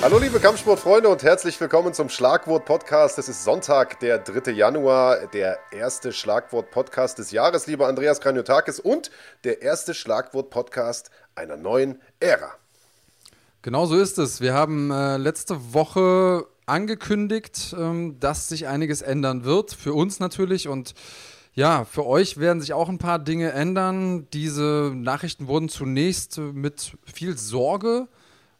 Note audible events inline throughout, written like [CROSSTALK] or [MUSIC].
Hallo liebe Kampfsportfreunde und herzlich willkommen zum Schlagwort-Podcast. Es ist Sonntag, der 3. Januar, der erste Schlagwort-Podcast des Jahres, lieber Andreas Kranjotakis, und der erste Schlagwort-Podcast einer neuen Ära. Genau so ist es. Wir haben äh, letzte Woche angekündigt, ähm, dass sich einiges ändern wird. Für uns natürlich und ja, für euch werden sich auch ein paar Dinge ändern. Diese Nachrichten wurden zunächst mit viel Sorge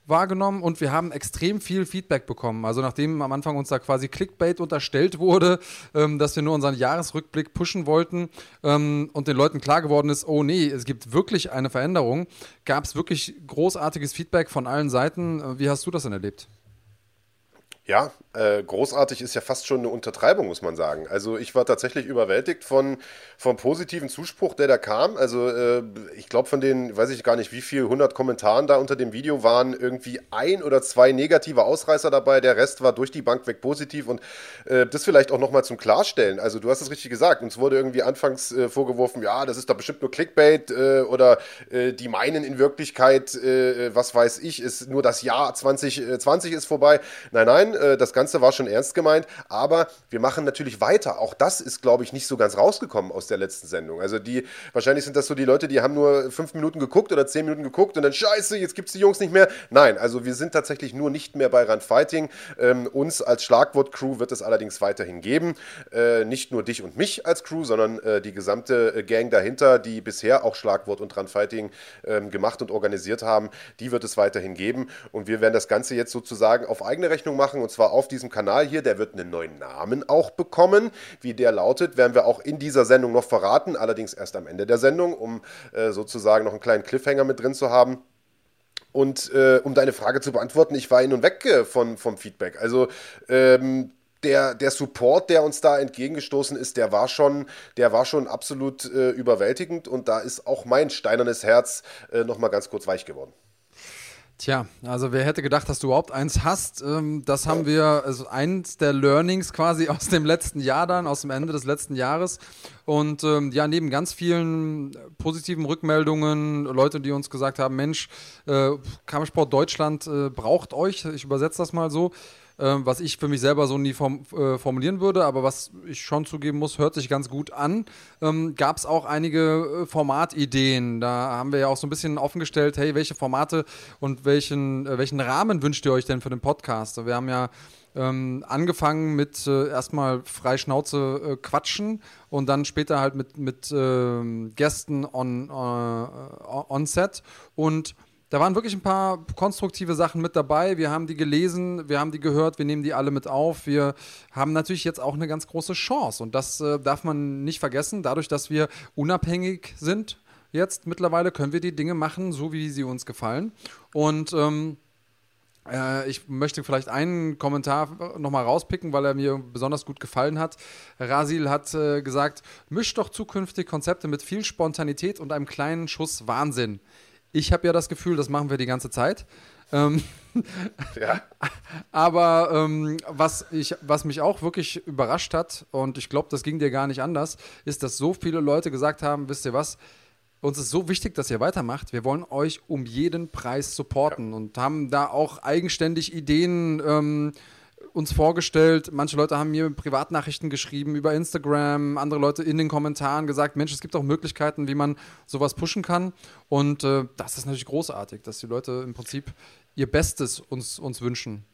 wahrgenommen und wir haben extrem viel Feedback bekommen. Also nachdem am Anfang uns da quasi Clickbait unterstellt wurde, ähm, dass wir nur unseren Jahresrückblick pushen wollten ähm, und den Leuten klar geworden ist, oh nee, es gibt wirklich eine Veränderung, gab es wirklich großartiges Feedback von allen Seiten. Äh, wie hast du das denn erlebt? Ja, äh, großartig ist ja fast schon eine Untertreibung, muss man sagen. Also ich war tatsächlich überwältigt von vom positiven Zuspruch, der da kam. Also äh, ich glaube von den, weiß ich gar nicht wie viel, 100 Kommentaren da unter dem Video waren irgendwie ein oder zwei negative Ausreißer dabei. Der Rest war durch die Bank weg positiv und äh, das vielleicht auch nochmal zum Klarstellen. Also du hast es richtig gesagt. Uns wurde irgendwie anfangs äh, vorgeworfen, ja, das ist da bestimmt nur Clickbait äh, oder äh, die meinen in Wirklichkeit, was weiß ich, ist nur das Jahr 2020 ist vorbei. Nein, nein, das Ganze war schon ernst gemeint, aber wir machen natürlich weiter. Auch das ist, glaube ich, nicht so ganz rausgekommen aus der letzten Sendung. Also die, wahrscheinlich sind das so die Leute, die haben nur fünf Minuten geguckt oder zehn Minuten geguckt und dann scheiße, jetzt gibt es die Jungs nicht mehr. Nein, also wir sind tatsächlich nur nicht mehr bei Run Fighting. Ähm, uns als Schlagwort-Crew wird es allerdings weiterhin geben. Äh, nicht nur dich und mich als Crew, sondern äh, die gesamte äh, Gang dahinter, die bisher auch Schlagwort und Run Fighting ähm, gemacht und organisiert haben, die wird es weiterhin geben. Und wir werden das Ganze jetzt sozusagen auf eigene Rechnung machen und zwar auf diesem Kanal hier. Der wird einen neuen Namen auch bekommen. Wie der lautet, werden wir auch in dieser Sendung noch verraten, allerdings erst am Ende der Sendung, um äh, sozusagen noch einen kleinen Cliffhanger mit drin zu haben. Und äh, um deine Frage zu beantworten, ich war hin und weg äh, von, vom Feedback. Also ähm, der, der Support, der uns da entgegengestoßen ist, der war schon, der war schon absolut äh, überwältigend und da ist auch mein steinernes Herz äh, nochmal ganz kurz weich geworden. Tja, also wer hätte gedacht, dass du überhaupt eins hast? Ähm, das haben wir, also eins der Learnings quasi [LAUGHS] aus dem letzten Jahr dann, aus dem Ende des letzten Jahres. Und ähm, ja, neben ganz vielen positiven Rückmeldungen, Leute, die uns gesagt haben, Mensch, äh, Kampfsport Deutschland äh, braucht euch, ich übersetze das mal so, ähm, was ich für mich selber so nie form, äh, formulieren würde, aber was ich schon zugeben muss, hört sich ganz gut an. Ähm, Gab es auch einige äh, Formatideen. Da haben wir ja auch so ein bisschen offengestellt, hey, welche Formate und welchen, äh, welchen Rahmen wünscht ihr euch denn für den Podcast? Wir haben ja ähm, angefangen mit äh, erstmal frei Schnauze äh, quatschen und dann später halt mit, mit äh, Gästen on, äh, on set und da waren wirklich ein paar konstruktive Sachen mit dabei. Wir haben die gelesen, wir haben die gehört, wir nehmen die alle mit auf. Wir haben natürlich jetzt auch eine ganz große Chance und das äh, darf man nicht vergessen. Dadurch, dass wir unabhängig sind jetzt mittlerweile, können wir die Dinge machen, so wie sie uns gefallen. Und ähm, äh, ich möchte vielleicht einen Kommentar nochmal rauspicken, weil er mir besonders gut gefallen hat. Rasil hat äh, gesagt, misch doch zukünftig Konzepte mit viel Spontanität und einem kleinen Schuss Wahnsinn. Ich habe ja das Gefühl, das machen wir die ganze Zeit. Ähm, [LAUGHS] ja. Aber ähm, was, ich, was mich auch wirklich überrascht hat, und ich glaube, das ging dir gar nicht anders, ist, dass so viele Leute gesagt haben, wisst ihr was, uns ist so wichtig, dass ihr weitermacht. Wir wollen euch um jeden Preis supporten ja. und haben da auch eigenständig Ideen ähm, uns vorgestellt. Manche Leute haben mir Privatnachrichten geschrieben über Instagram, andere Leute in den Kommentaren gesagt, Mensch, es gibt auch Möglichkeiten, wie man sowas pushen kann. Und äh, das ist natürlich großartig, dass die Leute im Prinzip ihr Bestes uns, uns wünschen.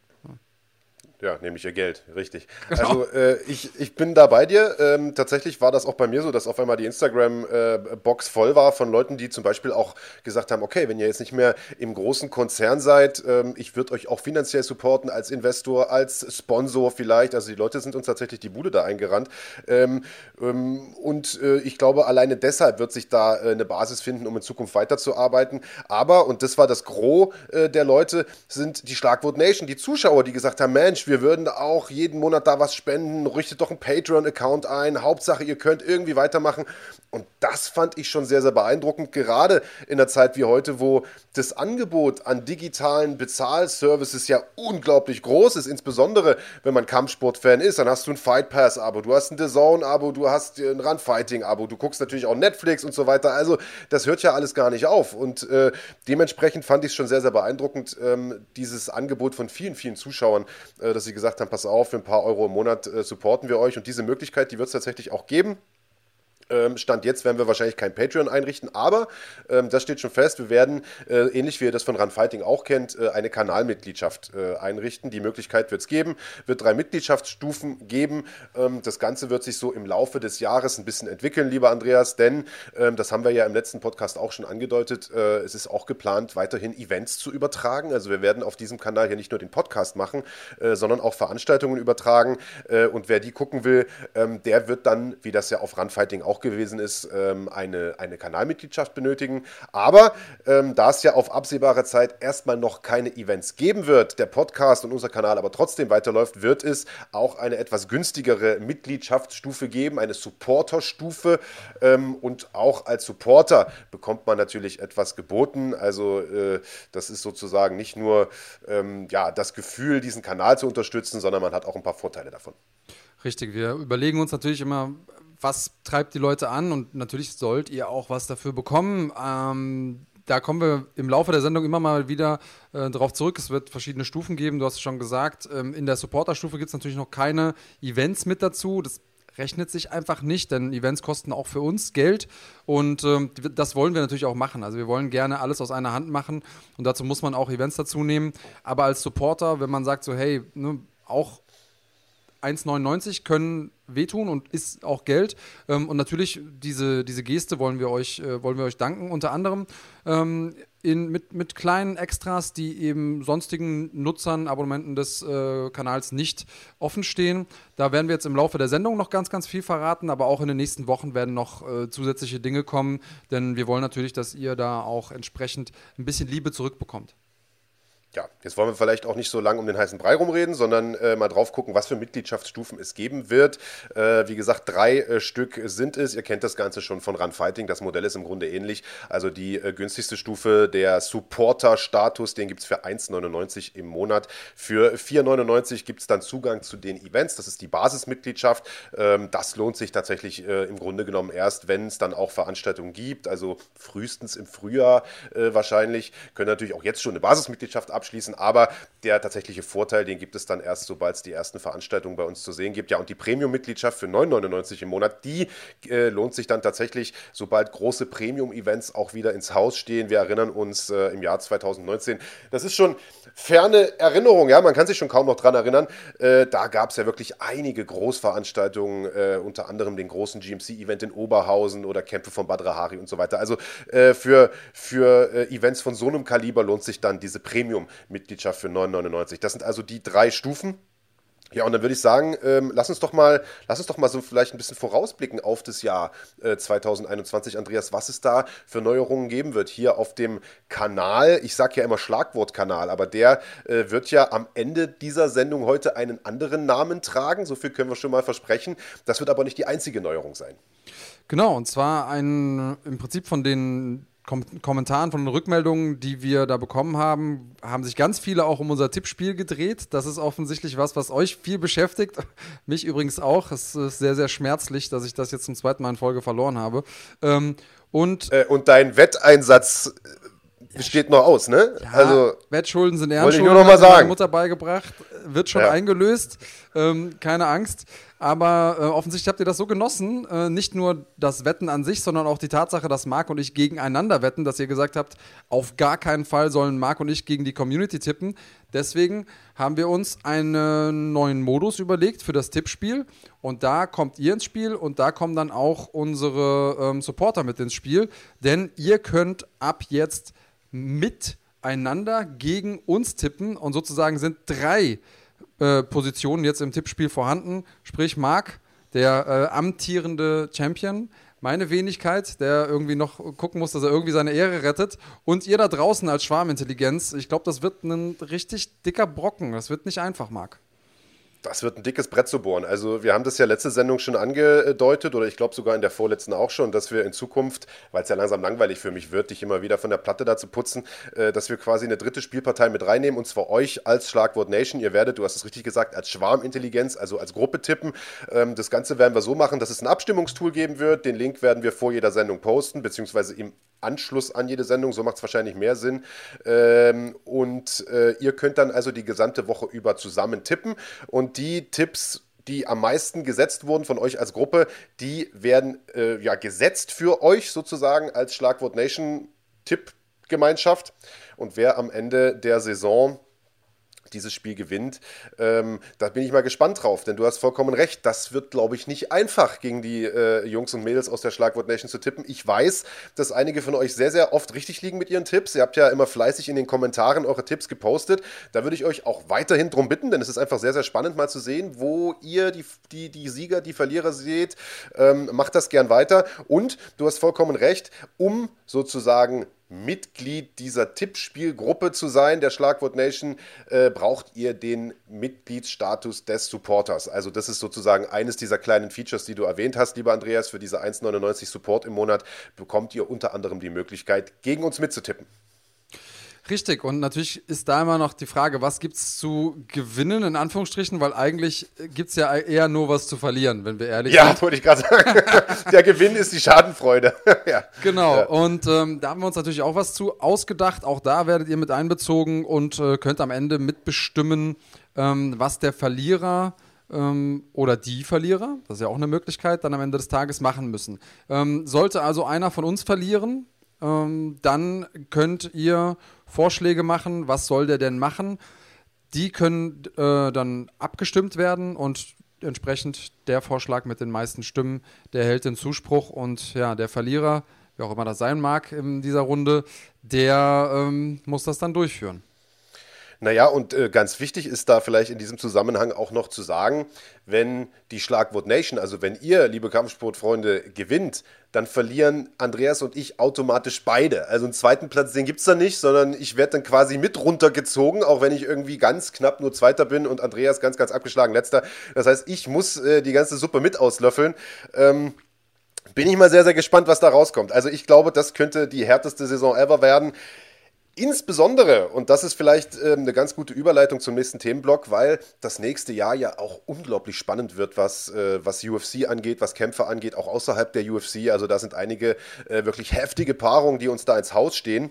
Ja, nämlich ihr Geld, richtig. [LAUGHS] Genau. Also äh, ich, ich bin da bei dir. Ähm, tatsächlich war das auch bei mir so, dass auf einmal die Instagram-Box äh, voll war von Leuten, die zum Beispiel auch gesagt haben, okay, wenn ihr jetzt nicht mehr im großen Konzern seid, ähm, ich würde euch auch finanziell supporten als Investor, als Sponsor vielleicht. Also die Leute sind uns tatsächlich die Bude da eingerannt. Ähm, ähm und äh, ich glaube, alleine deshalb wird sich da äh, eine Basis finden, um in Zukunft weiterzuarbeiten. Aber, und das war das Gros äh, der Leute, sind die Schlagwort Nation, die Zuschauer, die gesagt haben, Mensch, wir wir würden auch jeden Monat da was spenden, richtet doch einen Patreon-Account ein, Hauptsache ihr könnt irgendwie weitermachen. Und das fand ich schon sehr, sehr beeindruckend, gerade in einer Zeit wie heute, wo das Angebot an digitalen Bezahlservices ja unglaublich groß ist, insbesondere wenn man Kampfsportfan ist, dann hast du ein Fight Pass-Abo, du hast ein The Zone-Abo, du hast ein Run-Fighting-Abo, du guckst natürlich auch Netflix und so weiter. Also das hört ja alles gar nicht auf. Und äh, dementsprechend fand ich es schon sehr, sehr beeindruckend, ähm, dieses Angebot von vielen, vielen Zuschauern, äh, dass sie gesagt haben, pass auf, für ein paar Euro im Monat äh, supporten wir euch. Und diese Möglichkeit, die wird es tatsächlich auch geben. Ähm, Stand jetzt werden wir wahrscheinlich kein Patreon einrichten, aber ähm, das steht schon fest. Wir werden, äh, ähnlich wie ihr das von Run Fighting auch kennt, äh, eine Kanalmitgliedschaft äh, einrichten. Die Möglichkeit wird es geben, wird drei Mitgliedschaftsstufen geben. Ähm, das Ganze wird sich so im Laufe des Jahres ein bisschen entwickeln, lieber Andreas, denn ähm, das haben wir ja im letzten Podcast auch schon angedeutet. Äh, es ist auch geplant, weiterhin Events zu übertragen. Also wir werden auf diesem Kanal hier nicht nur den Podcast machen, äh, sondern auch Veranstaltungen übertragen. Äh, und wer die gucken will, ähm, der wird dann, wie das ja auf Run Fighting auch gewesen ist, ähm, eine, eine Kanalmitgliedschaft benötigen. Aber ähm, da es ja auf absehbare Zeit erstmal noch keine Events geben wird, der Podcast und unser Kanal aber trotzdem weiterläuft, wird es auch eine etwas günstigere Mitgliedschaftsstufe geben, eine Supporterstufe. Ähm, und auch als Supporter bekommt man natürlich etwas geboten. Also äh, das ist sozusagen nicht nur ähm, ja, das Gefühl, diesen Kanal zu unterstützen, sondern man hat auch ein paar Vorteile davon. Richtig, wir überlegen uns natürlich immer, was treibt die Leute an und natürlich sollt ihr auch was dafür bekommen. Ähm, da kommen wir im Laufe der Sendung immer mal wieder äh, darauf zurück. Es wird verschiedene Stufen geben, du hast es schon gesagt. Ähm, in der Supporter-Stufe gibt es natürlich noch keine Events mit dazu. Das rechnet sich einfach nicht, denn Events kosten auch für uns Geld und ähm, das wollen wir natürlich auch machen. Also wir wollen gerne alles aus einer Hand machen und dazu muss man auch Events dazu nehmen. Aber als Supporter, wenn man sagt so, hey, ne, auch 1,99 können wehtun und ist auch Geld. Ähm, und natürlich, diese, diese Geste wollen wir euch, äh, wollen wir euch danken. Unter anderem ähm, in, mit, mit kleinen Extras, die eben sonstigen Nutzern, Abonnenten des äh, Kanals nicht offen stehen. Da werden wir jetzt im Laufe der Sendung noch ganz, ganz viel verraten, aber auch in den nächsten Wochen werden noch äh, zusätzliche Dinge kommen, denn wir wollen natürlich, dass ihr da auch entsprechend ein bisschen Liebe zurückbekommt ja, jetzt wollen wir vielleicht auch nicht so lange um den heißen Brei rumreden, sondern äh, mal drauf gucken, was für Mitgliedschaftsstufen es geben wird. Äh, wie gesagt, drei äh, Stück sind es. Ihr kennt das Ganze schon von Run Fighting. Das Modell ist im Grunde ähnlich. Also die äh, günstigste Stufe, der Supporter-Status, den gibt es für 1,99 im Monat. Für 4,99 gibt es dann Zugang zu den Events. Das ist die Basismitgliedschaft. Ähm, das lohnt sich tatsächlich äh, im Grunde genommen erst, wenn es dann auch Veranstaltungen gibt. Also frühestens im Frühjahr äh, wahrscheinlich. Können natürlich auch jetzt schon eine Basismitgliedschaft abschließen abschließen. Aber der tatsächliche Vorteil, den gibt es dann erst, sobald es die ersten Veranstaltungen bei uns zu sehen gibt. Ja, und die Premium-Mitgliedschaft für 9,99 im Monat, die äh, lohnt sich dann tatsächlich, sobald große Premium-Events auch wieder ins Haus stehen. Wir erinnern uns äh, im Jahr 2019. Das ist schon ferne Erinnerung, ja, man kann sich schon kaum noch dran erinnern. Äh, da gab es ja wirklich einige Großveranstaltungen, äh, unter anderem den großen GMC-Event in Oberhausen oder Kämpfe von Badra Hari und so weiter. Also äh, für, für äh, Events von so einem Kaliber lohnt sich dann diese Premium Mitgliedschaft für 9,99. Das sind also die drei Stufen. Ja, und dann würde ich sagen, ähm, lass uns doch mal, lass uns doch mal so vielleicht ein bisschen vorausblicken auf das Jahr äh, 2021, Andreas, was es da für Neuerungen geben wird hier auf dem Kanal. Ich sage ja immer Schlagwortkanal, aber der äh, wird ja am Ende dieser Sendung heute einen anderen Namen tragen. So viel können wir schon mal versprechen. Das wird aber nicht die einzige Neuerung sein. Genau, und zwar ein im Prinzip von den Kom Kommentaren, von den Rückmeldungen, die wir da bekommen haben, haben sich ganz viele auch um unser Tippspiel gedreht. Das ist offensichtlich was, was euch viel beschäftigt. [LAUGHS] Mich übrigens auch. Es ist sehr, sehr schmerzlich, dass ich das jetzt zum zweiten Mal in Folge verloren habe. Ähm, und, äh, und dein Wetteinsatz steht noch aus, ne? Ja, also Wettschulden sind Ehrenschulden. Wollte ich nur noch mal sagen. Mutter beigebracht, wird schon ja. eingelöst. Ähm, keine Angst. Aber äh, offensichtlich habt ihr das so genossen, äh, nicht nur das Wetten an sich, sondern auch die Tatsache, dass Marc und ich gegeneinander wetten, dass ihr gesagt habt, auf gar keinen Fall sollen Marc und ich gegen die Community tippen. Deswegen haben wir uns einen neuen Modus überlegt für das Tippspiel. Und da kommt ihr ins Spiel und da kommen dann auch unsere ähm, Supporter mit ins Spiel. Denn ihr könnt ab jetzt miteinander gegen uns tippen und sozusagen sind drei äh, Positionen jetzt im Tippspiel vorhanden. Sprich, Marc, der äh, amtierende Champion, meine Wenigkeit, der irgendwie noch gucken muss, dass er irgendwie seine Ehre rettet. Und ihr da draußen als Schwarmintelligenz. Ich glaube, das wird ein richtig dicker Brocken. Das wird nicht einfach, Marc. Das wird ein dickes Brett zu bohren. Also wir haben das ja letzte Sendung schon angedeutet oder ich glaube sogar in der vorletzten auch schon, dass wir in Zukunft, weil es ja langsam langweilig für mich wird, dich immer wieder von der Platte da zu putzen, äh, dass wir quasi eine dritte Spielpartei mit reinnehmen und zwar euch als Schlagwort Nation. Ihr werdet, du hast es richtig gesagt, als Schwarmintelligenz, also als Gruppe tippen. Ähm, das Ganze werden wir so machen, dass es ein Abstimmungstool geben wird. Den Link werden wir vor jeder Sendung posten, beziehungsweise im Anschluss an jede Sendung. So macht es wahrscheinlich mehr Sinn. Ähm, und äh, ihr könnt dann also die gesamte Woche über zusammen tippen und die Tipps, die am meisten gesetzt wurden von euch als Gruppe, die werden äh, ja gesetzt für euch sozusagen als Schlagwort Nation Tippgemeinschaft. Und wer am Ende der Saison dieses Spiel gewinnt. Ähm, da bin ich mal gespannt drauf, denn du hast vollkommen recht. Das wird, glaube ich, nicht einfach gegen die äh, Jungs und Mädels aus der Schlagwort Nation zu tippen. Ich weiß, dass einige von euch sehr, sehr oft richtig liegen mit ihren Tipps. Ihr habt ja immer fleißig in den Kommentaren eure Tipps gepostet. Da würde ich euch auch weiterhin drum bitten, denn es ist einfach sehr, sehr spannend mal zu sehen, wo ihr die, die, die Sieger, die Verlierer seht. Ähm, macht das gern weiter. Und du hast vollkommen recht, um sozusagen Mitglied dieser Tippspielgruppe zu sein, der Schlagwort Nation, äh, braucht ihr den Mitgliedsstatus des Supporters. Also das ist sozusagen eines dieser kleinen Features, die du erwähnt hast, lieber Andreas. Für diese 1,99 Support im Monat bekommt ihr unter anderem die Möglichkeit, gegen uns mitzutippen. Richtig, und natürlich ist da immer noch die Frage, was gibt es zu gewinnen, in Anführungsstrichen, weil eigentlich gibt es ja eher nur was zu verlieren, wenn wir ehrlich ja, sind. Ja, wollte ich gerade sagen. [LAUGHS] Der Gewinn ist die Schadenfreude. [LAUGHS] ja. Genau, ja. und ähm, da haben wir uns natürlich auch was zu ausgedacht. Auch da werdet ihr mit einbezogen und äh, könnt am Ende mitbestimmen, ähm, was der Verlierer ähm, oder die Verlierer, das ist ja auch eine Möglichkeit, dann am Ende des Tages machen müssen. Ähm, sollte also einer von uns verlieren, ähm, dann könnt ihr Vorschläge machen, was soll der denn machen. Die können äh, dann abgestimmt werden und entsprechend der Vorschlag mit den meisten Stimmen, der erhält den Zuspruch und ja, der Verlierer, wie auch immer das sein mag in dieser Runde, der ähm, muss das dann durchführen. Naja, und äh, ganz wichtig ist da vielleicht in diesem Zusammenhang auch noch zu sagen, wenn die Schlagwort Nation, also wenn ihr, liebe Kampfsportfreunde, gewinnt, dann verlieren Andreas und ich automatisch beide. Also einen zweiten Platz, den gibt es da nicht, sondern ich werde dann quasi mit runtergezogen, auch wenn ich irgendwie ganz knapp nur Zweiter bin und Andreas ganz, ganz abgeschlagen Letzter. Das heißt, ich muss äh, die ganze Suppe mit auslöffeln. Ähm, bin ich mal sehr, sehr gespannt, was da rauskommt. Also ich glaube, das könnte die härteste Saison ever werden. Insbesondere, und das ist vielleicht äh, eine ganz gute Überleitung zum nächsten Themenblock, weil das nächste Jahr ja auch unglaublich spannend wird, was, äh, was UFC angeht, was Kämpfe angeht, auch außerhalb der UFC. Also da sind einige äh, wirklich heftige Paarungen, die uns da ins Haus stehen.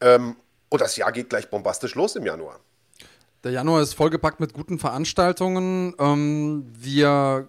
Ähm, und das Jahr geht gleich bombastisch los im Januar. Der Januar ist vollgepackt mit guten Veranstaltungen. Ähm, wir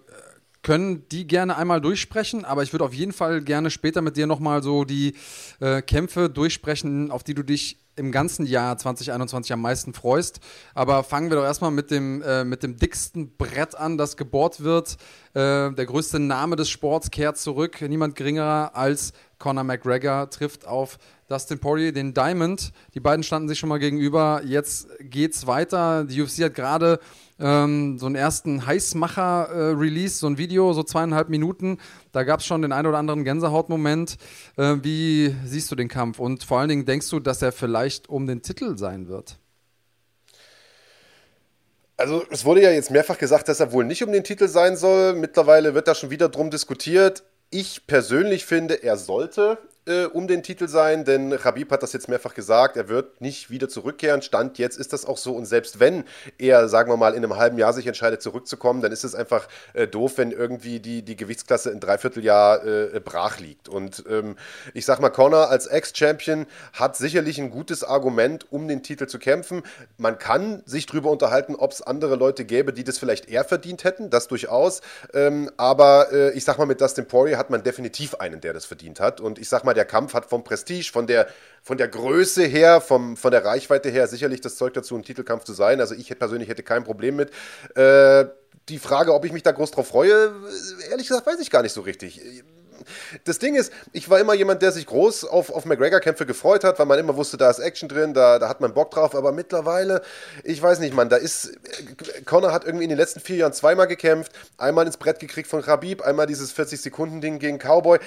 können die gerne einmal durchsprechen, aber ich würde auf jeden Fall gerne später mit dir nochmal so die äh, Kämpfe durchsprechen, auf die du dich im ganzen Jahr 2021 am meisten freust. Aber fangen wir doch erstmal mit dem, äh, mit dem dicksten Brett an, das gebohrt wird. Äh, der größte Name des Sports kehrt zurück. Niemand geringerer als Conor McGregor trifft auf Dustin Poirier, den Diamond. Die beiden standen sich schon mal gegenüber. Jetzt geht's weiter. Die UFC hat gerade ähm, so einen ersten Heißmacher-Release, äh, so ein Video, so zweieinhalb Minuten. Da gab es schon den ein oder anderen Gänsehautmoment. Äh, wie siehst du den Kampf? Und vor allen Dingen denkst du, dass er vielleicht um den Titel sein wird? Also es wurde ja jetzt mehrfach gesagt, dass er wohl nicht um den Titel sein soll. Mittlerweile wird da schon wieder drum diskutiert. Ich persönlich finde, er sollte äh, um den Titel sein, denn Rabib hat das jetzt mehrfach gesagt, er wird nicht wieder zurückkehren. Stand jetzt ist das auch so und selbst wenn er, sagen wir mal, in einem halben Jahr sich entscheidet zurückzukommen, dann ist es einfach äh, doof, wenn irgendwie die, die Gewichtsklasse in Dreivierteljahr äh, brach liegt. Und ähm, ich sag mal, Connor als Ex-Champion hat sicherlich ein gutes Argument, um den Titel zu kämpfen. Man kann sich darüber unterhalten, ob es andere Leute gäbe, die das vielleicht eher verdient hätten, das durchaus. Ähm, aber äh, ich sag mal, mit Dustin Poirier hat man definitiv einen, der das verdient hat. Und ich sag mal, der Kampf hat vom Prestige, von der, von der Größe her, vom, von der Reichweite her sicherlich das Zeug dazu, ein Titelkampf zu sein. Also ich persönlich hätte kein Problem mit. Äh, die Frage, ob ich mich da groß drauf freue, ehrlich gesagt, weiß ich gar nicht so richtig. Das Ding ist, ich war immer jemand, der sich groß auf, auf McGregor-Kämpfe gefreut hat, weil man immer wusste, da ist Action drin, da, da hat man Bock drauf. Aber mittlerweile, ich weiß nicht, man, da ist. Conor hat irgendwie in den letzten vier Jahren zweimal gekämpft, einmal ins Brett gekriegt von Khabib, einmal dieses 40-Sekunden-Ding gegen Cowboy.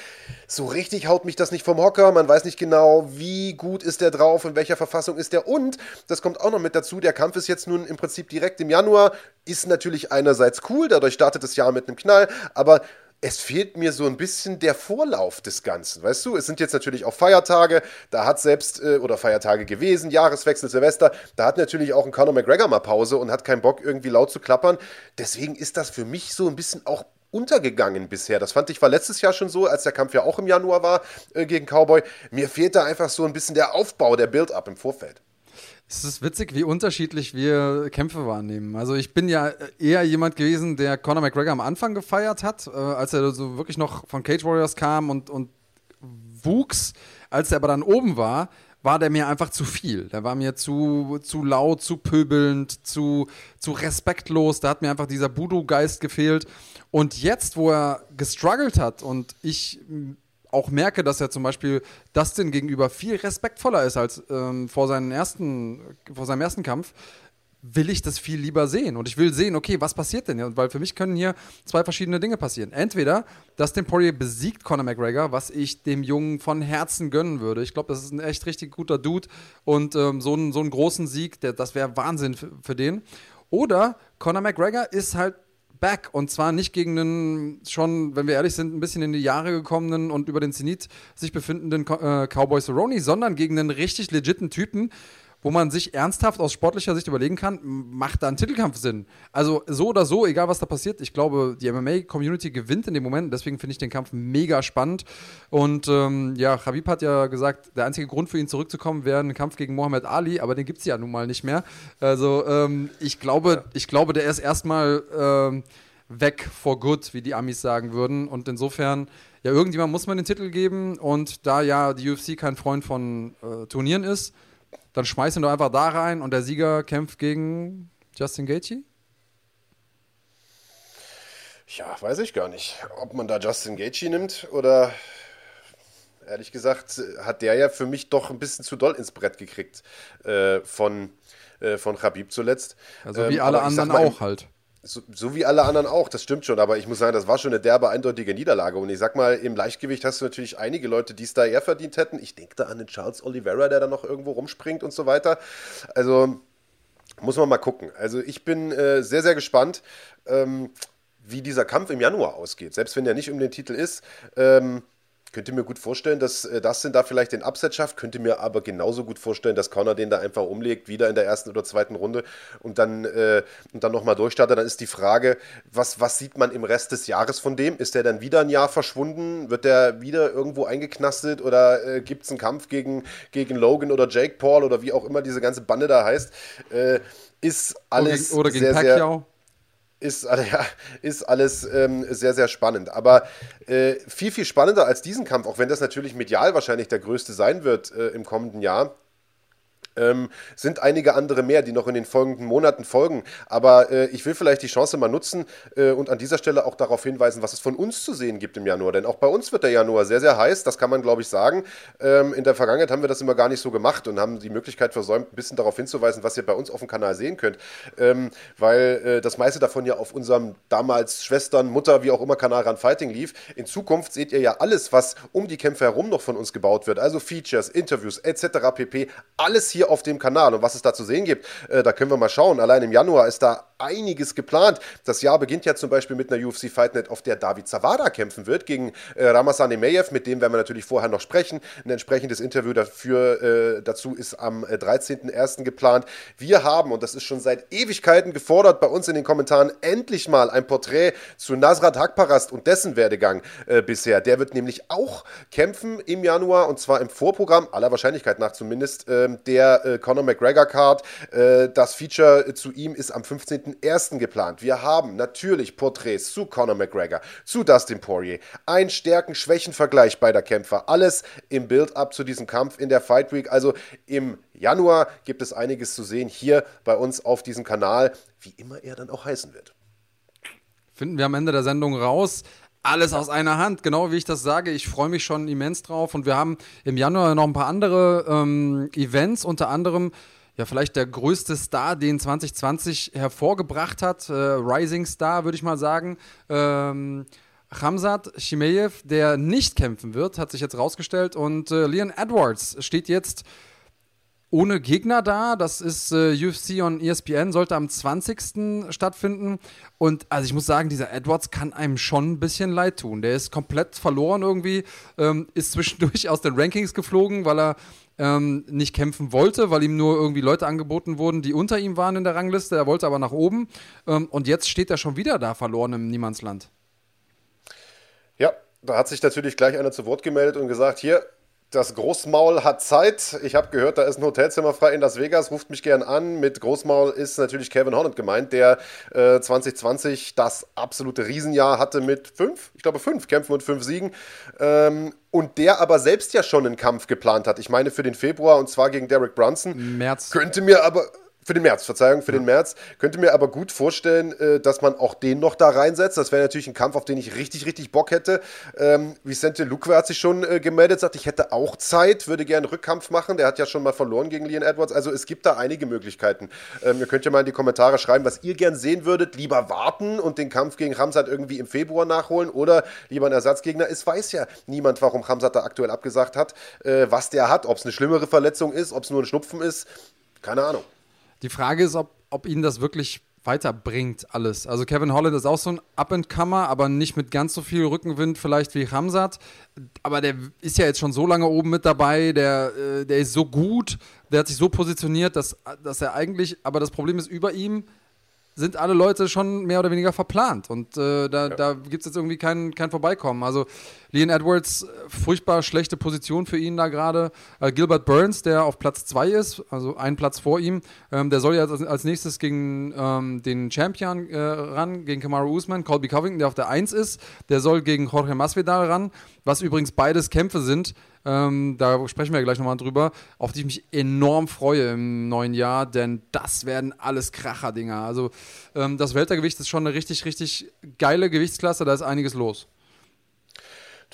So richtig haut mich das nicht vom Hocker. Man weiß nicht genau, wie gut ist der drauf, in welcher Verfassung ist der. Und, das kommt auch noch mit dazu, der Kampf ist jetzt nun im Prinzip direkt im Januar. Ist natürlich einerseits cool, dadurch startet das Jahr mit einem Knall, aber es fehlt mir so ein bisschen der Vorlauf des Ganzen, weißt du? Es sind jetzt natürlich auch Feiertage, da hat selbst, äh, oder Feiertage gewesen, Jahreswechsel, Silvester, da hat natürlich auch ein Conor McGregor mal Pause und hat keinen Bock, irgendwie laut zu klappern. Deswegen ist das für mich so ein bisschen auch untergegangen bisher. Das fand ich war letztes Jahr schon so, als der Kampf ja auch im Januar war äh, gegen Cowboy. Mir fehlt da einfach so ein bisschen der Aufbau, der Build-up im Vorfeld. Es ist witzig, wie unterschiedlich wir Kämpfe wahrnehmen. Also ich bin ja eher jemand gewesen, der Conor McGregor am Anfang gefeiert hat, äh, als er so wirklich noch von Cage Warriors kam und, und wuchs. Als er aber dann oben war, war der mir einfach zu viel. Der war mir zu, zu laut, zu pöbelnd, zu, zu respektlos. Da hat mir einfach dieser Voodoo-Geist gefehlt. Und jetzt, wo er gestruggelt hat und ich auch merke, dass er zum Beispiel Dustin gegenüber viel respektvoller ist als ähm, vor, seinen ersten, vor seinem ersten Kampf, will ich das viel lieber sehen. Und ich will sehen, okay, was passiert denn hier? Weil für mich können hier zwei verschiedene Dinge passieren. Entweder, Dustin Poirier besiegt Conor McGregor, was ich dem Jungen von Herzen gönnen würde. Ich glaube, das ist ein echt richtig guter Dude. Und ähm, so, einen, so einen großen Sieg, der, das wäre Wahnsinn für, für den. Oder Conor McGregor ist halt back. Und zwar nicht gegen einen schon, wenn wir ehrlich sind, ein bisschen in die Jahre gekommenen und über den Zenit sich befindenden äh, Cowboy Cerrone, sondern gegen einen richtig legiten Typen, wo man sich ernsthaft aus sportlicher Sicht überlegen kann, macht da ein Titelkampf Sinn? Also so oder so, egal was da passiert, ich glaube, die MMA-Community gewinnt in dem Moment, deswegen finde ich den Kampf mega spannend. Und ähm, ja, Khabib hat ja gesagt, der einzige Grund für ihn zurückzukommen wäre ein Kampf gegen Mohammed Ali, aber den gibt es ja nun mal nicht mehr. Also ähm, ich glaube, ich glaube, der ist erstmal ähm, weg for good, wie die Amis sagen würden. Und insofern, ja, irgendjemand muss man den Titel geben und da ja die UFC kein Freund von äh, Turnieren ist, dann schmeiß ihn doch einfach da rein und der Sieger kämpft gegen Justin Gaethje? Ja, weiß ich gar nicht, ob man da Justin Gaethje nimmt oder ehrlich gesagt hat der ja für mich doch ein bisschen zu doll ins Brett gekriegt äh, von äh, von Khabib zuletzt. Also wie ähm, alle anderen mal, auch halt. So, so, wie alle anderen auch, das stimmt schon, aber ich muss sagen, das war schon eine derbe, eindeutige Niederlage. Und ich sag mal, im Leichtgewicht hast du natürlich einige Leute, die es da eher verdient hätten. Ich denke da an den Charles Oliveira, der da noch irgendwo rumspringt und so weiter. Also muss man mal gucken. Also ich bin äh, sehr, sehr gespannt, ähm, wie dieser Kampf im Januar ausgeht. Selbst wenn der nicht um den Titel ist. Ähm, könnte mir gut vorstellen, dass äh, Dustin da vielleicht den Upset schafft, könnte mir aber genauso gut vorstellen, dass Connor den da einfach umlegt, wieder in der ersten oder zweiten Runde und dann, äh, dann nochmal durchstartet. Dann ist die Frage, was, was sieht man im Rest des Jahres von dem? Ist der dann wieder ein Jahr verschwunden? Wird der wieder irgendwo eingeknastet oder äh, gibt es einen Kampf gegen, gegen Logan oder Jake Paul oder wie auch immer diese ganze Bande da heißt? Äh, ist alles oder gegen, oder gegen sehr, Pacquiao. sehr ist, [LAUGHS] ja, ist alles ähm, sehr, sehr spannend. Aber äh, viel, viel spannender als diesen Kampf, auch wenn das natürlich medial wahrscheinlich der größte sein wird äh, im kommenden Jahr, ähm, sind einige andere mehr, die noch in den folgenden Monaten folgen. Aber äh, ich will vielleicht die Chance mal nutzen äh, und an dieser Stelle auch darauf hinweisen, was es von uns zu sehen gibt im Januar. Denn auch bei uns wird der Januar sehr, sehr heiß. Das kann man, glaube ich, sagen. Ähm, in der Vergangenheit haben wir das immer gar nicht so gemacht und haben die Möglichkeit versäumt, ein bisschen darauf hinzuweisen, was ihr bei uns auf dem Kanal sehen könnt. Ähm, weil äh, das meiste davon ja auf unserem damals Schwestern, Mutter, wie auch immer Kanal Run Fighting lief. In Zukunft seht ihr ja alles, was um die Kämpfe herum noch von uns gebaut wird. Also Features, Interviews etc. pp. Alles hier hier auf dem Kanal. Und was es da zu sehen gibt, äh, da können wir mal schauen. Allein im Januar ist da einiges geplant. Das Jahr beginnt ja zum Beispiel mit einer UFC Fight Night, auf der David Zawada kämpfen wird gegen äh, Ramazan Emeyev. Mit dem werden wir natürlich vorher noch sprechen. Ein entsprechendes Interview dafür, äh, dazu ist am 13.01. Äh, geplant. Wir haben, und das ist schon seit Ewigkeiten gefordert, bei uns in den Kommentaren endlich mal ein Porträt zu Nasrat Hakparast und dessen Werdegang äh, bisher. Der wird nämlich auch kämpfen im Januar und zwar im Vorprogramm, aller Wahrscheinlichkeit nach zumindest, ähm, äh, Conor McGregor Card. Äh, das Feature zu ihm ist am 15.01. geplant. Wir haben natürlich Porträts zu Conor McGregor, zu Dustin Poirier, ein Stärken-Schwächen-Vergleich beider Kämpfer. Alles im Build-up zu diesem Kampf in der Fight Week. Also im Januar gibt es einiges zu sehen hier bei uns auf diesem Kanal, wie immer er dann auch heißen wird. Finden wir am Ende der Sendung raus. Alles aus einer Hand, genau wie ich das sage. Ich freue mich schon immens drauf. Und wir haben im Januar noch ein paar andere ähm, Events, unter anderem ja vielleicht der größte Star, den 2020 hervorgebracht hat, äh, Rising Star, würde ich mal sagen. Ähm, Hamzat Shimeyev, der nicht kämpfen wird, hat sich jetzt rausgestellt. Und äh, Leon Edwards steht jetzt ohne Gegner da. Das ist äh, UFC on ESPN, sollte am 20. stattfinden. Und also ich muss sagen, dieser Edwards kann einem schon ein bisschen leid tun. Der ist komplett verloren irgendwie, ähm, ist zwischendurch [LAUGHS] aus den Rankings geflogen, weil er ähm, nicht kämpfen wollte, weil ihm nur irgendwie Leute angeboten wurden, die unter ihm waren in der Rangliste. Er wollte aber nach oben. Ähm, und jetzt steht er schon wieder da verloren im Niemandsland. Ja, da hat sich natürlich gleich einer zu Wort gemeldet und gesagt, hier, das Großmaul hat Zeit. Ich habe gehört, da ist ein Hotelzimmer frei in Las Vegas. Ruft mich gern an. Mit Großmaul ist natürlich Kevin Holland gemeint, der äh, 2020 das absolute Riesenjahr hatte mit fünf, ich glaube fünf Kämpfen und fünf Siegen. Ähm, und der aber selbst ja schon einen Kampf geplant hat. Ich meine für den Februar und zwar gegen Derek Brunson. März. Könnte mir aber für den März, Verzeihung, für ja. den März. Könnte mir aber gut vorstellen, äh, dass man auch den noch da reinsetzt. Das wäre natürlich ein Kampf, auf den ich richtig, richtig Bock hätte. Ähm, Vicente Luque hat sich schon äh, gemeldet, sagt, ich hätte auch Zeit, würde gerne Rückkampf machen. Der hat ja schon mal verloren gegen Leon Edwards. Also es gibt da einige Möglichkeiten. Ähm, ihr könnt ja mal in die Kommentare schreiben, was ihr gern sehen würdet. Lieber warten und den Kampf gegen Hamzat irgendwie im Februar nachholen oder lieber ein Ersatzgegner. Es weiß ja niemand, warum Hamzat da aktuell abgesagt hat, äh, was der hat, ob es eine schlimmere Verletzung ist, ob es nur ein Schnupfen ist. Keine Ahnung. Die Frage ist, ob, ob ihn das wirklich weiterbringt, alles. Also Kevin Holland ist auch so ein Up-and-Comer, aber nicht mit ganz so viel Rückenwind vielleicht wie Hamzat. Aber der ist ja jetzt schon so lange oben mit dabei, der, äh, der ist so gut, der hat sich so positioniert, dass, dass er eigentlich, aber das Problem ist über ihm, sind alle Leute schon mehr oder weniger verplant. Und äh, da, ja. da gibt es jetzt irgendwie kein, kein Vorbeikommen. Also Leon Edwards, furchtbar schlechte Position für ihn da gerade. Äh, Gilbert Burns, der auf Platz 2 ist, also ein Platz vor ihm, ähm, der soll ja als, als nächstes gegen ähm, den Champion äh, ran, gegen Kamaru Usman. Colby Covington, der auf der 1 ist, der soll gegen Jorge Masvidal ran, was übrigens beides Kämpfe sind, ähm, da sprechen wir gleich nochmal drüber, auf die ich mich enorm freue im neuen Jahr, denn das werden alles Kracher-Dinger. Also ähm, das Weltergewicht ist schon eine richtig, richtig geile Gewichtsklasse, da ist einiges los.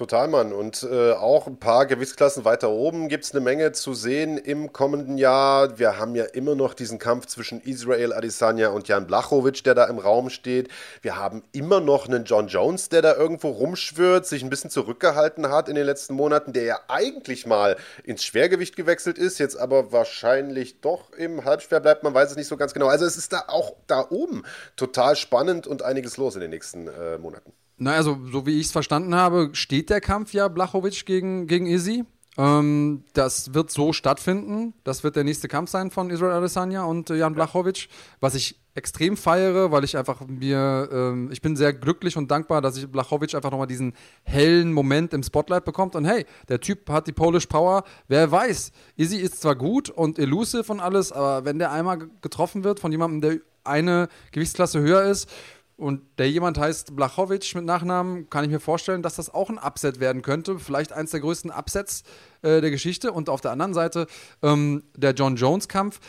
Total, Mann. Und äh, auch ein paar Gewichtsklassen weiter oben gibt es eine Menge zu sehen im kommenden Jahr. Wir haben ja immer noch diesen Kampf zwischen Israel Adesanya und Jan Blachowicz, der da im Raum steht. Wir haben immer noch einen John Jones, der da irgendwo rumschwirrt, sich ein bisschen zurückgehalten hat in den letzten Monaten, der ja eigentlich mal ins Schwergewicht gewechselt ist, jetzt aber wahrscheinlich doch im Halbschwer bleibt. Man weiß es nicht so ganz genau. Also es ist da auch da oben total spannend und einiges los in den nächsten äh, Monaten. Naja, also, so wie ich es verstanden habe, steht der Kampf ja Blachowicz gegen, gegen Izzy. Ähm, das wird so stattfinden. Das wird der nächste Kampf sein von Israel Adesanya und äh, Jan Blachowicz, was ich extrem feiere, weil ich einfach mir, ähm, ich bin sehr glücklich und dankbar, dass ich Blachowicz einfach nochmal diesen hellen Moment im Spotlight bekommt. Und hey, der Typ hat die Polish Power. Wer weiß, Izzy ist zwar gut und elusive und alles, aber wenn der einmal getroffen wird von jemandem, der eine Gewichtsklasse höher ist, und der jemand heißt Blachowicz mit Nachnamen, kann ich mir vorstellen, dass das auch ein Upset werden könnte. Vielleicht eins der größten Upsets äh, der Geschichte. Und auf der anderen Seite ähm, der John Jones-Kampf.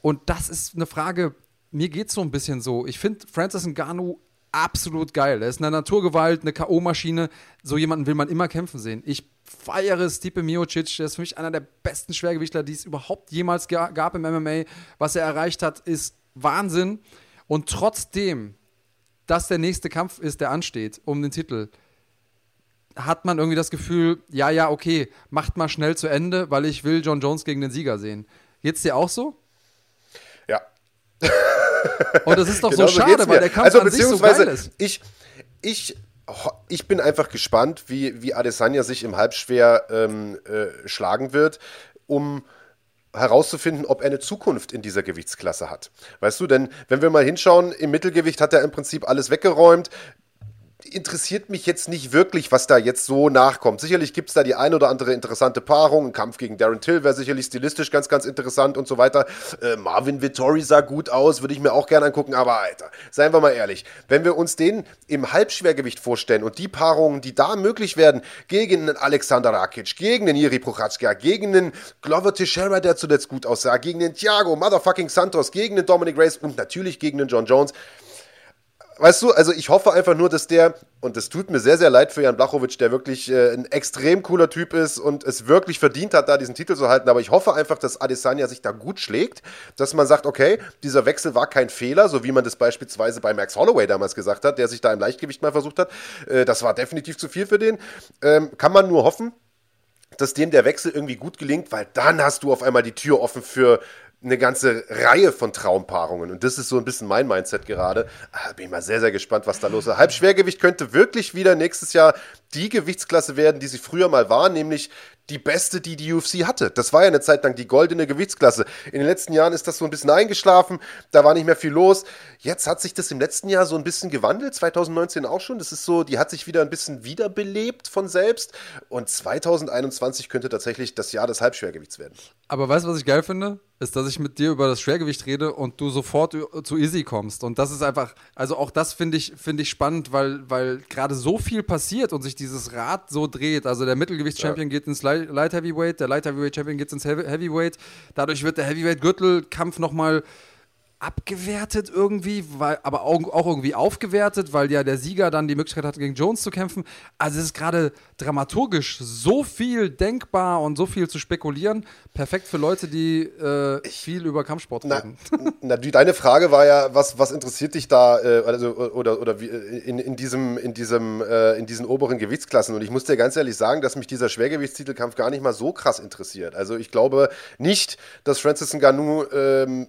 Und das ist eine Frage, mir geht es so ein bisschen so. Ich finde Francis Ngannou absolut geil. Er ist eine Naturgewalt, eine K.O.-Maschine. So jemanden will man immer kämpfen sehen. Ich feiere Stipe Miocic. Der ist für mich einer der besten Schwergewichtler, die es überhaupt jemals gab im MMA. Was er erreicht hat, ist Wahnsinn. Und trotzdem das der nächste Kampf ist, der ansteht, um den Titel, hat man irgendwie das Gefühl, ja, ja, okay, macht mal schnell zu Ende, weil ich will John Jones gegen den Sieger sehen. Geht's dir auch so? Ja. Und [LAUGHS] das ist doch genau so schade, weil der Kampf also, an sich so geil ist. Ich, ich, ich bin einfach gespannt, wie, wie Adesanya sich im Halbschwer ähm, äh, schlagen wird, um herauszufinden, ob er eine Zukunft in dieser Gewichtsklasse hat. Weißt du, denn wenn wir mal hinschauen, im Mittelgewicht hat er im Prinzip alles weggeräumt interessiert mich jetzt nicht wirklich, was da jetzt so nachkommt. Sicherlich gibt es da die ein oder andere interessante Paarung. Ein Kampf gegen Darren Till wäre sicherlich stilistisch ganz, ganz interessant und so weiter. Äh, Marvin Vittori sah gut aus, würde ich mir auch gerne angucken. Aber Alter, seien wir mal ehrlich, wenn wir uns den im Halbschwergewicht vorstellen und die Paarungen, die da möglich werden, gegen einen Alexander Rakic, gegen einen Jiri Prochazka, gegen einen Glover Teixeira, der zuletzt gut aussah, gegen den Thiago Motherfucking Santos, gegen den Dominic Reyes und natürlich gegen den John Jones weißt du, also ich hoffe einfach nur, dass der, und es tut mir sehr, sehr leid für Jan Blachowicz, der wirklich äh, ein extrem cooler Typ ist und es wirklich verdient hat, da diesen Titel zu halten. Aber ich hoffe einfach, dass Adesanya sich da gut schlägt, dass man sagt, okay, dieser Wechsel war kein Fehler, so wie man das beispielsweise bei Max Holloway damals gesagt hat, der sich da im Leichtgewicht mal versucht hat. Äh, das war definitiv zu viel für den. Ähm, kann man nur hoffen dass dem der Wechsel irgendwie gut gelingt, weil dann hast du auf einmal die Tür offen für eine ganze Reihe von Traumpaarungen. Und das ist so ein bisschen mein Mindset gerade. Ah, bin ich mal sehr, sehr gespannt, was da los ist. Halbschwergewicht könnte wirklich wieder nächstes Jahr die Gewichtsklasse werden, die sie früher mal war, nämlich die beste, die die UFC hatte. Das war ja eine Zeit lang die goldene Gewichtsklasse. In den letzten Jahren ist das so ein bisschen eingeschlafen, da war nicht mehr viel los. Jetzt hat sich das im letzten Jahr so ein bisschen gewandelt, 2019 auch schon. Das ist so, die hat sich wieder ein bisschen wiederbelebt von selbst. Und 2021 könnte tatsächlich das Jahr des Halbschwergewichts werden. Aber weißt du, was ich geil finde? Ist, dass ich mit dir über das Schwergewicht rede und du sofort zu Easy kommst. Und das ist einfach, also auch das finde ich, find ich spannend, weil, weil gerade so viel passiert und sich dieses Rad so dreht. Also der Mittelgewichts-Champion ja. geht ins Light Heavyweight, der Light Heavyweight-Champion geht ins Heavyweight. Dadurch wird der Heavyweight-Gürtelkampf nochmal abgewertet irgendwie, weil, aber auch, auch, irgendwie aufgewertet, weil ja der Sieger dann die Möglichkeit hat, gegen Jones zu kämpfen. Also es ist gerade dramaturgisch so viel denkbar und so viel zu spekulieren. Perfekt für Leute, die äh, viel über Kampfsport reden. Na, deine Frage war ja, was, was interessiert dich da äh, also, oder, oder wie, in, in, diesem, in, diesem, äh, in diesen oberen Gewichtsklassen? Und ich muss dir ganz ehrlich sagen, dass mich dieser Schwergewichtstitelkampf gar nicht mal so krass interessiert. Also ich glaube nicht, dass Francis Ngannou ähm,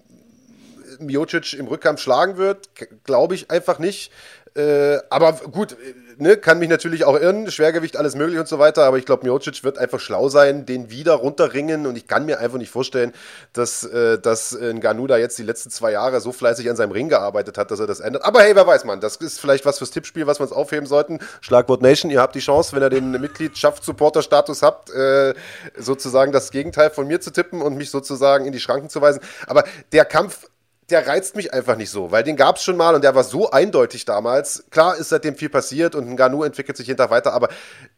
Miocic im Rückkampf schlagen wird, glaube ich einfach nicht. Äh, aber gut, ne, kann mich natürlich auch irren, Schwergewicht, alles möglich und so weiter, aber ich glaube, Miocic wird einfach schlau sein, den wieder runterringen und ich kann mir einfach nicht vorstellen, dass, äh, dass Ngannou da jetzt die letzten zwei Jahre so fleißig an seinem Ring gearbeitet hat, dass er das ändert. Aber hey, wer weiß man, das ist vielleicht was fürs Tippspiel, was wir uns aufheben sollten. Schlagwort Nation, ihr habt die Chance, wenn ihr den Mitgliedschaft-Supporter-Status habt, äh, sozusagen das Gegenteil von mir zu tippen und mich sozusagen in die Schranken zu weisen. Aber der Kampf der reizt mich einfach nicht so, weil den gab es schon mal und der war so eindeutig damals. Klar ist seitdem viel passiert und ein Ganu entwickelt sich hinter weiter, aber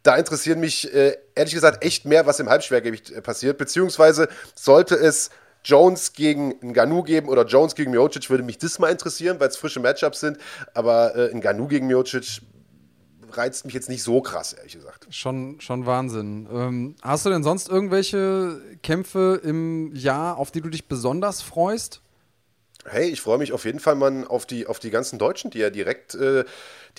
da interessieren mich äh, ehrlich gesagt echt mehr, was im Halbschwergewicht äh, passiert, beziehungsweise sollte es Jones gegen Ngannou geben oder Jones gegen Miocic, würde mich das mal interessieren, weil es frische Matchups sind, aber äh, Ngannou gegen Miocic reizt mich jetzt nicht so krass, ehrlich gesagt. Schon, schon Wahnsinn. Ähm, hast du denn sonst irgendwelche Kämpfe im Jahr, auf die du dich besonders freust? Hey, ich freue mich auf jeden Fall mal auf die, auf die ganzen Deutschen, die ja direkt, äh,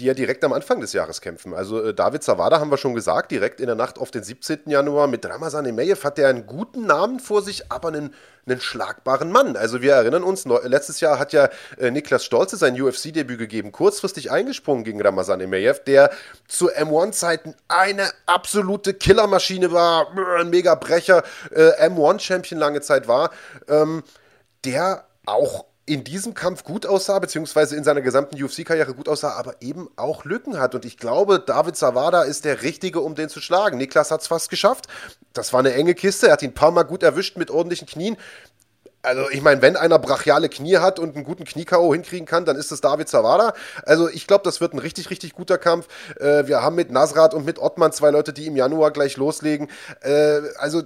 die ja direkt am Anfang des Jahres kämpfen. Also äh, David Zawada haben wir schon gesagt, direkt in der Nacht auf den 17. Januar mit Ramazan Emeyev hat der einen guten Namen vor sich, aber einen, einen schlagbaren Mann. Also wir erinnern uns, letztes Jahr hat ja äh, Niklas Stolze sein UFC-Debüt gegeben, kurzfristig eingesprungen gegen Ramazan Emeyev, der zu M1-Zeiten eine absolute Killermaschine war, ein Mega-Brecher, äh, M1-Champion lange Zeit war, ähm, der auch in diesem Kampf gut aussah, beziehungsweise in seiner gesamten UFC-Karriere gut aussah, aber eben auch Lücken hat. Und ich glaube, David Zawada ist der Richtige, um den zu schlagen. Niklas hat es fast geschafft. Das war eine enge Kiste. Er hat ihn ein paar Mal gut erwischt mit ordentlichen Knien. Also ich meine, wenn einer brachiale Knie hat und einen guten Knie-K.O. hinkriegen kann, dann ist es David Zawada. Also ich glaube, das wird ein richtig, richtig guter Kampf. Äh, wir haben mit Nasrat und mit Ottmann zwei Leute, die im Januar gleich loslegen. Äh, also äh,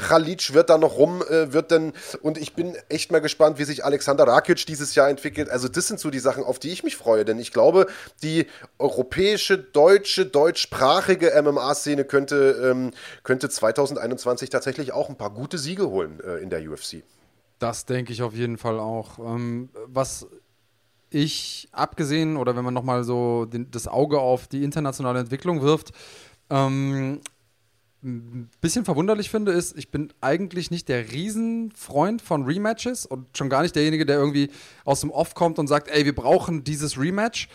Khalic wird da noch rum, äh, wird dann, und ich bin echt mal gespannt, wie sich Alexander Rakic dieses Jahr entwickelt. Also das sind so die Sachen, auf die ich mich freue, denn ich glaube, die europäische, deutsche, deutschsprachige MMA-Szene könnte, ähm, könnte 2021 tatsächlich auch ein paar gute Siege holen äh, in der UFC. Das denke ich auf jeden Fall auch. Ähm, was ich abgesehen oder wenn man nochmal so den, das Auge auf die internationale Entwicklung wirft, ähm, ein bisschen verwunderlich finde, ist, ich bin eigentlich nicht der Riesenfreund von Rematches und schon gar nicht derjenige, der irgendwie aus dem Off kommt und sagt, ey, wir brauchen dieses Rematch.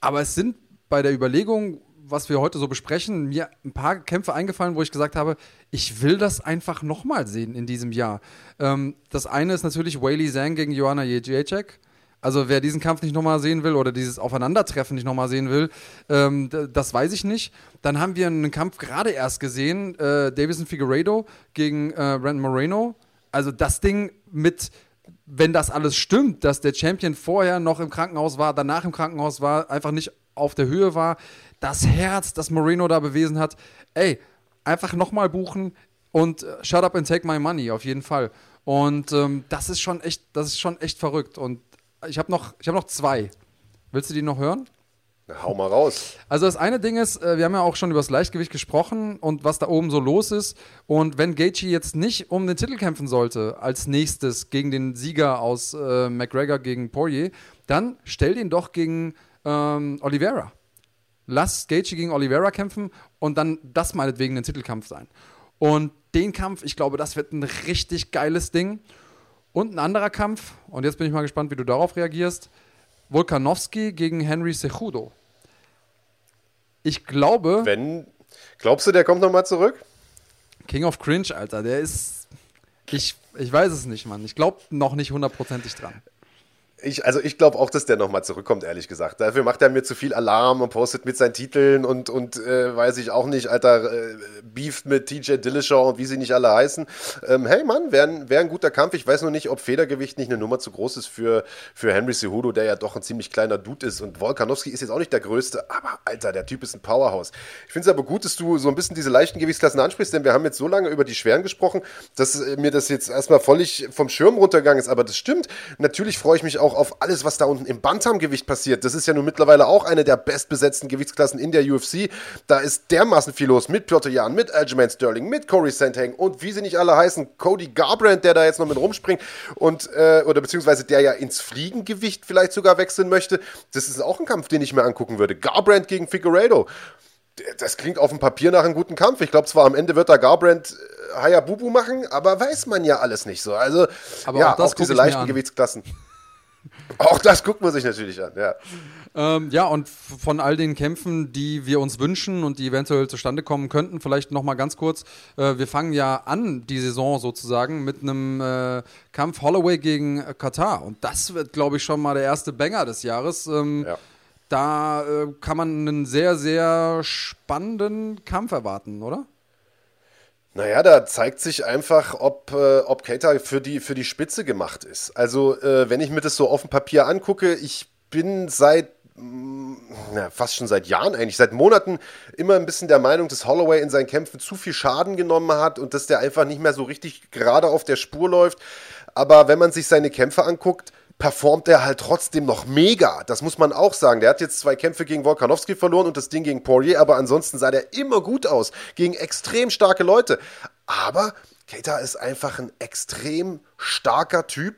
Aber es sind bei der Überlegung, was wir heute so besprechen, mir ein paar Kämpfe eingefallen, wo ich gesagt habe, ich will das einfach nochmal sehen in diesem Jahr. Ähm, das eine ist natürlich Whaley Zhang gegen Joanna Jędrzejczyk. Also wer diesen Kampf nicht nochmal sehen will oder dieses Aufeinandertreffen nicht nochmal sehen will, ähm, das weiß ich nicht. Dann haben wir einen Kampf gerade erst gesehen, äh, Davison Figueiredo gegen äh, Brandon Moreno. Also das Ding mit, wenn das alles stimmt, dass der Champion vorher noch im Krankenhaus war, danach im Krankenhaus war, einfach nicht auf der Höhe war, das Herz, das Moreno da bewiesen hat, ey, einfach nochmal buchen und äh, shut up and take my money, auf jeden Fall. Und ähm, das ist schon echt, das ist schon echt verrückt. Und ich habe noch, hab noch zwei. Willst du die noch hören? Na, hau mal raus. Also das eine Ding ist, äh, wir haben ja auch schon über das Leichtgewicht gesprochen und was da oben so los ist. Und wenn Gaethje jetzt nicht um den Titel kämpfen sollte, als nächstes gegen den Sieger aus äh, McGregor gegen Poirier, dann stell den doch gegen ähm, Oliveira. Lass Gaethje gegen Oliveira kämpfen und dann das meinetwegen ein Titelkampf sein. Und den Kampf, ich glaube, das wird ein richtig geiles Ding. Und ein anderer Kampf, und jetzt bin ich mal gespannt, wie du darauf reagierst. Volkanovski gegen Henry Cejudo. Ich glaube. Wenn. Glaubst du, der kommt nochmal zurück? King of Cringe, Alter, der ist. Ich, ich weiß es nicht, Mann. Ich glaube noch nicht hundertprozentig dran. Ich, also ich glaube auch, dass der nochmal zurückkommt, ehrlich gesagt. Dafür macht er mir zu viel Alarm und postet mit seinen Titeln und, und äh, weiß ich auch nicht, Alter, äh, Beef mit TJ Dillashaw und wie sie nicht alle heißen. Ähm, hey Mann, wäre wär ein guter Kampf. Ich weiß nur nicht, ob Federgewicht nicht eine Nummer zu groß ist für, für Henry Cejudo, der ja doch ein ziemlich kleiner Dude ist. Und Volkanovski ist jetzt auch nicht der Größte, aber Alter, der Typ ist ein Powerhouse. Ich finde es aber gut, dass du so ein bisschen diese leichten Gewichtsklassen ansprichst, denn wir haben jetzt so lange über die Schweren gesprochen, dass äh, mir das jetzt erstmal völlig vom Schirm runtergegangen ist. Aber das stimmt. Natürlich freue ich mich auch auf alles, was da unten im Bantamgewicht passiert. Das ist ja nun mittlerweile auch eine der bestbesetzten Gewichtsklassen in der UFC. Da ist dermaßen viel los mit Piotr Jan, mit Aljamain Sterling, mit Corey Sandhagen und wie sie nicht alle heißen, Cody Garbrandt, der da jetzt noch mit rumspringt und äh, oder beziehungsweise der ja ins Fliegengewicht vielleicht sogar wechseln möchte. Das ist auch ein Kampf, den ich mir angucken würde. Garbrandt gegen Figueredo das klingt auf dem Papier nach einem guten Kampf. Ich glaube zwar, am Ende wird da Garbrandt äh, Hayabubu machen, aber weiß man ja alles nicht so. Also, aber ja, auch, auch diese leichten Gewichtsklassen. Auch das guckt man sich natürlich an, ja. Ähm, ja, und von all den Kämpfen, die wir uns wünschen und die eventuell zustande kommen könnten, vielleicht nochmal ganz kurz. Äh, wir fangen ja an, die Saison sozusagen, mit einem äh, Kampf Holloway gegen äh, Katar. Und das wird, glaube ich, schon mal der erste Banger des Jahres. Ähm, ja. Da äh, kann man einen sehr, sehr spannenden Kampf erwarten, oder? Naja, da zeigt sich einfach, ob, äh, ob Keita für die, für die Spitze gemacht ist. Also, äh, wenn ich mir das so auf dem Papier angucke, ich bin seit mm, na, fast schon seit Jahren eigentlich, seit Monaten immer ein bisschen der Meinung, dass Holloway in seinen Kämpfen zu viel Schaden genommen hat und dass der einfach nicht mehr so richtig gerade auf der Spur läuft. Aber wenn man sich seine Kämpfe anguckt, performt er halt trotzdem noch mega. Das muss man auch sagen. Der hat jetzt zwei Kämpfe gegen Volkanovski verloren und das Ding gegen Poirier, aber ansonsten sah der immer gut aus. Gegen extrem starke Leute. Aber Keita ist einfach ein extrem starker Typ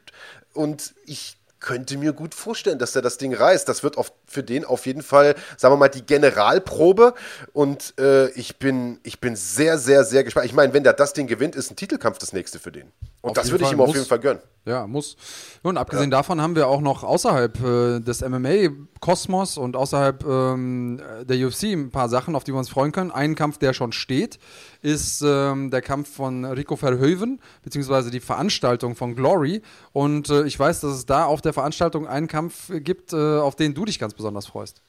und ich könnte mir gut vorstellen, dass er das Ding reißt. Das wird auf, für den auf jeden Fall, sagen wir mal, die Generalprobe. Und äh, ich, bin, ich bin sehr, sehr, sehr gespannt. Ich meine, wenn der das Ding gewinnt, ist ein Titelkampf das nächste für den. Und das würde ich ihm muss. auf jeden Fall gönnen. Ja, muss. Und abgesehen ja. davon haben wir auch noch außerhalb äh, des MMA-Kosmos und außerhalb ähm, der UFC ein paar Sachen, auf die wir uns freuen können. Ein Kampf, der schon steht, ist ähm, der Kampf von Rico Verhoeven, beziehungsweise die Veranstaltung von Glory. Und äh, ich weiß, dass es da auf der Veranstaltung einen Kampf gibt, äh, auf den du dich ganz besonders freust.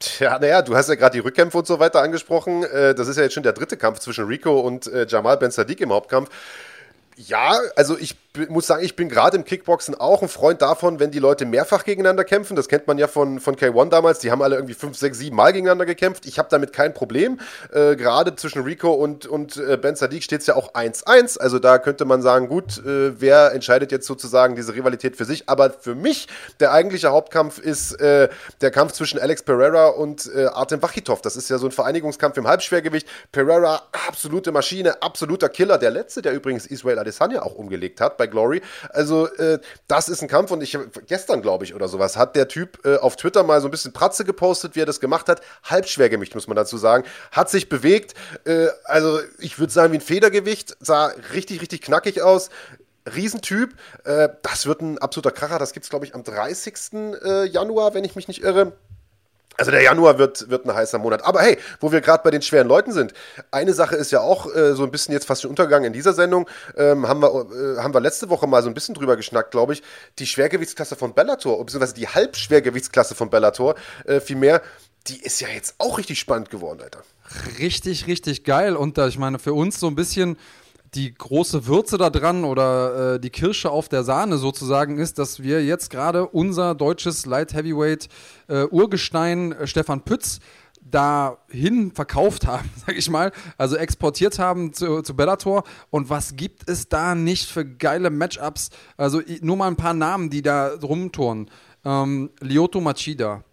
Tja, naja, du hast ja gerade die Rückkämpfe und so weiter angesprochen. Äh, das ist ja jetzt schon der dritte Kampf zwischen Rico und äh, Jamal Ben Sadiq im Hauptkampf. Ja, also ich muss sagen, ich bin gerade im Kickboxen auch ein Freund davon, wenn die Leute mehrfach gegeneinander kämpfen. Das kennt man ja von, von K1 damals. Die haben alle irgendwie fünf, sechs, sieben Mal gegeneinander gekämpft. Ich habe damit kein Problem. Äh, gerade zwischen Rico und, und äh, Ben Sadiq steht es ja auch 1-1. Also da könnte man sagen, gut, äh, wer entscheidet jetzt sozusagen diese Rivalität für sich? Aber für mich der eigentliche Hauptkampf ist äh, der Kampf zwischen Alex Pereira und äh, Artem Wachitov. Das ist ja so ein Vereinigungskampf im Halbschwergewicht. Pereira, absolute Maschine, absoluter Killer. Der letzte, der übrigens Israel Adesanya auch umgelegt hat bei Glory. Also, äh, das ist ein Kampf und ich gestern, glaube ich, oder sowas, hat der Typ äh, auf Twitter mal so ein bisschen Pratze gepostet, wie er das gemacht hat. Halbschwergewicht, muss man dazu sagen. Hat sich bewegt. Äh, also, ich würde sagen, wie ein Federgewicht. Sah richtig, richtig knackig aus. Riesentyp. Äh, das wird ein absoluter Kracher. Das gibt es, glaube ich, am 30. Äh, Januar, wenn ich mich nicht irre. Also der Januar wird, wird ein heißer Monat. Aber hey, wo wir gerade bei den schweren Leuten sind, eine Sache ist ja auch äh, so ein bisschen jetzt fast schon untergegangen in dieser Sendung, ähm, haben, wir, äh, haben wir letzte Woche mal so ein bisschen drüber geschnackt, glaube ich, die Schwergewichtsklasse von Bellator, beziehungsweise die Halbschwergewichtsklasse von Bellator, äh, vielmehr, die ist ja jetzt auch richtig spannend geworden, Alter. Richtig, richtig geil. Und da, ich meine, für uns so ein bisschen die große Würze da dran oder äh, die Kirsche auf der Sahne sozusagen ist, dass wir jetzt gerade unser deutsches Light Heavyweight äh, Urgestein äh, Stefan Pütz dahin verkauft haben, [LAUGHS] sag ich mal, also exportiert haben zu, zu Bellator. Und was gibt es da nicht für geile Matchups? Also nur mal ein paar Namen, die da rumtouren. Ähm, Lyoto Machida,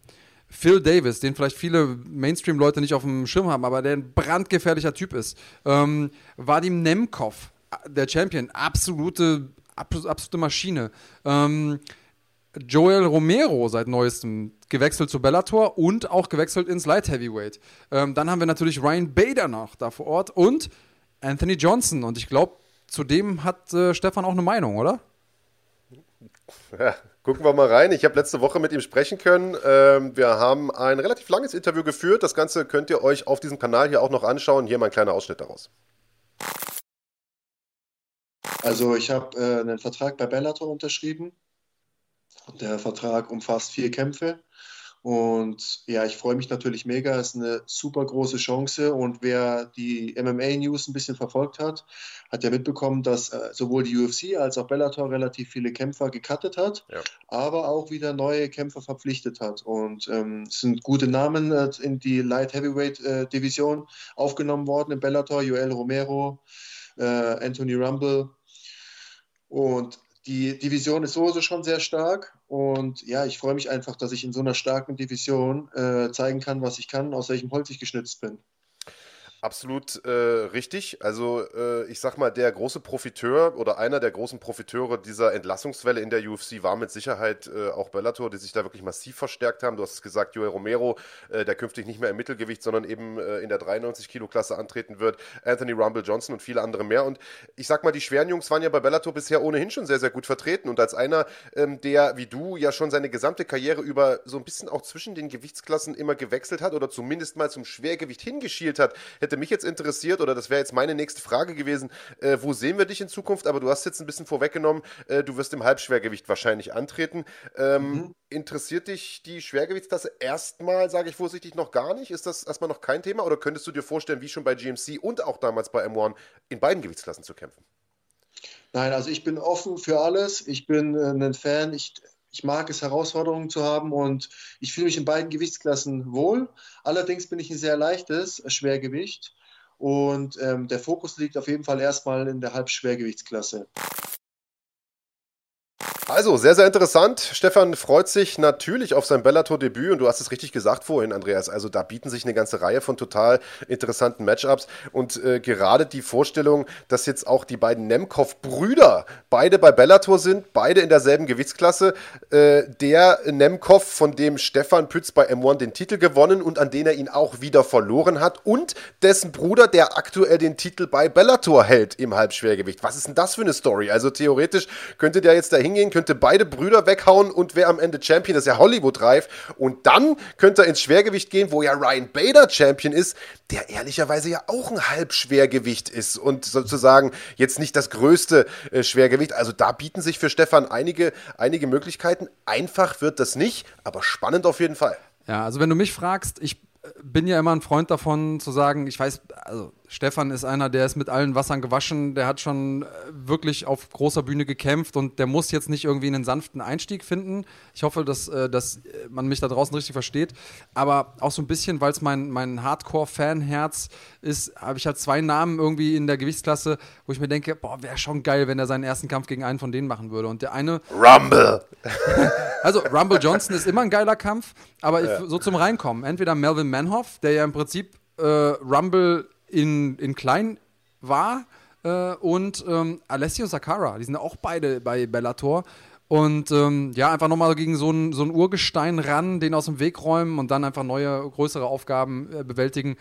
Phil Davis, den vielleicht viele Mainstream-Leute nicht auf dem Schirm haben, aber der ein brandgefährlicher Typ ist. Ähm, Vadim Nemkov, der Champion, absolute, absolute Maschine. Ähm, Joel Romero seit neuestem gewechselt zu Bellator und auch gewechselt ins Light Heavyweight. Ähm, dann haben wir natürlich Ryan Bader noch da vor Ort und Anthony Johnson. Und ich glaube, zu dem hat äh, Stefan auch eine Meinung, oder? Ja, [LAUGHS] gucken wir mal rein. Ich habe letzte Woche mit ihm sprechen können. Ähm, wir haben ein relativ langes Interview geführt. Das Ganze könnt ihr euch auf diesem Kanal hier auch noch anschauen. Hier mal ein kleiner Ausschnitt daraus. Also ich habe äh, einen Vertrag bei Bellator unterschrieben der Vertrag umfasst vier Kämpfe. Und ja, ich freue mich natürlich mega. Es ist eine super große Chance. Und wer die MMA-News ein bisschen verfolgt hat, hat ja mitbekommen, dass äh, sowohl die UFC als auch Bellator relativ viele Kämpfer gecuttet hat, ja. aber auch wieder neue Kämpfer verpflichtet hat. Und ähm, es sind gute Namen äh, in die Light Heavyweight äh, Division aufgenommen worden im Bellator. Joel Romero, Anthony Rumble. Und die Division ist sowieso schon sehr stark und ja, ich freue mich einfach, dass ich in so einer starken Division äh, zeigen kann, was ich kann, aus welchem Holz ich geschnitzt bin. Absolut äh, richtig. Also äh, ich sag mal, der große Profiteur oder einer der großen Profiteure dieser Entlassungswelle in der UFC war mit Sicherheit äh, auch Bellator, die sich da wirklich massiv verstärkt haben. Du hast es gesagt, Joel Romero, äh, der künftig nicht mehr im Mittelgewicht, sondern eben äh, in der 93 Kilo Klasse antreten wird. Anthony Rumble Johnson und viele andere mehr. Und ich sag mal, die schweren Jungs waren ja bei Bellator bisher ohnehin schon sehr, sehr gut vertreten. Und als einer, ähm, der wie du ja schon seine gesamte Karriere über so ein bisschen auch zwischen den Gewichtsklassen immer gewechselt hat oder zumindest mal zum Schwergewicht hingeschielt hat, hätte mich jetzt interessiert, oder das wäre jetzt meine nächste Frage gewesen, äh, wo sehen wir dich in Zukunft? Aber du hast jetzt ein bisschen vorweggenommen, äh, du wirst im Halbschwergewicht wahrscheinlich antreten. Ähm, mhm. Interessiert dich die Schwergewichtsklasse erstmal, sage ich vorsichtig, noch gar nicht? Ist das erstmal noch kein Thema? Oder könntest du dir vorstellen, wie schon bei GMC und auch damals bei M1, in beiden Gewichtsklassen zu kämpfen? Nein, also ich bin offen für alles. Ich bin äh, ein Fan. Ich ich mag es, Herausforderungen zu haben und ich fühle mich in beiden Gewichtsklassen wohl. Allerdings bin ich ein sehr leichtes Schwergewicht und ähm, der Fokus liegt auf jeden Fall erstmal in der Halbschwergewichtsklasse. Also, sehr, sehr interessant. Stefan freut sich natürlich auf sein Bellator-Debüt und du hast es richtig gesagt vorhin, Andreas. Also, da bieten sich eine ganze Reihe von total interessanten Matchups und äh, gerade die Vorstellung, dass jetzt auch die beiden Nemkov-Brüder beide bei Bellator sind, beide in derselben Gewichtsklasse. Äh, der Nemkov, von dem Stefan Pütz bei M1 den Titel gewonnen und an den er ihn auch wieder verloren hat und dessen Bruder, der aktuell den Titel bei Bellator hält im Halbschwergewicht. Was ist denn das für eine Story? Also, theoretisch könnte der jetzt da hingehen, könnte beide Brüder weghauen und wer am Ende Champion ist, ja Hollywood-reif. Und dann könnte er ins Schwergewicht gehen, wo ja Ryan Bader Champion ist, der ehrlicherweise ja auch ein Halbschwergewicht ist und sozusagen jetzt nicht das größte äh, Schwergewicht. Also da bieten sich für Stefan einige, einige Möglichkeiten. Einfach wird das nicht, aber spannend auf jeden Fall. Ja, also wenn du mich fragst, ich bin ja immer ein Freund davon zu sagen, ich weiß, also Stefan ist einer, der ist mit allen Wassern gewaschen, der hat schon äh, wirklich auf großer Bühne gekämpft und der muss jetzt nicht irgendwie einen sanften Einstieg finden. Ich hoffe, dass, äh, dass man mich da draußen richtig versteht. Aber auch so ein bisschen, weil es mein, mein Hardcore-Fanherz ist, habe ich halt zwei Namen irgendwie in der Gewichtsklasse, wo ich mir denke, boah, wäre schon geil, wenn er seinen ersten Kampf gegen einen von denen machen würde. Und der eine. Rumble! [LAUGHS] also, Rumble Johnson ist immer ein geiler Kampf, aber ja. so zum Reinkommen. Entweder Melvin Manhoff, der ja im Prinzip äh, Rumble in, in klein war äh, und ähm, Alessio Sakara. Die sind auch beide bei Bellator. Und ähm, ja, einfach nochmal gegen so ein, so ein Urgestein ran, den aus dem Weg räumen und dann einfach neue, größere Aufgaben äh, bewältigen.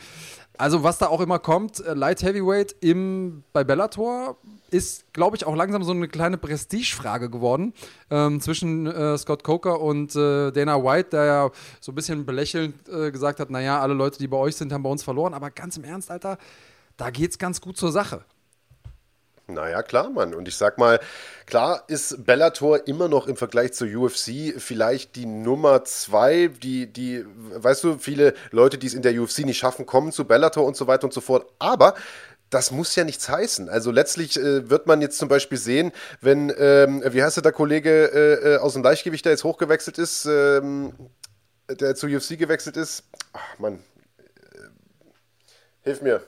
Also, was da auch immer kommt, äh, Light Heavyweight im, bei Bellator ist, glaube ich, auch langsam so eine kleine Prestigefrage geworden ähm, zwischen äh, Scott Coker und äh, Dana White, der ja so ein bisschen belächelnd äh, gesagt hat: Naja, alle Leute, die bei euch sind, haben bei uns verloren. Aber ganz im Ernst, Alter, da geht es ganz gut zur Sache. Naja, klar, Mann. Und ich sag mal, klar ist Bellator immer noch im Vergleich zur UFC vielleicht die Nummer zwei, die, die, weißt du, viele Leute, die es in der UFC nicht schaffen, kommen zu Bellator und so weiter und so fort. Aber das muss ja nichts heißen. Also letztlich äh, wird man jetzt zum Beispiel sehen, wenn, ähm, wie heißt der, Kollege äh, äh, aus dem Leichtgewicht, der jetzt hochgewechselt ist, ähm, der zu UFC gewechselt ist. Ach, Mann. Äh, hilf mir.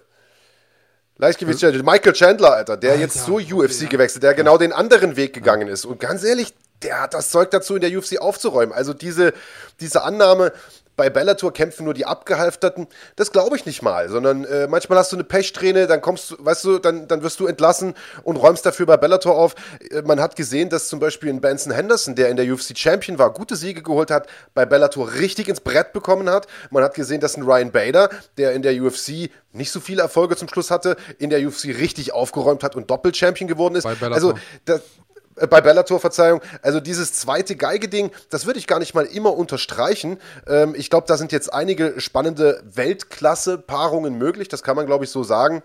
Leichtgewicht, Michael Chandler, Alter, der Alter, jetzt zur UFC ja. gewechselt, der genau den anderen Weg gegangen ist. Und ganz ehrlich, der hat das Zeug dazu, in der UFC aufzuräumen. Also diese, diese Annahme, bei Bellator kämpfen nur die Abgehalfterten. Das glaube ich nicht mal, sondern äh, manchmal hast du eine Pechsträhne, dann kommst du, weißt du, dann, dann wirst du entlassen und räumst dafür bei Bellator auf. Äh, man hat gesehen, dass zum Beispiel ein Benson Henderson, der in der UFC Champion war, gute Siege geholt hat, bei Bellator richtig ins Brett bekommen hat. Man hat gesehen, dass ein Ryan Bader, der in der UFC nicht so viele Erfolge zum Schluss hatte, in der UFC richtig aufgeräumt hat und Doppel-Champion geworden ist. Also, das, äh, bei Bellator, Verzeihung. Also dieses zweite Geige-Ding, das würde ich gar nicht mal immer unterstreichen. Ähm, ich glaube, da sind jetzt einige spannende Weltklasse-Paarungen möglich. Das kann man, glaube ich, so sagen.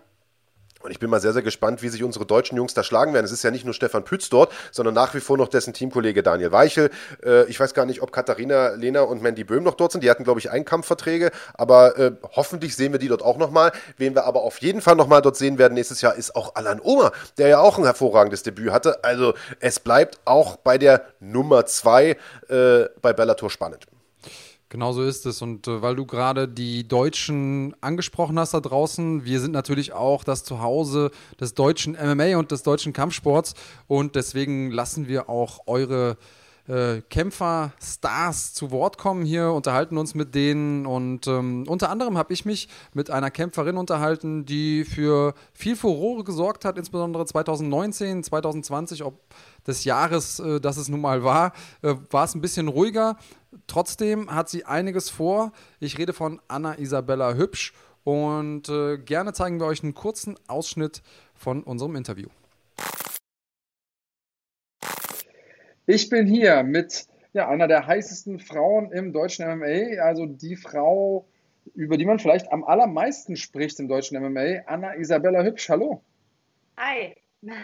Und ich bin mal sehr, sehr gespannt, wie sich unsere deutschen Jungs da schlagen werden. Es ist ja nicht nur Stefan Pütz dort, sondern nach wie vor noch dessen Teamkollege Daniel Weichel. Äh, ich weiß gar nicht, ob Katharina Lehner und Mandy Böhm noch dort sind. Die hatten, glaube ich, Einkampfverträge. Aber äh, hoffentlich sehen wir die dort auch nochmal. Wen wir aber auf jeden Fall nochmal dort sehen werden nächstes Jahr, ist auch Alan Omer, der ja auch ein hervorragendes Debüt hatte. Also es bleibt auch bei der Nummer 2 äh, bei Bellator spannend. Genau so ist es. Und äh, weil du gerade die Deutschen angesprochen hast da draußen, wir sind natürlich auch das Zuhause des deutschen MMA und des deutschen Kampfsports. Und deswegen lassen wir auch eure äh, Kämpfer, Stars zu Wort kommen hier, unterhalten uns mit denen und ähm, unter anderem habe ich mich mit einer Kämpferin unterhalten, die für viel Furore gesorgt hat, insbesondere 2019, 2020, ob des Jahres, äh, das es nun mal war, äh, war es ein bisschen ruhiger. Trotzdem hat sie einiges vor. Ich rede von Anna Isabella Hübsch und äh, gerne zeigen wir euch einen kurzen Ausschnitt von unserem Interview. Ich bin hier mit ja, einer der heißesten Frauen im deutschen MMA, also die Frau, über die man vielleicht am allermeisten spricht im deutschen MMA, Anna Isabella Hübsch. Hallo. Hi, [LAUGHS]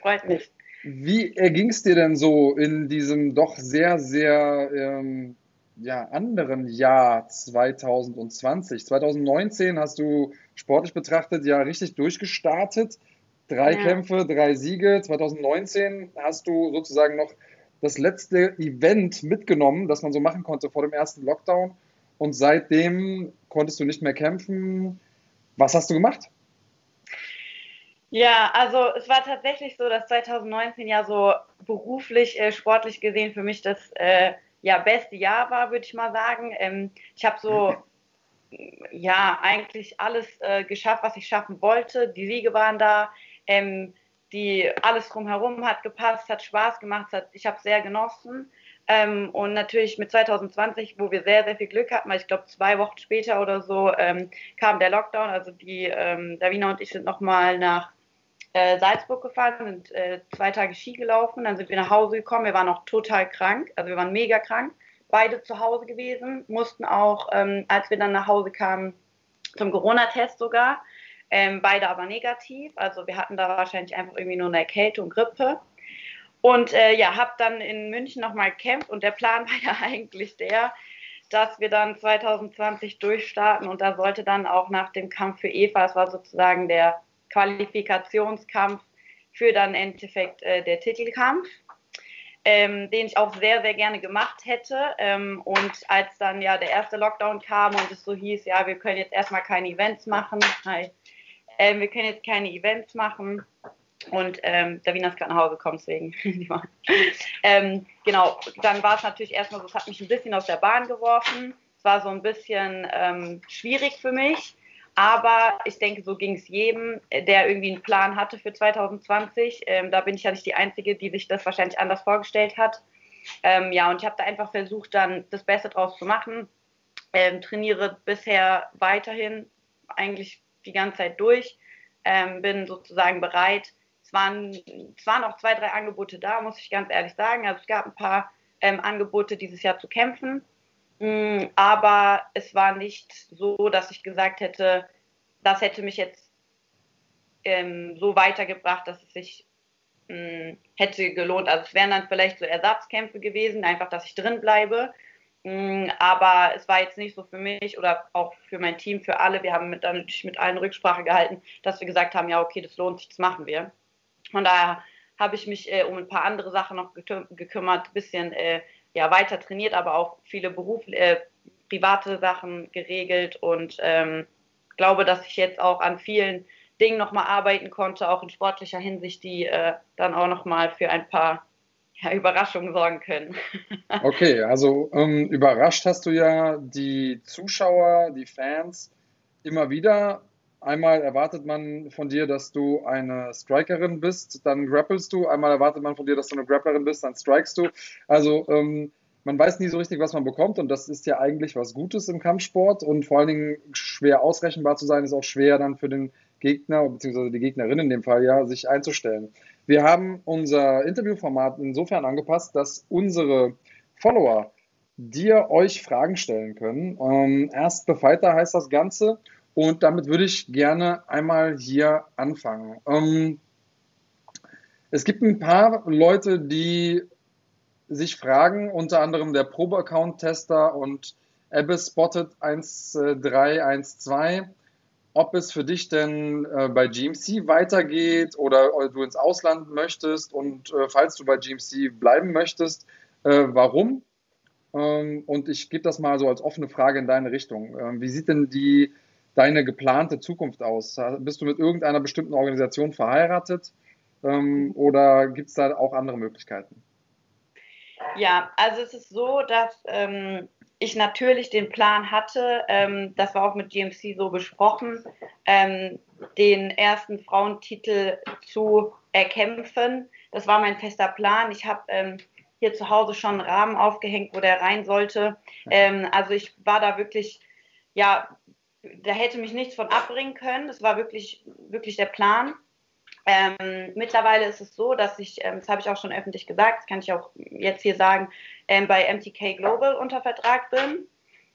freut mich. Wie erging es dir denn so in diesem doch sehr, sehr ähm, ja, anderen Jahr 2020? 2019 hast du sportlich betrachtet ja richtig durchgestartet. Drei ja. Kämpfe, drei Siege. 2019 hast du sozusagen noch das letzte Event mitgenommen, das man so machen konnte vor dem ersten Lockdown. Und seitdem konntest du nicht mehr kämpfen. Was hast du gemacht? Ja, also es war tatsächlich so, dass 2019 ja so beruflich, äh, sportlich gesehen für mich das äh, ja, beste Jahr war, würde ich mal sagen. Ähm, ich habe so [LAUGHS] ja eigentlich alles äh, geschafft, was ich schaffen wollte. Die Siege waren da. Ähm, die alles drumherum hat gepasst, hat Spaß gemacht, hat, ich habe sehr genossen. Ähm, und natürlich mit 2020, wo wir sehr, sehr viel Glück hatten, weil ich glaube, zwei Wochen später oder so ähm, kam der Lockdown. Also die ähm, Davina und ich sind nochmal nach äh, Salzburg gefahren, sind äh, zwei Tage Ski gelaufen, dann sind wir nach Hause gekommen. Wir waren auch total krank, also wir waren mega krank, beide zu Hause gewesen, mussten auch, ähm, als wir dann nach Hause kamen, zum Corona-Test sogar. Ähm, beide aber negativ. Also wir hatten da wahrscheinlich einfach irgendwie nur eine Erkältung, Grippe. Und äh, ja, habe dann in München nochmal gekämpft und der Plan [LAUGHS] war ja eigentlich der, dass wir dann 2020 durchstarten und da sollte dann auch nach dem Kampf für Eva, das war sozusagen der Qualifikationskampf für dann im Endeffekt äh, der Titelkampf, ähm, den ich auch sehr, sehr gerne gemacht hätte. Ähm, und als dann ja der erste Lockdown kam und es so hieß, ja, wir können jetzt erstmal keine Events machen, hi, ähm, wir können jetzt keine Events machen. Und ähm, Davina ist gerade nach Hause gekommen, deswegen. [LAUGHS] ähm, genau, dann war es natürlich erstmal so, es hat mich ein bisschen aus der Bahn geworfen. Es war so ein bisschen ähm, schwierig für mich. Aber ich denke, so ging es jedem, der irgendwie einen Plan hatte für 2020. Ähm, da bin ich ja nicht die Einzige, die sich das wahrscheinlich anders vorgestellt hat. Ähm, ja, und ich habe da einfach versucht, dann das Beste draus zu machen. Ähm, trainiere bisher weiterhin eigentlich die ganze Zeit durch, ähm, bin sozusagen bereit. Es waren, es waren auch zwei, drei Angebote da, muss ich ganz ehrlich sagen. Also es gab ein paar ähm, Angebote dieses Jahr zu kämpfen, aber es war nicht so, dass ich gesagt hätte, das hätte mich jetzt ähm, so weitergebracht, dass es sich mh, mm, hätte gelohnt. Also es wären dann vielleicht so Ersatzkämpfe gewesen, einfach, dass ich drin bleibe. Mm, aber es war jetzt nicht so für mich oder auch für mein Team, für alle. Wir haben mit, natürlich mit allen Rücksprache gehalten, dass wir gesagt haben, ja, okay, das lohnt sich, das machen wir. Von daher habe ich mich äh, um ein paar andere Sachen noch gekümmert, ein bisschen äh, ja, weiter trainiert, aber auch viele Beruf, äh, private Sachen geregelt und ähm, glaube, dass ich jetzt auch an vielen Dingen nochmal arbeiten konnte, auch in sportlicher Hinsicht, die äh, dann auch nochmal für ein paar ja, Überraschungen sorgen können. [LAUGHS] Okay, also ähm, überrascht hast du ja die Zuschauer, die Fans immer wieder. Einmal erwartet man von dir, dass du eine Strikerin bist, dann grappelst du. Einmal erwartet man von dir, dass du eine Grapplerin bist, dann strikest du. Also ähm, man weiß nie so richtig, was man bekommt und das ist ja eigentlich was Gutes im Kampfsport und vor allen Dingen schwer ausrechenbar zu sein, ist auch schwer dann für den Gegner bzw. die Gegnerin in dem Fall ja, sich einzustellen. Wir haben unser Interviewformat insofern angepasst, dass unsere Follower dir euch Fragen stellen können. Ähm, erst Befighter heißt das Ganze und damit würde ich gerne einmal hier anfangen. Ähm, es gibt ein paar Leute, die sich fragen, unter anderem der Probe-Account-Tester und Abyss Spotted 1312 ob es für dich denn äh, bei GMC weitergeht oder, du ins Ausland möchtest und äh, falls du bei GMC bleiben möchtest, äh, warum? Ähm, und ich gebe das mal so als offene Frage in deine Richtung. Ähm, wie sieht denn die, deine geplante Zukunft aus? Bist du mit irgendeiner bestimmten Organisation verheiratet ähm, oder gibt es da auch andere Möglichkeiten? Ja, also es ist so, dass ähm, ich natürlich den Plan hatte, ähm, das war auch mit GMC so besprochen, ähm, den ersten Frauentitel zu erkämpfen. Das war mein fester Plan. Ich habe ähm, hier zu Hause schon einen Rahmen aufgehängt, wo der rein sollte. Ähm, also ich war da wirklich, ja, da hätte mich nichts von abbringen können. Das war wirklich, wirklich der Plan. Ähm, mittlerweile ist es so, dass ich, ähm, das habe ich auch schon öffentlich gesagt, das kann ich auch jetzt hier sagen, ähm, bei MTK Global unter Vertrag bin.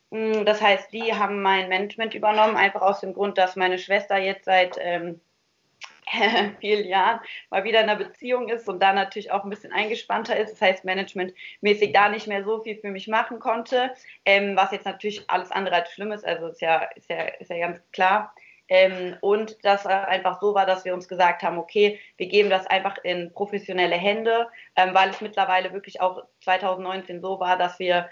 Mm, das heißt, die haben mein Management übernommen, einfach aus dem Grund, dass meine Schwester jetzt seit ähm, [LAUGHS] vielen Jahren mal wieder in einer Beziehung ist und da natürlich auch ein bisschen eingespannter ist. Das heißt, managementmäßig da nicht mehr so viel für mich machen konnte, ähm, was jetzt natürlich alles andere als schlimm ist. Also ist ja, ist ja, ist ja ganz klar. Ähm, und dass einfach so war, dass wir uns gesagt haben, okay, wir geben das einfach in professionelle Hände, ähm, weil es mittlerweile wirklich auch 2019 so war, dass wir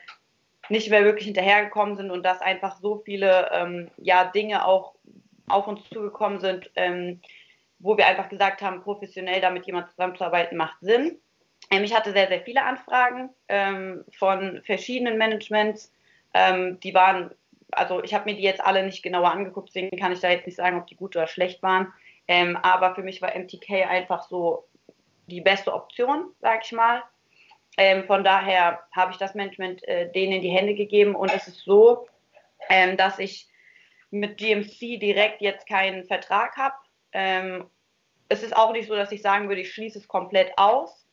nicht mehr wirklich hinterhergekommen sind und dass einfach so viele ähm, ja, Dinge auch auf uns zugekommen sind, ähm, wo wir einfach gesagt haben, professionell damit jemand zusammenzuarbeiten macht Sinn. Ähm, ich hatte sehr, sehr viele Anfragen ähm, von verschiedenen Managements. die waren also ich habe mir die jetzt alle nicht genauer angeguckt, deswegen kann ich da jetzt nicht sagen, ob die gut oder schlecht waren. Ähm, aber für mich war MTK einfach so die beste Option, sag ich mal. Ähm, von daher habe ich das Management äh, denen in die Hände gegeben und es ist so, ähm, dass ich mit GMC direkt jetzt keinen Vertrag habe. Ähm, es ist auch nicht so, dass ich sagen würde, ich schließe es komplett aus.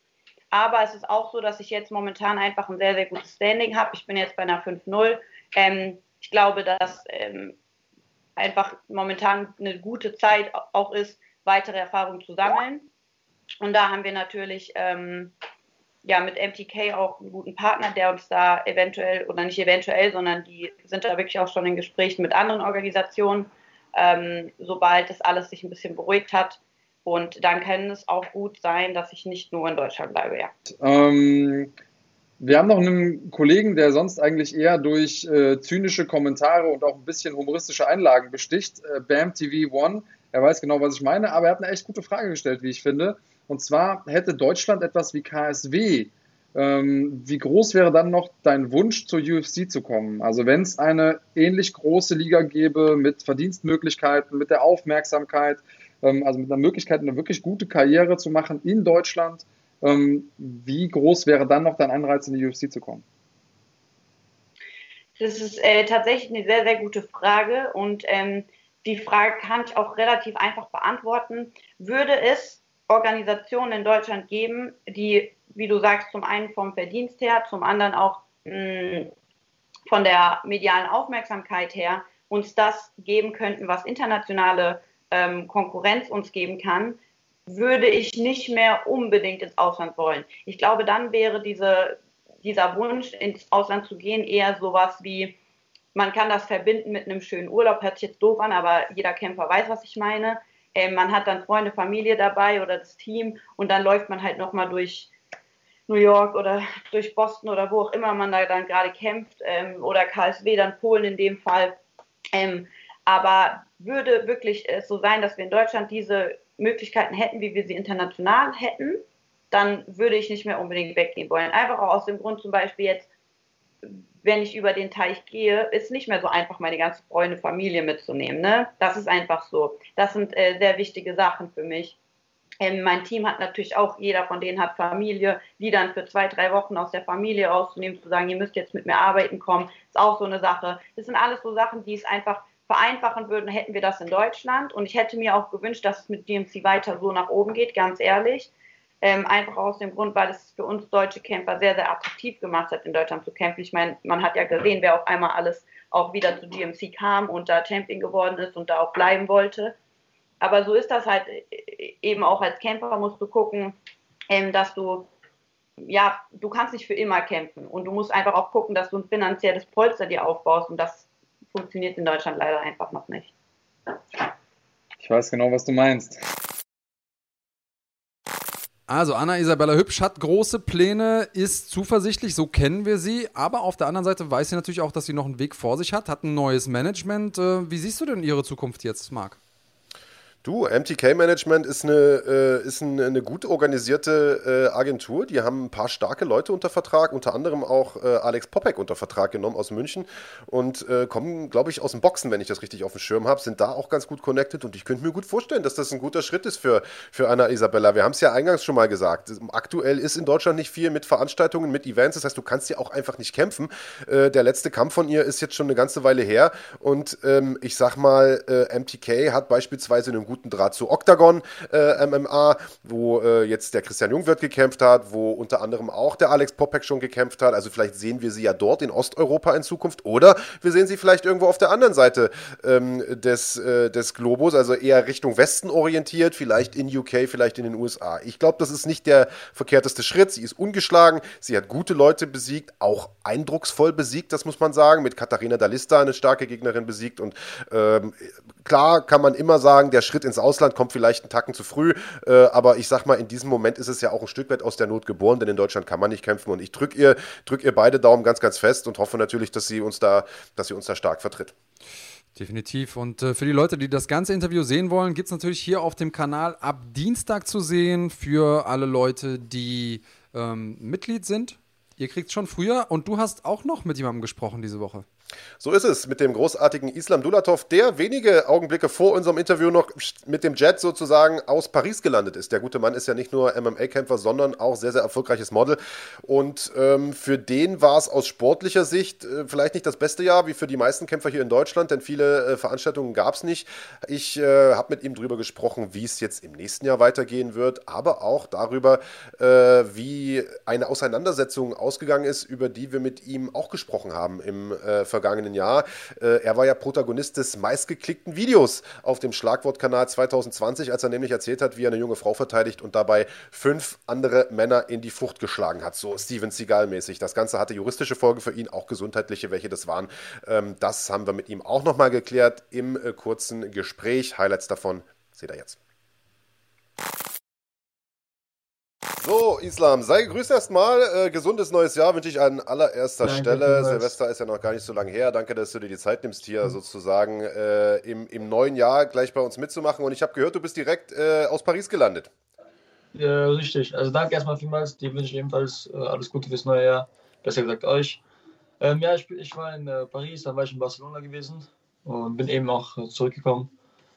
Aber es ist auch so, dass ich jetzt momentan einfach ein sehr, sehr gutes Standing habe. Ich bin jetzt bei einer 5-0. Ähm, ich glaube, dass ähm, einfach momentan eine gute Zeit auch ist, weitere Erfahrungen zu sammeln. Und da haben wir natürlich ähm, ja mit MTK auch einen guten Partner, der uns da eventuell oder nicht eventuell, sondern die sind da wirklich auch schon in Gesprächen mit anderen Organisationen, ähm, sobald das alles sich ein bisschen beruhigt hat. Und dann kann es auch gut sein, dass ich nicht nur in Deutschland bleibe, ja. Ähm, wir haben noch einen Kollegen, der sonst eigentlich eher durch äh, zynische Kommentare und auch ein bisschen humoristische Einlagen besticht, äh, Bam TV One. Er weiß genau, was ich meine, aber er hat eine echt gute Frage gestellt, wie ich finde. Und zwar hätte Deutschland etwas wie KSW. Ähm, wie groß wäre dann noch dein Wunsch, zur UFC zu kommen? Also wenn es eine ähnlich große Liga gäbe mit Verdienstmöglichkeiten, mit der Aufmerksamkeit, ähm, also mit einer Möglichkeit, eine wirklich gute Karriere zu machen in Deutschland, ähm, wie groß wäre dann noch dein Anreiz, in die UFC zu kommen? Das ist äh, tatsächlich eine sehr, sehr gute Frage und ähm, die Frage kann ich auch relativ einfach beantworten. Würde es Organisationen in Deutschland geben, die, wie du sagst, zum einen vom Verdienst her, zum anderen auch mh, mm, von der medialen Aufmerksamkeit her uns das geben könnten, was internationale ähm, Konkurrenz uns geben kann, würde ich nicht mehr unbedingt ins Ausland wollen. Ich glaube, dann wäre diese, dieser Wunsch, ins Ausland zu gehen, eher sowas wie, man kann das verbinden mit einem schönen Urlaub, hört sich jetzt doof an, aber jeder Kämpfer weiß, was ich meine. Ähm, man hat dann Freunde, Familie dabei oder das Team und dann läuft man halt nochmal durch New York oder durch Boston oder wo auch immer man da dann gerade kämpft ähm, oder KSW, dann Polen in dem Fall. Ähm, aber würde wirklich es so sein, dass wir in Deutschland diese Möglichkeiten hätten, wie wir sie international hätten, dann würde ich nicht mehr unbedingt weggehen wollen. Einfach auch aus dem Grund zum Beispiel jetzt, wenn ich über den Teich gehe, ist nicht mehr so einfach, meine ganze Freunde, Familie mitzunehmen. Ne? Das ist einfach so. Das sind äh, sehr wichtige Sachen für mich. Ähm, mein Team hat natürlich auch, jeder von denen hat Familie, die dann für zwei, drei Wochen aus der Familie rauszunehmen, zu sagen, ihr müsst jetzt mit mir arbeiten kommen, ist auch so eine Sache. Das sind alles so Sachen, die es einfach vereinfachen würden, hätten wir das in Deutschland. Und ich hätte mir auch gewünscht, dass es mit DMC weiter so nach oben geht, ganz ehrlich. Ähm, einfach aus dem Grund, weil es für uns deutsche Camper sehr, sehr attraktiv gemacht hat, in Deutschland zu campen. Ich meine, man hat ja gesehen, wer auf einmal alles auch wieder zu GMC kam und da Champion geworden ist und da auch bleiben wollte. Aber so ist das halt äh, eben auch als Camper, musst du gucken, ähm, dass du, ja, du kannst nicht für immer kämpfen und du musst einfach auch gucken, dass du ein finanzielles Polster dir aufbaust und das funktioniert in Deutschland leider einfach noch nicht. Ich weiß genau, was du meinst. Also Anna Isabella Hübsch hat große Pläne, ist zuversichtlich, so kennen wir sie, aber auf der anderen Seite weiß sie natürlich auch, dass sie noch einen Weg vor sich hat, hat ein neues Management. Äh, wie siehst du denn ihre Zukunft jetzt, Marc? Du, MTK Management ist eine, äh, ist eine, eine gut organisierte äh, Agentur. Die haben ein paar starke Leute unter Vertrag, unter anderem auch äh, Alex Popek unter Vertrag genommen aus München und äh, kommen, glaube ich, aus dem Boxen, wenn ich das richtig auf dem Schirm habe, sind da auch ganz gut connected und ich könnte mir gut vorstellen, dass das ein guter Schritt ist für, für Anna Isabella. Wir haben es ja eingangs schon mal gesagt. Aktuell ist in Deutschland nicht viel mit Veranstaltungen, mit Events, das heißt, du kannst ja auch einfach nicht kämpfen. Äh, der letzte Kampf von ihr ist jetzt schon eine ganze Weile her und ähm, ich sag mal, äh, MTK hat beispielsweise einen guten guten Draht zu Octagon äh, MMA, wo äh, jetzt der Christian Jungwirth gekämpft hat, wo unter anderem auch der Alex Popek schon gekämpft hat. Also vielleicht sehen wir sie ja dort in Osteuropa in Zukunft oder wir sehen sie vielleicht irgendwo auf der anderen Seite ähm, des, äh, des Globus, also eher Richtung Westen orientiert, vielleicht in UK, vielleicht in den USA. Ich glaube, das ist nicht der verkehrteste Schritt. Sie ist ungeschlagen, sie hat gute Leute besiegt, auch eindrucksvoll besiegt, das muss man sagen, mit Katharina Dalista eine starke Gegnerin besiegt und ähm, klar kann man immer sagen, der Schritt ins Ausland kommt vielleicht einen Tacken zu früh, äh, aber ich sag mal, in diesem Moment ist es ja auch ein Stück weit aus der Not geboren, denn in Deutschland kann man nicht kämpfen und ich drücke ihr, drück ihr beide Daumen ganz, ganz fest und hoffe natürlich, dass sie uns da, dass sie uns da stark vertritt. Definitiv. Und äh, für die Leute, die das ganze Interview sehen wollen, gibt es natürlich hier auf dem Kanal ab Dienstag zu sehen für alle Leute, die ähm, Mitglied sind. Ihr kriegt es schon früher und du hast auch noch mit jemandem gesprochen diese Woche. So ist es mit dem großartigen Islam Dulatov, der wenige Augenblicke vor unserem Interview noch mit dem Jet sozusagen aus Paris gelandet ist. Der gute Mann ist ja nicht nur MMA-Kämpfer, sondern auch sehr, sehr erfolgreiches Model. Und ähm, für den war es aus sportlicher Sicht äh, vielleicht nicht das beste Jahr, wie für die meisten Kämpfer hier in Deutschland, denn viele äh, Veranstaltungen gab es nicht. Ich äh, habe mit ihm darüber gesprochen, wie es jetzt im nächsten Jahr weitergehen wird, aber auch darüber, äh, wie eine Auseinandersetzung ausgegangen ist, über die wir mit ihm auch gesprochen haben im äh, vergangenen Jahr. Äh, er war ja Protagonist des meistgeklickten Videos auf dem Schlagwortkanal 2020, als er nämlich erzählt hat, wie er eine junge Frau verteidigt und dabei fünf andere Männer in die Frucht geschlagen hat. So Steven Seagal-mäßig. Das Ganze hatte juristische Folgen für ihn, auch gesundheitliche, welche das waren. Ähm, das haben wir mit ihm auch nochmal geklärt im äh, kurzen Gespräch. Highlights davon seht ihr jetzt. So, Islam, sei gegrüßt erstmal. Äh, gesundes neues Jahr wünsche ich an allererster Danke, Stelle. Silvester ist ja noch gar nicht so lange her. Danke, dass du dir die Zeit nimmst, hier mhm. sozusagen äh, im, im neuen Jahr gleich bei uns mitzumachen. Und ich habe gehört, du bist direkt äh, aus Paris gelandet. Ja, richtig. Also danke erstmal vielmals. Dir wünsche ich ebenfalls äh, alles Gute fürs neue Jahr. Besser gesagt euch. Ähm, ja, ich, ich, war in äh, Paris, dann war ich in Barcelona gewesen und bin eben auch äh, zurückgekommen.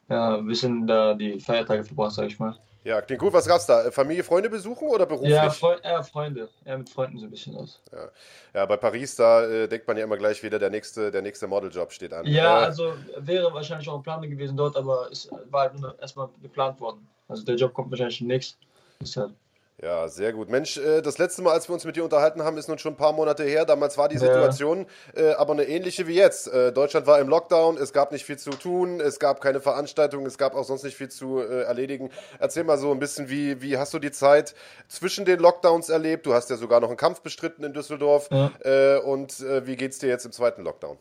Ja, ein bisschen da die Feiertage verbracht, sag ich mal. Ja, klingt gut. Was gab's da? Familie, Freunde besuchen oder beruflich? Ja, Fre ja Freunde. Ja, mit Freunden so ein bisschen aus. Ja, ja bei Paris, da äh, denkt man ja immer gleich wieder, der nächste, der nächste Modeljob steht an. Ja, äh, also wäre wahrscheinlich auch ein Plan gewesen dort, aber es war halt nur erstmal geplant worden. Also der Job kommt wahrscheinlich demnächst. Ja, sehr gut. Mensch, äh, das letzte Mal, als wir uns mit dir unterhalten haben, ist nun schon ein paar Monate her. Damals war die Situation ja. Äh, aber eine ähnliche wie jetzt. Äh, Deutschland war im Lockdown, es gab nicht viel zu tun, es gab keine Veranstaltungen, es gab auch sonst nicht viel zu erledigen. Erzähl mal so ein bisschen, wie, wie hast du die Zeit zwischen den Lockdowns erlebt? Du hast ja sogar noch einen Kampf bestritten in Düsseldorf. Ja. Und wie geht's dir jetzt im zweiten Lockdown?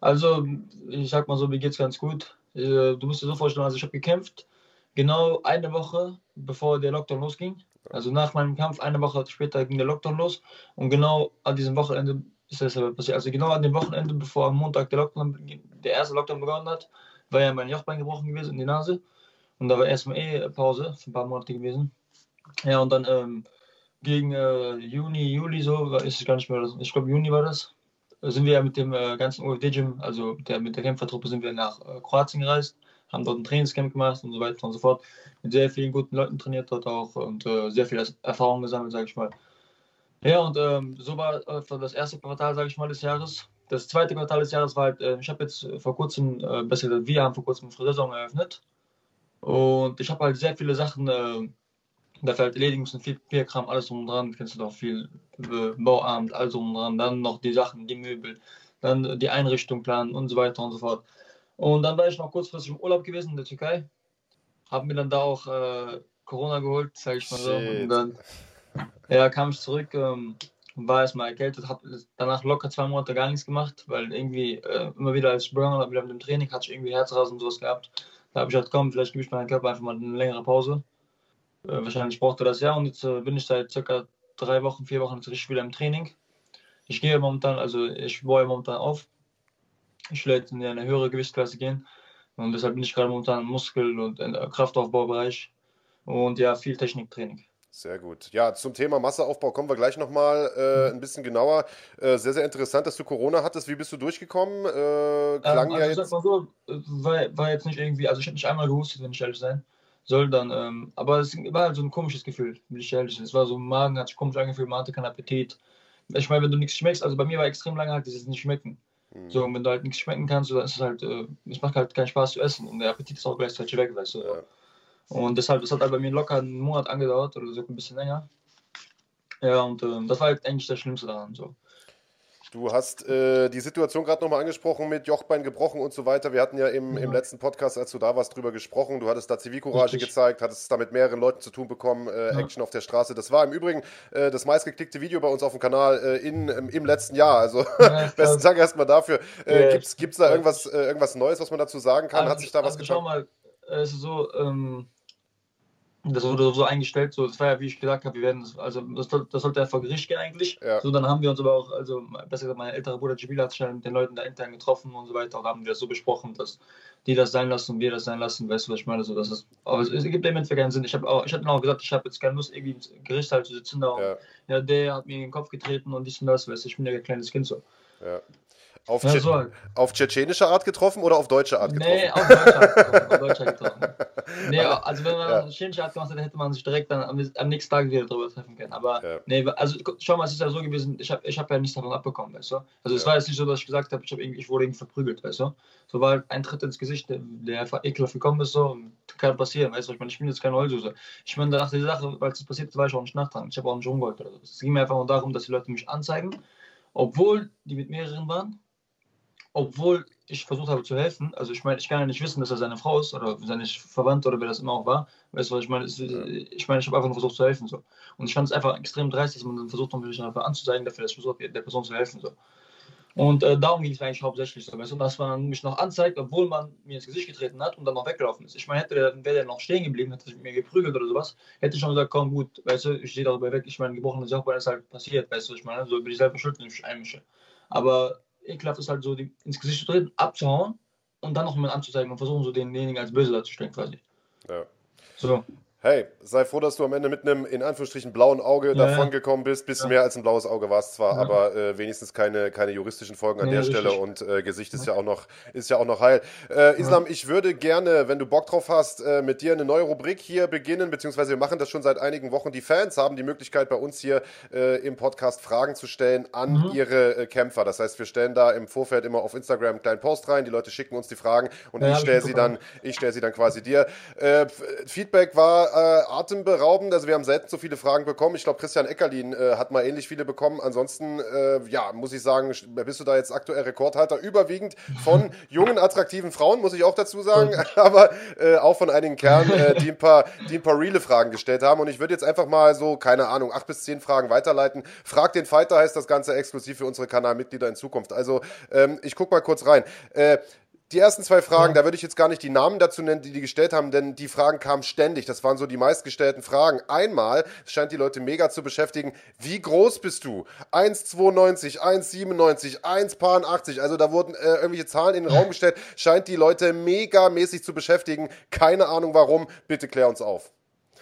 Also, ich sag mal so, mir geht's ganz gut. Du musst dir so vorstellen, also ich habe gekämpft, genau eine Woche bevor der Lockdown losging. Also nach meinem Kampf, eine Woche später ging der Lockdown los und genau an diesem Wochenende ist das passiert. Also genau an dem Wochenende, bevor am Montag der Lockdown, der erste Lockdown begonnen hat, war ja mein Jochbein gebrochen gewesen in die Nase und da war erstmal eh Pause für ein paar Monate gewesen. Ja, und dann ähm, gegen äh, Juni, Juli so, ist es gar nicht mehr, ich glaube Juni war das, sind wir ja mit dem äh, ganzen UFD-Gym, also der, mit der Kämpfertruppe sind wir nach äh, Kroatien gereist, haben dort ein Trainingscamp gemacht und so weiter und so fort. Mit sehr vielen guten Leuten trainiert dort auch und äh, sehr viel Erfahrung gesammelt, sage ich mal. Ja, und ähm, so war äh, das erste Quartal, sage ich mal, des Jahres. Das zweite Quartal des Jahres war halt, äh, ich habe jetzt vor kurzem, äh, besser gesagt, wir haben vor kurzem eine Friseursaison eröffnet. Und ich habe halt sehr viele Sachen äh, dafür halt erledigen müssen, viel Papierkram, alles drum und dran, kennst du doch viel äh, Bauamt, alles drum und dran, dann noch die Sachen, die Möbel, dann die Einrichtung planen und so weiter und so fort. Und dann war ich noch kurzfristig im Urlaub gewesen in der Türkei, habe mir dann da auch äh, Corona geholt, sage ich mal so. Und dann ja, kam ich zurück, ähm, war erstmal erkältet, habe danach locker zwei Monate gar nichts gemacht, weil irgendwie äh, immer wieder als Burner, wieder mit dem Training, hatte ich irgendwie Herzrasen und sowas gehabt. Da habe ich halt, komm, vielleicht gebe ich meinem Körper einfach mal eine längere Pause. Äh, wahrscheinlich braucht er das ja und jetzt äh, bin ich seit circa drei Wochen, vier Wochen jetzt richtig wieder im Training. Ich gehe momentan, also ich baue momentan auf. Ich jetzt in eine höhere Gewichtsklasse gehen und deshalb bin ich gerade momentan im Muskel- und Kraftaufbaubereich und ja, viel Techniktraining. Sehr gut. Ja, zum Thema Masseaufbau kommen wir gleich nochmal äh, ein bisschen genauer. Äh, sehr, sehr interessant, dass du Corona hattest. Wie bist du durchgekommen? Äh, klang ähm, also ja jetzt. So, war, war jetzt nicht irgendwie, also ich habe nicht einmal gehustet, wenn ich ehrlich sein soll dann, ähm, aber es war halt so ein komisches Gefühl, will ich ehrlich. Es war so, im Magen hat sich komisch angefühlt, man hatte keinen Appetit. Ich meine, wenn du nichts schmeckst, also bei mir war extrem lange halt dieses nicht schmecken. Mhm. So, und wenn du halt nichts schmecken kannst, dann ist es halt, äh, es macht halt keinen Spaß zu essen und der Appetit ist auch gleichzeitig weg, weißt du. Ja. Und deshalb, das hat halt bei mir locker einen Monat angedauert oder so ein bisschen länger. Ja, und äh, das war halt eigentlich das Schlimmste daran. So. Du hast äh, die Situation gerade nochmal angesprochen mit Jochbein gebrochen und so weiter. Wir hatten ja im, im letzten Podcast, als du da warst, drüber gesprochen. Du hattest da Zivilcourage gezeigt, hattest es da mit mehreren Leuten zu tun bekommen, äh, ja. Action auf der Straße. Das war im Übrigen äh, das meistgeklickte Video bei uns auf dem Kanal äh, in, im, letzten Jahr. Also [LAUGHS] ja, besten Dank erstmal dafür. Äh, Gibt es da irgendwas, äh, irgendwas Neues, was man dazu sagen kann? Also, Hat sich da was also getan? Schau mal, es ist so, ähm, das wurde so eingestellt, so, das war ja, wie ich gesagt habe, wir werden das, also das, das sollte ja vor Gericht gehen eigentlich. Ja. So, dann haben wir uns aber auch, also besser gesagt, mein älterer Bruder Jibil hat sich mit den Leuten da intern getroffen und so weiter und haben wir das so besprochen, dass die das sein lassen und wir das sein lassen, weißt du, was ich meine? So, das ist, aber es, es gibt im Endeffekt keinen Sinn. Ich habe auch, ich hatte auch gesagt, ich habe jetzt keine Lust, irgendwie im Gericht halt zu sitzen da und ja. ja. der hat mir in den Kopf getreten und dies und das, weißt du, ich bin ja ein kleines Kind so. Ja. Auf, ja, so. auf tschetschenische Art getroffen oder auf deutsche Art getroffen? Nee, auf deutsche Art getroffen. auf deutsche Art getroffen. [LAUGHS] Nee, also wenn man ja. tschetschenische Art gemacht hätte, hätte man sich direkt dann am, am nächsten Tag wieder darüber treffen können. Aber ja. nee, also schau mal, es ist ja so gewesen, ich habe ich hab ja nichts davon abbekommen, weißt du? Also es war jetzt nicht so, dass ich gesagt habe, ich, hab ich wurde irgendwie verprügelt, weißt du? So war halt ein Tritt ins Gesicht, der, der einfach ekelhaft gekommen ist, so, kann passieren, weißt du? Ich meine, ich bin jetzt keine Heulsuse. Ich meine, nach der Sache, weil es passiert ist, war ich auch nicht nachtragen. Ich habe auch nicht rumgeholt oder so. Es ging mir einfach nur darum, dass die Leute mich anzeigen, obwohl die mit mehreren waren obwohl ich versucht habe zu helfen. Also ich meine, ich kann ja nicht wissen, dass er seine Frau ist oder seine Verwandte oder wer das immer auch war. Weißt du, was ich meine? Ich meine, ich habe einfach nur versucht zu helfen. So. Und ich fand es einfach extrem dreist, dass man dann versucht, mich einfach anzuzeigen, dafür, dass ich versucht der Person zu helfen. So. Und äh, darum ging es eigentlich hauptsächlich so. Weißt du, dass man mich noch anzeigt, obwohl man mir ins Gesicht getreten hat und dann noch weggelaufen ist. Ich meine, hätte der, wäre der noch stehen geblieben, hätte sich mit mir geprügelt oder sowas, hätte ich schon gesagt, komm gut, weißt du, ich stehe darüber weg. Ich meine, gebrochenes Jochbein ist halt passiert, weißt du, ich meine, so bin ich selber schuld, wenn ich mich einmische. Aber ekelhaft ist halt so, die ins Gesicht zu treten, abzuhauen und dann noch mal anzuzeigen und versuchen so denjenigen als böse darzustellen quasi. Ja. So hey, sei froh, dass du am Ende mit einem in Anführungsstrichen blauen Auge ja, davon gekommen bist. Bisschen ja. mehr als ein blaues Auge war es zwar, ja. aber äh, wenigstens keine, keine juristischen Folgen an der richtig. Stelle und äh, Gesicht ist ja auch noch, ist ja auch noch heil. Äh, Islam, ich würde gerne, wenn du Bock drauf hast, äh, mit dir eine neue Rubrik hier beginnen, beziehungsweise wir machen das schon seit einigen Wochen. Die Fans haben die Möglichkeit, bei uns hier äh, im Podcast Fragen zu stellen an mhm. ihre äh, Kämpfer. Das heißt, wir stellen da im Vorfeld immer auf Instagram einen kleinen Post rein, die Leute schicken uns die Fragen und ich stelle sie dann, ich stelle sie dann quasi dir. Feedback war atemberaubend beraubend. Also wir haben selten so viele Fragen bekommen. Ich glaube, Christian Eckerlin äh, hat mal ähnlich viele bekommen. Ansonsten, äh, ja, muss ich sagen, bist du da jetzt aktuell Rekordhalter. Überwiegend von [LAUGHS] jungen, attraktiven Frauen, muss ich auch dazu sagen. [LAUGHS] Aber äh, auch von einigen Kerlen, äh, die, ein paar, die ein paar reale Fragen gestellt haben. Und ich würde jetzt einfach mal so, keine Ahnung, acht bis zehn Fragen weiterleiten. Frag den Fighter heißt das Ganze exklusiv für unsere Kanalmitglieder in Zukunft. Also ähm, ich gucke mal kurz rein. Die ersten zwei Fragen, ja. da würde ich jetzt gar nicht die Namen dazu nennen, die die gestellt haben, denn die Fragen kamen ständig. Das waren so die meistgestellten Fragen. Einmal, es scheint die Leute mega zu beschäftigen, wie groß bist du? 1,92, 1,97, 1,80. Also da wurden äh, irgendwelche Zahlen in den Raum gestellt. Scheint die Leute mega mäßig zu beschäftigen. Keine Ahnung warum. Bitte klär uns auf.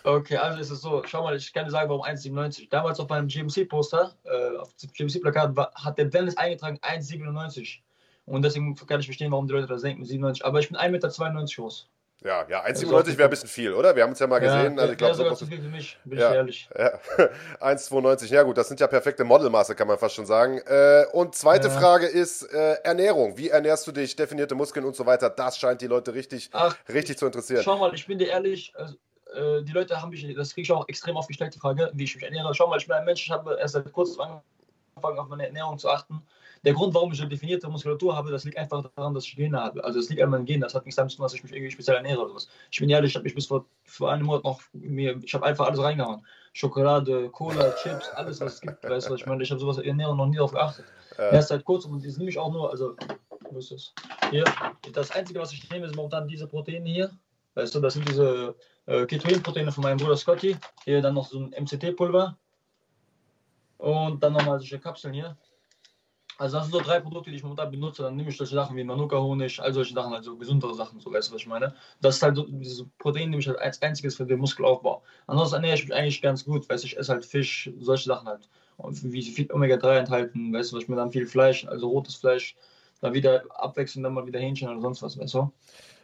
Okay, also ist es so, schau mal, ich kann dir sagen, warum 1,97. Damals auf meinem GMC-Poster, äh, auf dem GMC-Plakat, hat der Dennis eingetragen 1,97. Und deswegen kann ich verstehen, warum die Leute das denken, 97. Aber ich bin 1,92 Meter groß. Ja, ja, 1,97 wäre ein bisschen viel, oder? Wir haben uns ja mal gesehen. Ja, also ich glaub, sogar so zu viel für mich, bin ja, ich ehrlich. Ja. [LAUGHS] 1,92, ja gut, das sind ja perfekte Modelmaße, kann man fast schon sagen. Äh, und zweite Ja. Frage ist äh, Ernährung. Wie ernährst du dich, definierte Muskeln und so weiter? Das scheint die Leute richtig, Ach, richtig zu interessieren. Schau mal, ich bin dir ehrlich, also, äh, die Leute haben mich, das kriege ich auch extrem oft gestellt, die Frage, wie ich mich ernähre. Schau mal, ich bin ein Mensch, ich habe erst seit kurzem angefangen, auf meine Ernährung zu achten. Der Grund, warum ich eine definierte Muskulatur habe, das liegt einfach daran, dass ich Gene habe. Also es liegt an meinen Genen, das hat nichts damit zu tun, dass ich mich irgendwie speziell ernähre oder was. Ich bin ehrlich, ich habe mich bis vor, vor einem Monat noch, mir, ich habe einfach alles reingehauen. Schokolade, Cola, Chips, alles, was es gibt, weißt du, ich meine? Ich habe sowas Ernährung noch nie darauf geachtet. Äh, Erst seit kurzem und das nehme ich auch nur, also, wo ist das? Hier, das Einzige, was ich nehme, ist momentan diese Proteine hier. Weißt du, das sind diese äh, Ketoin-Proteine von meinem Bruder Scotty. Hier dann noch so ein MCT-Pulver. Und dann nochmal solche Kapseln hier. Also das sind so drei Produkte, die ich momentan benutze. Dann nehme ich solche Sachen wie Manuka-Honig, all solche Sachen, also gesundere Sachen, so weißt du, was ich meine. Das ist halt so, diese Proteine nehme ich halt als einziges für den Muskelaufbau. Ansonsten ernähre ich mich eigentlich ganz gut, weißt du, ich esse halt Fisch, solche Sachen halt. Und wie viel Omega-3 enthalten, weißt du, was ich mir dann viel Fleisch, also rotes Fleisch, dann wieder abwechselnd dann mal wieder Hähnchen oder sonst was, weißt du.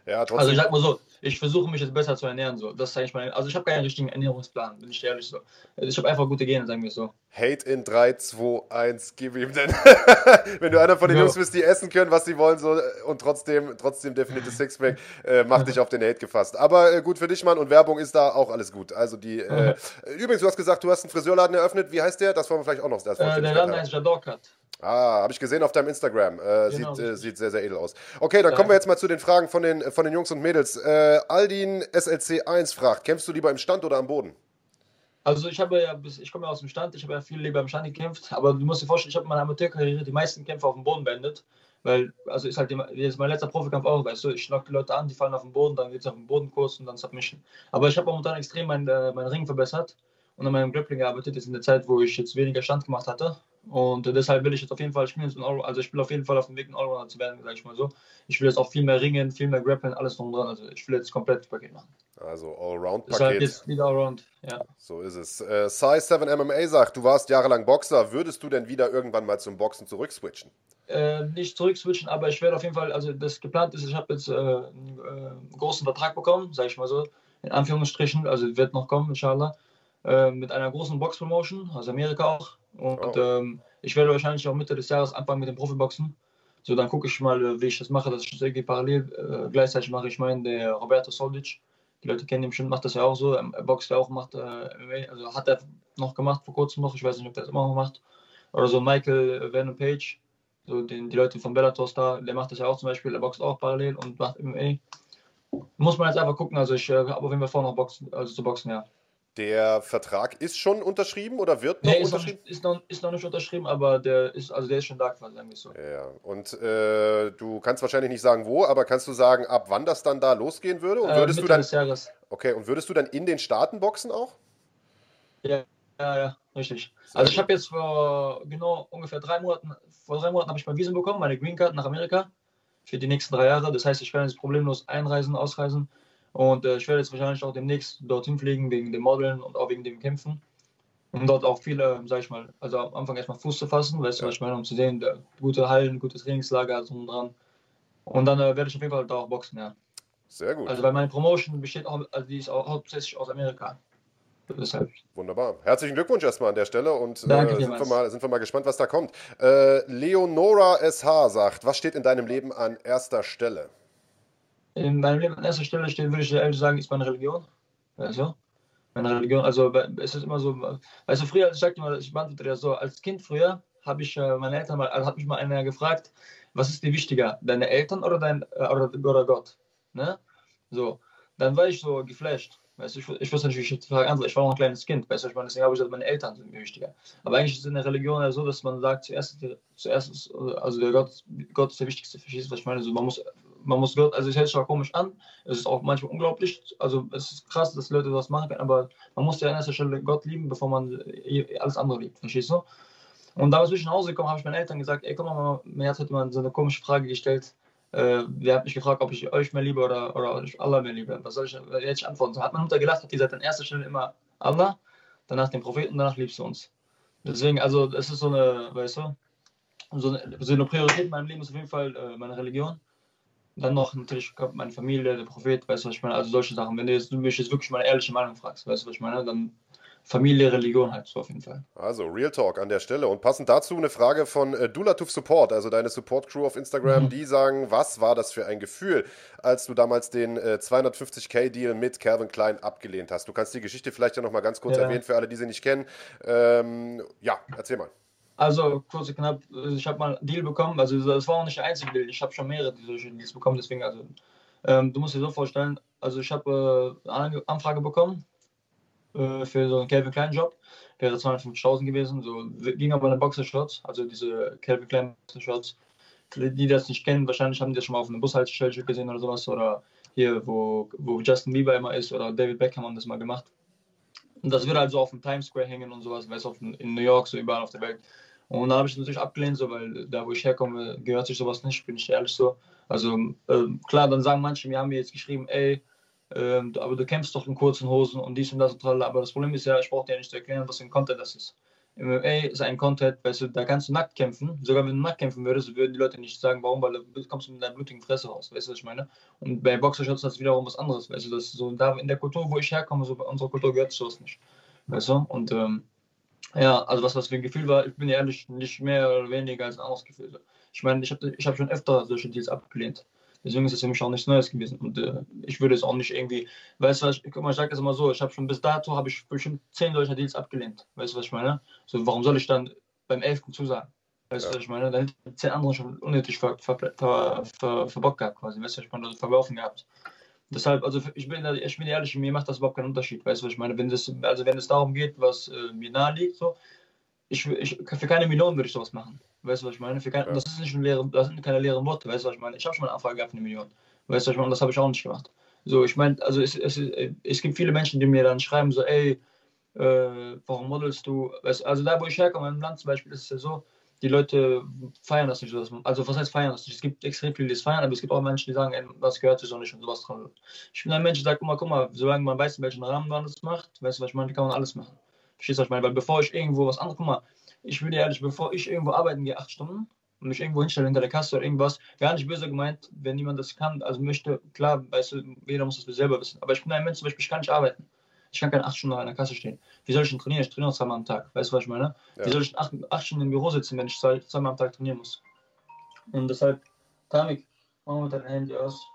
ja, trotzdem. Also ich sag mal so, ich versuche mich jetzt besser zu ernähren. So. Das ist eigentlich mein, also ich habe keinen richtigen Ernährungsplan, bin ich ehrlich so. Also ich habe einfach gute Gene, sagen wir so. Hate in 3, 2, 1, gib ihm denn. [LAUGHS] Wenn du einer von den Ja. Jungs bist, die essen können, was sie wollen, so und trotzdem, trotzdem definierte Sixpack, äh, mach dich auf den Hate gefasst. Aber äh, gut für dich, Mann, und Werbung ist da auch alles gut. Also die, äh, übrigens, du hast gesagt, du hast einen Friseurladen eröffnet. Wie heißt der? Das wollen wir vielleicht auch noch als Äh, der Laden heißt Jadorkat. Ah, habe ich gesehen auf deinem Instagram. Äh, Genau, sieht, äh, sieht sehr, sehr edel aus. Okay, dann kommen wir jetzt mal zu den Fragen von den, von den Jungs und Mädels. Äh, Aldin SLC 1 fragt, kämpfst du lieber im Stand oder am Boden? Also ich habe ja, bis, ich komme ja aus dem Stand, ich habe ja viel lieber im Stand gekämpft, aber du musst dir vorstellen, ich habe in meiner Amateurkarriere die meisten Kämpfe auf dem Boden beendet, weil, also ist halt jetzt mein letzter Profikampf auch, weißt du, ich schlag die Leute an, die fallen auf den Boden, dann geht es auf den Boden kurz und dann Submission. Aber ich habe momentan extrem meinen äh, meinen Ring verbessert und an meinem Grappling gearbeitet, jetzt in der Zeit, wo ich jetzt weniger Stand gemacht hatte und deshalb will ich jetzt auf jeden Fall spielen, so ein All- also ich will auf jeden Fall auf dem Weg, ein Allrounder zu werden, sag ich mal so. Ich will jetzt auch viel mehr ringen, viel mehr grappeln, alles drum dran, also ich will jetzt komplett Paket machen. Also Allround-Paket. jetzt wieder Allround, ja. So ist es. Äh, Size 7 MMA sagt, du warst jahrelang Boxer. Würdest du denn wieder irgendwann mal zum Boxen zurückswitchen? äh, nicht zurückswitchen, aber ich werde auf jeden Fall, also das geplant ist, ich habe jetzt äh, einen äh, großen Vertrag bekommen, sage ich mal so, in Anführungsstrichen, also wird noch kommen, inshallah, äh, mit einer großen Box-Promotion aus Amerika auch. Und Oh. ähm, ich werde wahrscheinlich auch Mitte des Jahres anfangen mit dem Profiboxen. So, dann gucke ich mal, äh, wie ich das mache, dass ich das irgendwie parallel gleichzeitig mache. Ich meine, der Roberto Soldic, die Leute kennen ihn bestimmt, macht das ja auch so. Er boxt ja auch, macht äh, MMA, also hat er noch gemacht vor kurzem noch, ich weiß nicht, ob er das immer noch macht. Oder so Michael Venom Page, so den, die Leute von Bellator Star, der macht das ja auch zum Beispiel, der boxt auch parallel und macht MMA. Muss man jetzt einfach gucken, also ich äh, habe auf jeden Fall vor, noch boxen, also zu boxen, ja. Der Vertrag ist schon unterschrieben oder wird noch Nee, ist noch, unterschrieben? nicht, ist, noch, ist noch nicht unterschrieben, aber der ist, also der ist schon da quasi, sagen wir so. Ja, und äh, du kannst wahrscheinlich nicht sagen, wo, aber kannst du sagen, ab wann das dann da losgehen würde? Und Äh, würdest Mitte du dann, des Jahres. okay, und würdest du dann in den Staaten boxen auch? Ja, ja, ja, richtig. Sehr Also ich habe jetzt vor genau ungefähr drei Monaten, vor drei Monaten habe ich mein Visum bekommen, meine Green Card nach Amerika für die nächsten drei Jahre. Das heißt, ich werde jetzt problemlos einreisen, ausreisen und äh, ich werde jetzt wahrscheinlich auch demnächst dorthin fliegen wegen dem Modeln und auch wegen dem Kämpfen. Um dort auch viele, sag ich mal, also am Anfang erstmal Fuß zu fassen, weißt du, Ja. was ich meine, um zu sehen, der, gute Hallen, gutes Trainingslager, alles drum und dran. Und dann äh, werde ich auf jeden Fall da auch boxen, ja. Sehr gut. Also weil meine Promotion besteht auch, also die ist auch hauptsächlich aus Amerika. Deshalb. Wunderbar. Herzlichen Glückwunsch erstmal an der Stelle und äh, sind, wir mal, sind wir mal gespannt, was da kommt. Äh, Leonora SH sagt, was steht in deinem Leben an erster Stelle? In meinem Leben an erster Stelle steht, würde ich ehrlich sagen, ist meine Religion. Weißt du? Meine Religion, also es ist immer so, weißt du, früher, ich sagte mal, ich beantworte das so, als Kind früher habe ich äh, meine Eltern mal, also hat mich mal einer gefragt, was ist dir wichtiger, deine Eltern oder dein äh, oder, oder Gott? Ne? So, dann war ich so geflasht. Weißt du, ich, ich wusste wie ich die Frage antworte. Ich war noch ein kleines Kind, weißt du, ich meine, deswegen habe ich gesagt, meine Eltern sind mir wichtiger. Aber eigentlich ist es in der Religion ja so, dass man sagt, zuerst, zuerst also der Gott, Gott ist der wichtigste, verstehst du, was ich meine? Also man muss, man muss Gott, also es hört sich auch komisch an, es ist auch manchmal unglaublich, also es ist krass, dass Leute das machen können, aber man muss ja an erster Stelle Gott lieben, bevor man äh, alles andere liebt, verstehst du? Und damals bin ich nach Hause gekommen, habe ich meinen Eltern gesagt, ey, guck mal, mir hat heute so eine komische Frage gestellt, äh, der hat mich gefragt, ob ich euch mehr liebe oder, oder Allah mehr liebe. Was soll ich, hätte antworten? So hat meine Mutter gelacht, hat seit an erster Stelle immer Allah, danach den Propheten, danach liebst du uns. Deswegen, also es ist so eine, weißt du, so eine, so eine Priorität in meinem Leben ist auf jeden Fall äh, meine Religion. Dann noch natürlich meine Familie, der Prophet, weißt du, was ich meine? Also solche Sachen. Wenn du, jetzt, du mich jetzt wirklich meine ehrliche Meinung fragst, weißt du, was ich meine? Dann Familie, Religion halt so auf jeden Fall. Also Real Talk an der Stelle. Und passend dazu eine Frage von äh, Dulatuf Support, also deine Support-Crew auf Instagram, mhm. die sagen, was war das für ein Gefühl, als du damals den äh, 250k-Deal mit Calvin Klein abgelehnt hast? Du kannst die Geschichte vielleicht ja nochmal ganz kurz ja. erwähnen für alle, die sie nicht kennen. Ähm, ja, erzähl mal. Also kurz und knapp, ich habe mal einen Deal bekommen, also das war auch nicht der einzige Deal, ich habe schon mehrere solche Deals bekommen, deswegen, also ähm, du musst dir so vorstellen, also ich habe äh, eine Anfrage bekommen äh, für so einen Calvin Klein Job, wäre 250.000 gewesen, so ging aber eine Boxershorts, also diese Calvin Klein Boxershorts, die, die das nicht kennen, wahrscheinlich haben die das schon mal auf einem Bushaltestelle gesehen oder sowas oder hier, wo, wo Justin Bieber immer ist oder David Beckham haben das mal gemacht. Und das würde also auf dem Times Square hängen und sowas, weißt du, in New York, so überall auf der Welt. Und da habe ich natürlich abgelehnt, so, weil da, wo ich herkomme, gehört sich sowas nicht, bin ich ehrlich so. Also äh, klar, dann sagen manche, wir haben mir jetzt geschrieben, ey, äh, aber du kämpfst doch in kurzen Hosen und dies und das und tralala. Aber das Problem ist ja, ich brauche dir nicht zu erklären, was für ein Content das ist. MMA ist ein Content, weißt du, da kannst du nackt kämpfen. Sogar wenn du nackt kämpfen würdest, würden die Leute nicht sagen, warum, weil du kommst mit deiner blutigen Fresse raus. Weißt du, was ich meine? Und bei Boxershorts ist das wiederum was anderes. Weißt du, das so da in der Kultur, wo ich herkomme, so bei unserer Kultur gehört sowas nicht. Weißt du? Und ähm, ja, also was das für ein Gefühl war, ich bin ehrlich nicht mehr oder weniger als ein anderes Gefühl. Ich meine, ich habe ich hab schon öfter solche Deals abgelehnt. Deswegen ist es für mich auch nichts Neues gewesen. Und äh, ich würde es auch nicht irgendwie, weißt du was, guck mal, ich sage das immer so, ich habe schon bis dato, habe ich bestimmt zehn solcher Deals abgelehnt. Weißt du, was ich meine? So, warum soll ich dann beim elften zusagen? Weißt du, ja. was ich meine? Dann hätte zehn andere schon unnötig ver, ver, ver, ver, verbockt gehabt, quasi. Weißt du, was ich meine? Also verworfen gehabt. Deshalb, also ich bin, ich bin ehrlich, mir macht das überhaupt keinen Unterschied. Weißt du, was ich meine? Wenn das, also wenn es darum geht, was äh, mir nahe liegt, so, ich, ich, für keine Millionen würde ich sowas machen. Weißt du, was ich meine? Kein, ja. Das, ist nicht leere, das sind keine leeren Worte. Weißt du, was ich meine? Ich habe schon mal eine Anfrage gehabt für eine Million. Weißt du, was ich meine? Das habe ich auch nicht gemacht. So, ich meine, also es, es, es gibt viele Menschen, die mir dann schreiben, so, ey, äh, warum modelst du? Weißt, also da, wo ich herkomme, im Land zum Beispiel, ist es ja so, die Leute feiern das nicht. Also was heißt feiern das nicht? Es gibt extrem viele, die es feiern, aber es gibt auch Menschen, die sagen, ey, was gehört sich so nicht und sowas dran. Ich bin ein Mensch, der sagt, guck mal, guck mal, solange man weiß, in welchem Rahmen man das macht, weißt du, was ich meine, kann man alles machen. Verstehst du, was ich meine? Weil bevor ich irgendwo was anderes, guck mal, ich bin ehrlich, bevor ich irgendwo arbeiten gehe, acht Stunden, und mich irgendwo hinstelle hinter der Kasse oder irgendwas, gar nicht böse gemeint, wenn niemand das kann, also möchte, klar, weißt du, jeder muss das selber wissen. Aber ich bin ein Mensch, zum Beispiel, ich kann nicht arbeiten. Ich kann keine acht Stunden an der Kasse stehen. Wie soll ich denn trainieren? Ich trainiere zweimal am Tag. Weißt du, was ich meine? Ja. Wie soll ich acht, acht, Stunden im Büro sitzen, wenn ich zwei, zweimal am Tag trainieren muss? Und deshalb, Tamik, machen wir dein Handy aus.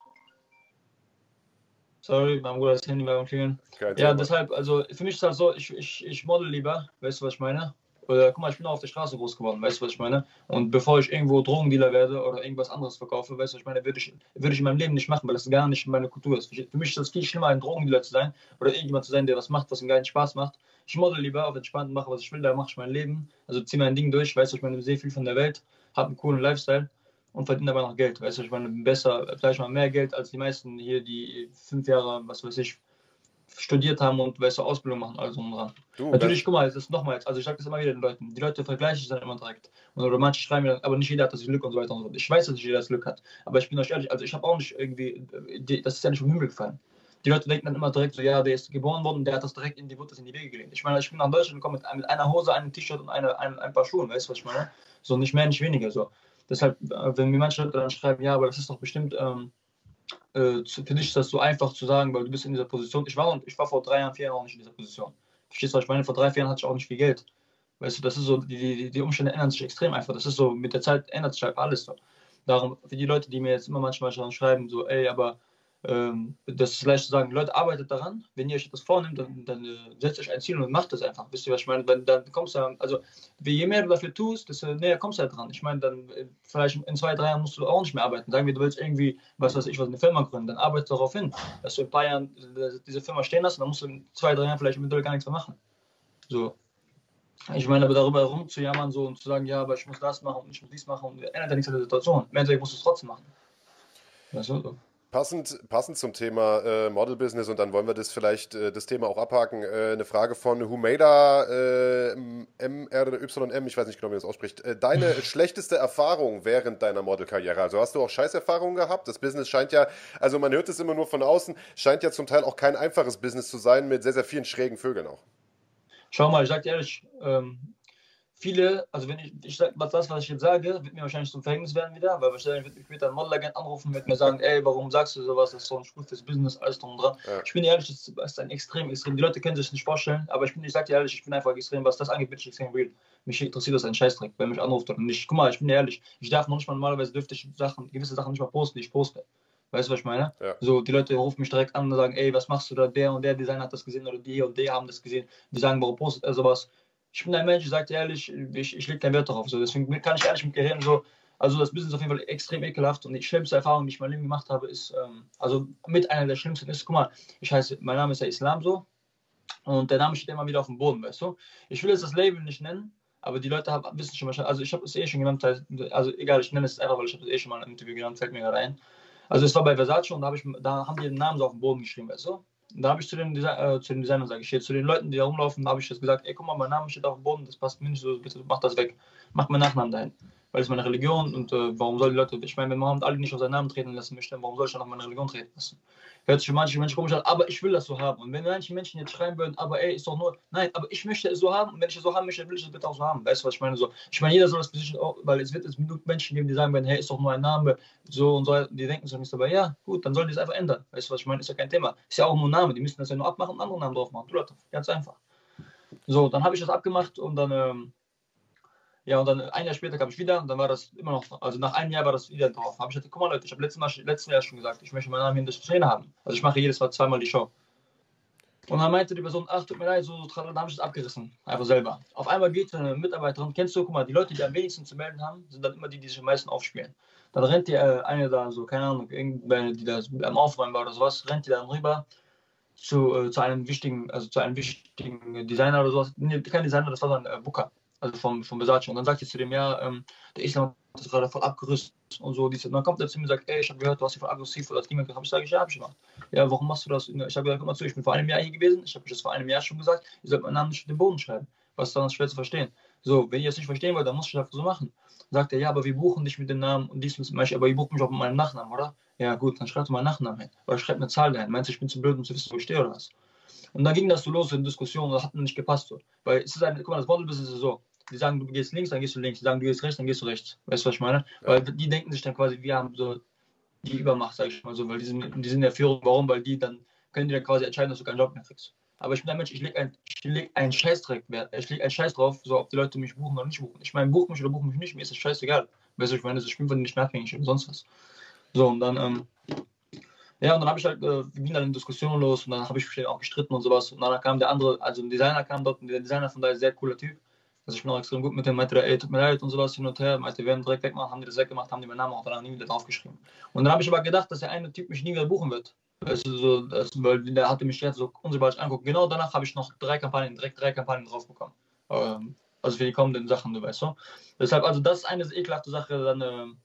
Sorry, mein Bruder das Handy beim Klingeln. Ja, deshalb, also für mich ist das so, ich, ich, ich model lieber, weißt du, was ich meine? Oder guck mal, ich bin auf der Straße groß geworden, weißt du, was ich meine? Und bevor ich irgendwo Drogendealer werde oder irgendwas anderes verkaufe, weißt du, was ich meine, würde ich, würde ich in meinem Leben nicht machen, weil das gar nicht meine Kultur ist. Für mich ist das viel schlimmer, ein Drogendealer zu sein oder irgendjemand zu sein, der was macht, was gar nicht Spaß macht. Ich model lieber auf entspannt mache, was ich will, da mache ich mein Leben. Also ziehe mein Ding durch, weißt du, ich meine, sehe viel von der Welt, habe einen coolen Lifestyle und verdiene aber noch Geld, weißt du, ich meine, besser, vielleicht mal mehr Geld als die meisten hier, die fünf Jahre, was weiß ich, studiert haben und weißt du, Ausbildung machen, also dran. Du, Natürlich, guck mal, das ist nochmals, also ich sage das immer wieder den Leuten, die Leute vergleichen sich dann immer direkt. Und, oder manche schreiben mir dann, aber nicht jeder hat das Glück und so weiter und so fort. Ich weiß, dass nicht jeder das Glück hat, aber ich bin euch ehrlich, also ich habe auch nicht irgendwie, das ist ja nicht vom Himmel gefallen. Die Leute denken dann immer direkt so, ja, der ist geboren worden, der hat das direkt in die, Wurzel in die Wege gelegt. Ich meine, ich bin nach Deutschland gekommen mit, mit einer Hose, einem T-Shirt und eine, ein, ein paar Schuhen, weißt du, was ich meine? So nicht mehr, nicht weniger, so. Deshalb, äh, wenn mir manche Leute dann schreiben, ja, aber das ist doch bestimmt, ähm, äh, für dich ist das so einfach zu sagen, weil du bist in dieser Position. Ich war, ich war vor drei Jahren, vier Jahren auch nicht in dieser Position. Verstehst du, was ich meine? Vor drei, vier Jahren hatte ich auch nicht viel Geld. Weißt du, das ist so, die, die, die Umstände ändern sich extrem einfach. Das ist so, mit der Zeit ändert sich halt alles so. Darum, für die Leute, die mir jetzt immer manchmal schreiben, so, ey, aber ähm, das ist leicht zu sagen, Leute, arbeitet daran. Wenn ihr euch das vornimmt, dann, dann äh, setzt euch ein Ziel und macht das einfach. Wisst ihr, was ich meine? Dann, dann kommst du, also je mehr du dafür tust, desto näher kommst du halt dran. Ich meine, dann äh, vielleicht in zwei, drei Jahren musst du auch nicht mehr arbeiten. Sagen wir, du willst irgendwie, was weiß ich, was eine Firma gründen, dann arbeite darauf hin, dass du in ein paar Jahren äh, diese Firma stehen lässt, dann musst du in zwei, drei Jahren vielleicht eventuell gar nichts mehr machen. So. Ich meine, aber darüber herumzujammern so und zu sagen, ja, aber ich muss das machen und ich muss dies machen, ändert ja nichts an der Situation. Im Endeffekt musst du es trotzdem machen. Weißt du? So. Passend, passend zum Thema äh, Model Business und dann wollen wir das vielleicht äh, das Thema auch abhaken. Äh, eine Frage von Humeda äh, MRYM, ich weiß nicht genau, wie man das ausspricht. Äh, deine [LAUGHS] schlechteste Erfahrung während deiner Modelkarriere? Also hast du auch Scheißerfahrungen gehabt? Das Business scheint ja, also man hört es immer nur von außen, scheint ja zum Teil auch kein einfaches Business zu sein mit sehr, sehr vielen schrägen Vögeln auch. Schau mal, ich sag dir ehrlich, ähm, viele, also wenn ich, ich sag, was das, was ich jetzt sage, wird mir wahrscheinlich zum Verhängnis werden wieder, weil wahrscheinlich wird mich später ein Modelagent anrufen, wird mir sagen, ey, warum sagst du sowas, das ist so ein schwules Business, alles drum und dran. Ja. Ich bin ehrlich, das ist ein extrem, extrem, die Leute können sich nicht vorstellen, aber ich bin, ich sag dir ehrlich, ich bin einfach extrem, was das angeht, bin ich extrem real. Mich interessiert das ein Scheißdreck, wer mich anruft oder nicht. Guck mal, ich bin ehrlich, ich darf manchmal normalerweise dürfte ich Sachen, gewisse Sachen nicht mal posten, die ich poste. Weißt du, was ich meine? Ja. So, die Leute rufen mich direkt an und sagen, ey, was machst du da? Der und der Designer hat das gesehen oder die und die haben das gesehen. Die sagen, warum postet er sowas? Ich bin ein Mensch, ich sage dir ehrlich, ich, ich lege keinen Wert darauf. So. Deswegen kann ich ehrlich mit dir reden, so, also das Business ist auf jeden Fall extrem ekelhaft und die schlimmste Erfahrung, die ich in meinem Leben gemacht habe, ist, ähm, also mit einer der schlimmsten ist, guck mal, ich heiße, mein Name ist ja Islam so und der Name steht immer wieder auf dem Boden, weißt du? Ich will jetzt das Label nicht nennen, aber die Leute haben, wissen schon wahrscheinlich, also ich habe es eh schon genannt, also egal, ich nenne es einfach, weil ich habe es eh schon mal im Interview genannt, fällt mir gerade ein. Also es war bei Versace und da, ich, da haben die den Namen so auf dem Boden geschrieben, weißt du? Da habe ich zu den, äh, zu den Designern, sage ich jetzt, zu den Leuten, die da rumlaufen, habe ich jetzt gesagt, ey, guck mal, mein Name steht auf dem Boden, das passt mir nicht so, bitte mach das weg. Mach meinen Nachnamen dahin weil es meine Religion und äh, warum soll die Leute, ich meine, wenn Mohammed Ali nicht auf seinen Namen treten lassen möchte, warum soll ich dann auf meine Religion treten lassen? Hört sich manche Menschen komisch an, aber ich will das so haben. Und wenn manche Menschen jetzt schreiben würden, aber ey, ist doch nur, nein, aber ich möchte es so haben und wenn ich es so haben möchte, will ich es bitte auch so haben. Weißt du, was ich meine? So, ich meine, jeder soll das auch, weil es wird es genug Menschen geben, die sagen werden, hey, ist doch nur ein Name, so und so, die denken so nicht, aber ja, gut, dann sollen die es einfach ändern. Weißt du, was ich meine? Ist ja kein Thema. Ist ja auch nur ein Name, die müssen das ja nur abmachen und einen anderen Namen drauf machen. Ganz einfach. So, dann habe ich das abgemacht und dann, ähm, ja, und dann ein Jahr später kam ich wieder und dann war das immer noch, also nach einem Jahr war das wieder drauf. Habe ich gesagt, guck mal Leute, ich habe letztes, letztes Jahr schon gesagt, ich möchte meinen Namen in der Szene haben. Also ich mache jedes Mal zweimal die Show. Und dann meinte die Person, ach, tut mir leid, so, so dann habe ich das abgerissen. Einfach selber. Auf einmal geht eine Mitarbeiterin, kennst du, guck mal, die Leute, die am wenigsten zu melden haben, sind dann immer die, die sich am meisten aufspielen. Dann rennt die äh, eine da, so, keine Ahnung, irgendeine, die da am Aufräumen war oder sowas, rennt die dann rüber zu, äh, zu einem wichtigen, also zu einem wichtigen Designer oder sowas. Nee, kein Designer, das war dann äh, Booker also vom, vom Versace. Und dann sagt er zu dem, ja, ähm, der Islam hat das gerade voll abgerüstet und so. Und dann kommt er zu mir und sagt, ey, ich habe gehört, du hast hier voll aggressiv oder das Ding gemacht. Ich sage, ja, habe ich gemacht. Ja, warum machst du das? Ich habe gesagt, guck mal zu, ich bin vor einem Jahr hier gewesen. Ich habe das vor einem Jahr schon gesagt. Ihr sollt meinen Namen nicht auf den Boden schreiben. Was ist dann schwer zu verstehen? So, wenn ihr es nicht verstehen wollt, dann muss ich das so machen. Sagt er, ja, aber wir buchen dich mit dem Namen und dies Beispiel, aber ihr bucht mich auch mit meinem Nachnamen, oder? Ja, gut, dann schreibt meinen Nachnamen hin. Oder schreibt eine Zahl dahin. Meinst du, ich bin zu blöd, um zu wissen, wo ich stehe oder was? Und dann ging das so los in Diskussionen, das hat mir nicht gepasst. So. Weil es ist ein, guck mal, das Model-Business ist so. Die sagen, du gehst links, dann gehst du links. Die sagen, du gehst rechts, dann gehst du rechts. Weißt du, was ich meine? Ja. Weil die denken sich dann quasi, wir haben so die Übermacht, sag ich mal so, weil die sind, die sind in der Führung. Warum? Weil die dann, können die dann quasi entscheiden, dass du keinen Job mehr kriegst. Aber ich bin der Mensch, ich lege ein, leg einen Scheißdreck Wert. Ich lege einen Scheiß drauf, so ob die Leute mich buchen oder nicht buchen. Ich meine, buch mich oder buch mich nicht, mir ist das scheißegal. Weißt du, ich meine, ich bin von denen nicht mehr abhängig oder sonst was. So, und dann, ähm, ja, und dann habe ich halt, äh, ging dann in Diskussion los und dann habe ich mich auch gestritten und sowas. Und dann kam der andere, also ein Designer kam dort, und der Designer von da ist sehr cooler Typ. Also ich bin auch extrem gut mit dem, meinte der, ey, tut mir leid und sowas hin und her, meinte, wir werden direkt wegmachen, haben die das weggemacht, haben die meinen Namen auch danach nie wieder draufgeschrieben. Und dann habe ich aber gedacht, dass der eine Typ mich nie wieder buchen wird. Weißt du, so, das, weil der hatte mich jetzt so unsympathisch anguckt. Genau danach habe ich noch drei Kampagnen, direkt drei Kampagnen drauf bekommen. Ähm, also für die kommenden Sachen, du weißt du. Deshalb, also das ist eine ekelhafte Sache, dann, ähm,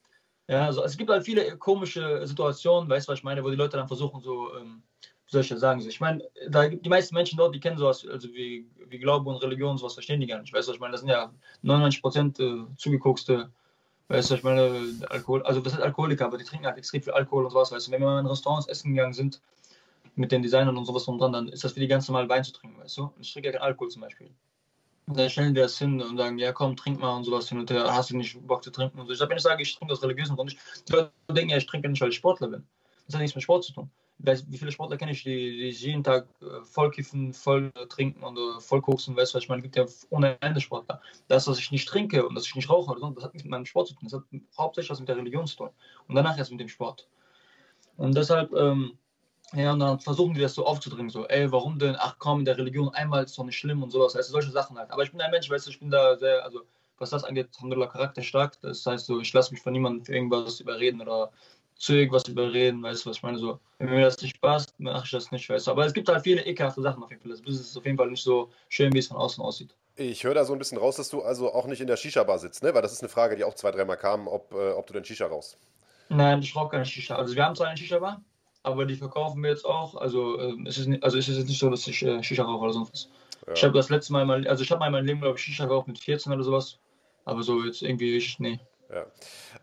ja, also es gibt halt viele komische Situationen, weißt du, was ich meine, wo die Leute dann versuchen, so, ähm, soll ich sagen? Ich meine, da die meisten Menschen dort, die kennen sowas, also wie, wie Glaube und Religion, sowas verstehen die gar nicht. Weißt du, ich meine, das sind ja 99 Prozent äh, zugeguckste, weißt du, ich meine, Alkohol, also das sind Alkoholiker, aber die trinken halt extrem viel Alkohol und sowas, weißt du, wenn wir mal in Restaurants essen gegangen sind, mit den Designern und sowas drum dran, dann ist das wie die ganz normal Wein zu trinken, weißt du? Ich trinke ja keinen Alkohol zum Beispiel. Und dann stellen die das hin und sagen, ja komm, trink mal und sowas hin und her, hast du nicht Bock zu trinken und so. Ich sage, wenn ich sage, ich trinke aus religiösen Gründen, die Leute denken ja, ich trinke nicht, weil ich Sportler bin. Das hat nichts mit Sport zu tun wie viele Sportler kenne ich, die, die jeden Tag äh, voll kiffen, voll trinken und äh, voll koksen, weißt du, ich meine, es gibt ja ohne Ende Sportler. Das, dass ich nicht trinke und dass ich nicht rauche, das hat nichts mit meinem Sport zu tun. Das hat hauptsächlich was mit der Religion zu tun. Und danach erst mit dem Sport. Und deshalb, ähm, ja, und dann versuchen die das so aufzudringen, so, ey, warum denn, ach komm, in der Religion einmal ist doch nicht schlimm und sowas, also solche Sachen halt. Aber ich bin ein Mensch, weißt du, ich bin da sehr, also was das angeht, Alhamdulillah, charakterstark. Das heißt so, ich lasse mich von niemandem für irgendwas überreden oder zu irgendwas überreden, weißt du, was ich meine? So, wenn mir das nicht passt, mache ich das nicht, weißt du. Aber es gibt halt viele ekelhafte Sachen auf jeden Fall. Das Business ist auf jeden Fall nicht so schön, wie es von außen aussieht. Ich höre da so ein bisschen raus, dass du also auch nicht in der Shisha-Bar sitzt, ne? Weil das ist eine Frage, die auch zwei, dreimal kam, ob, äh, ob du denn Shisha rauchst. Nein, ich rauche keine Shisha. Also wir haben zwar eine Shisha-Bar, aber die verkaufen wir jetzt auch. Also, ähm, es, ist, nicht, also es ist jetzt nicht so, dass ich äh, Shisha rauche oder sonst was. Ja. Ich habe das letzte Mal, mal also ich habe mal in meinem Leben, glaube ich, Shisha geraucht mit 14 oder sowas. Aber so jetzt irgendwie richtig, nee. Ja.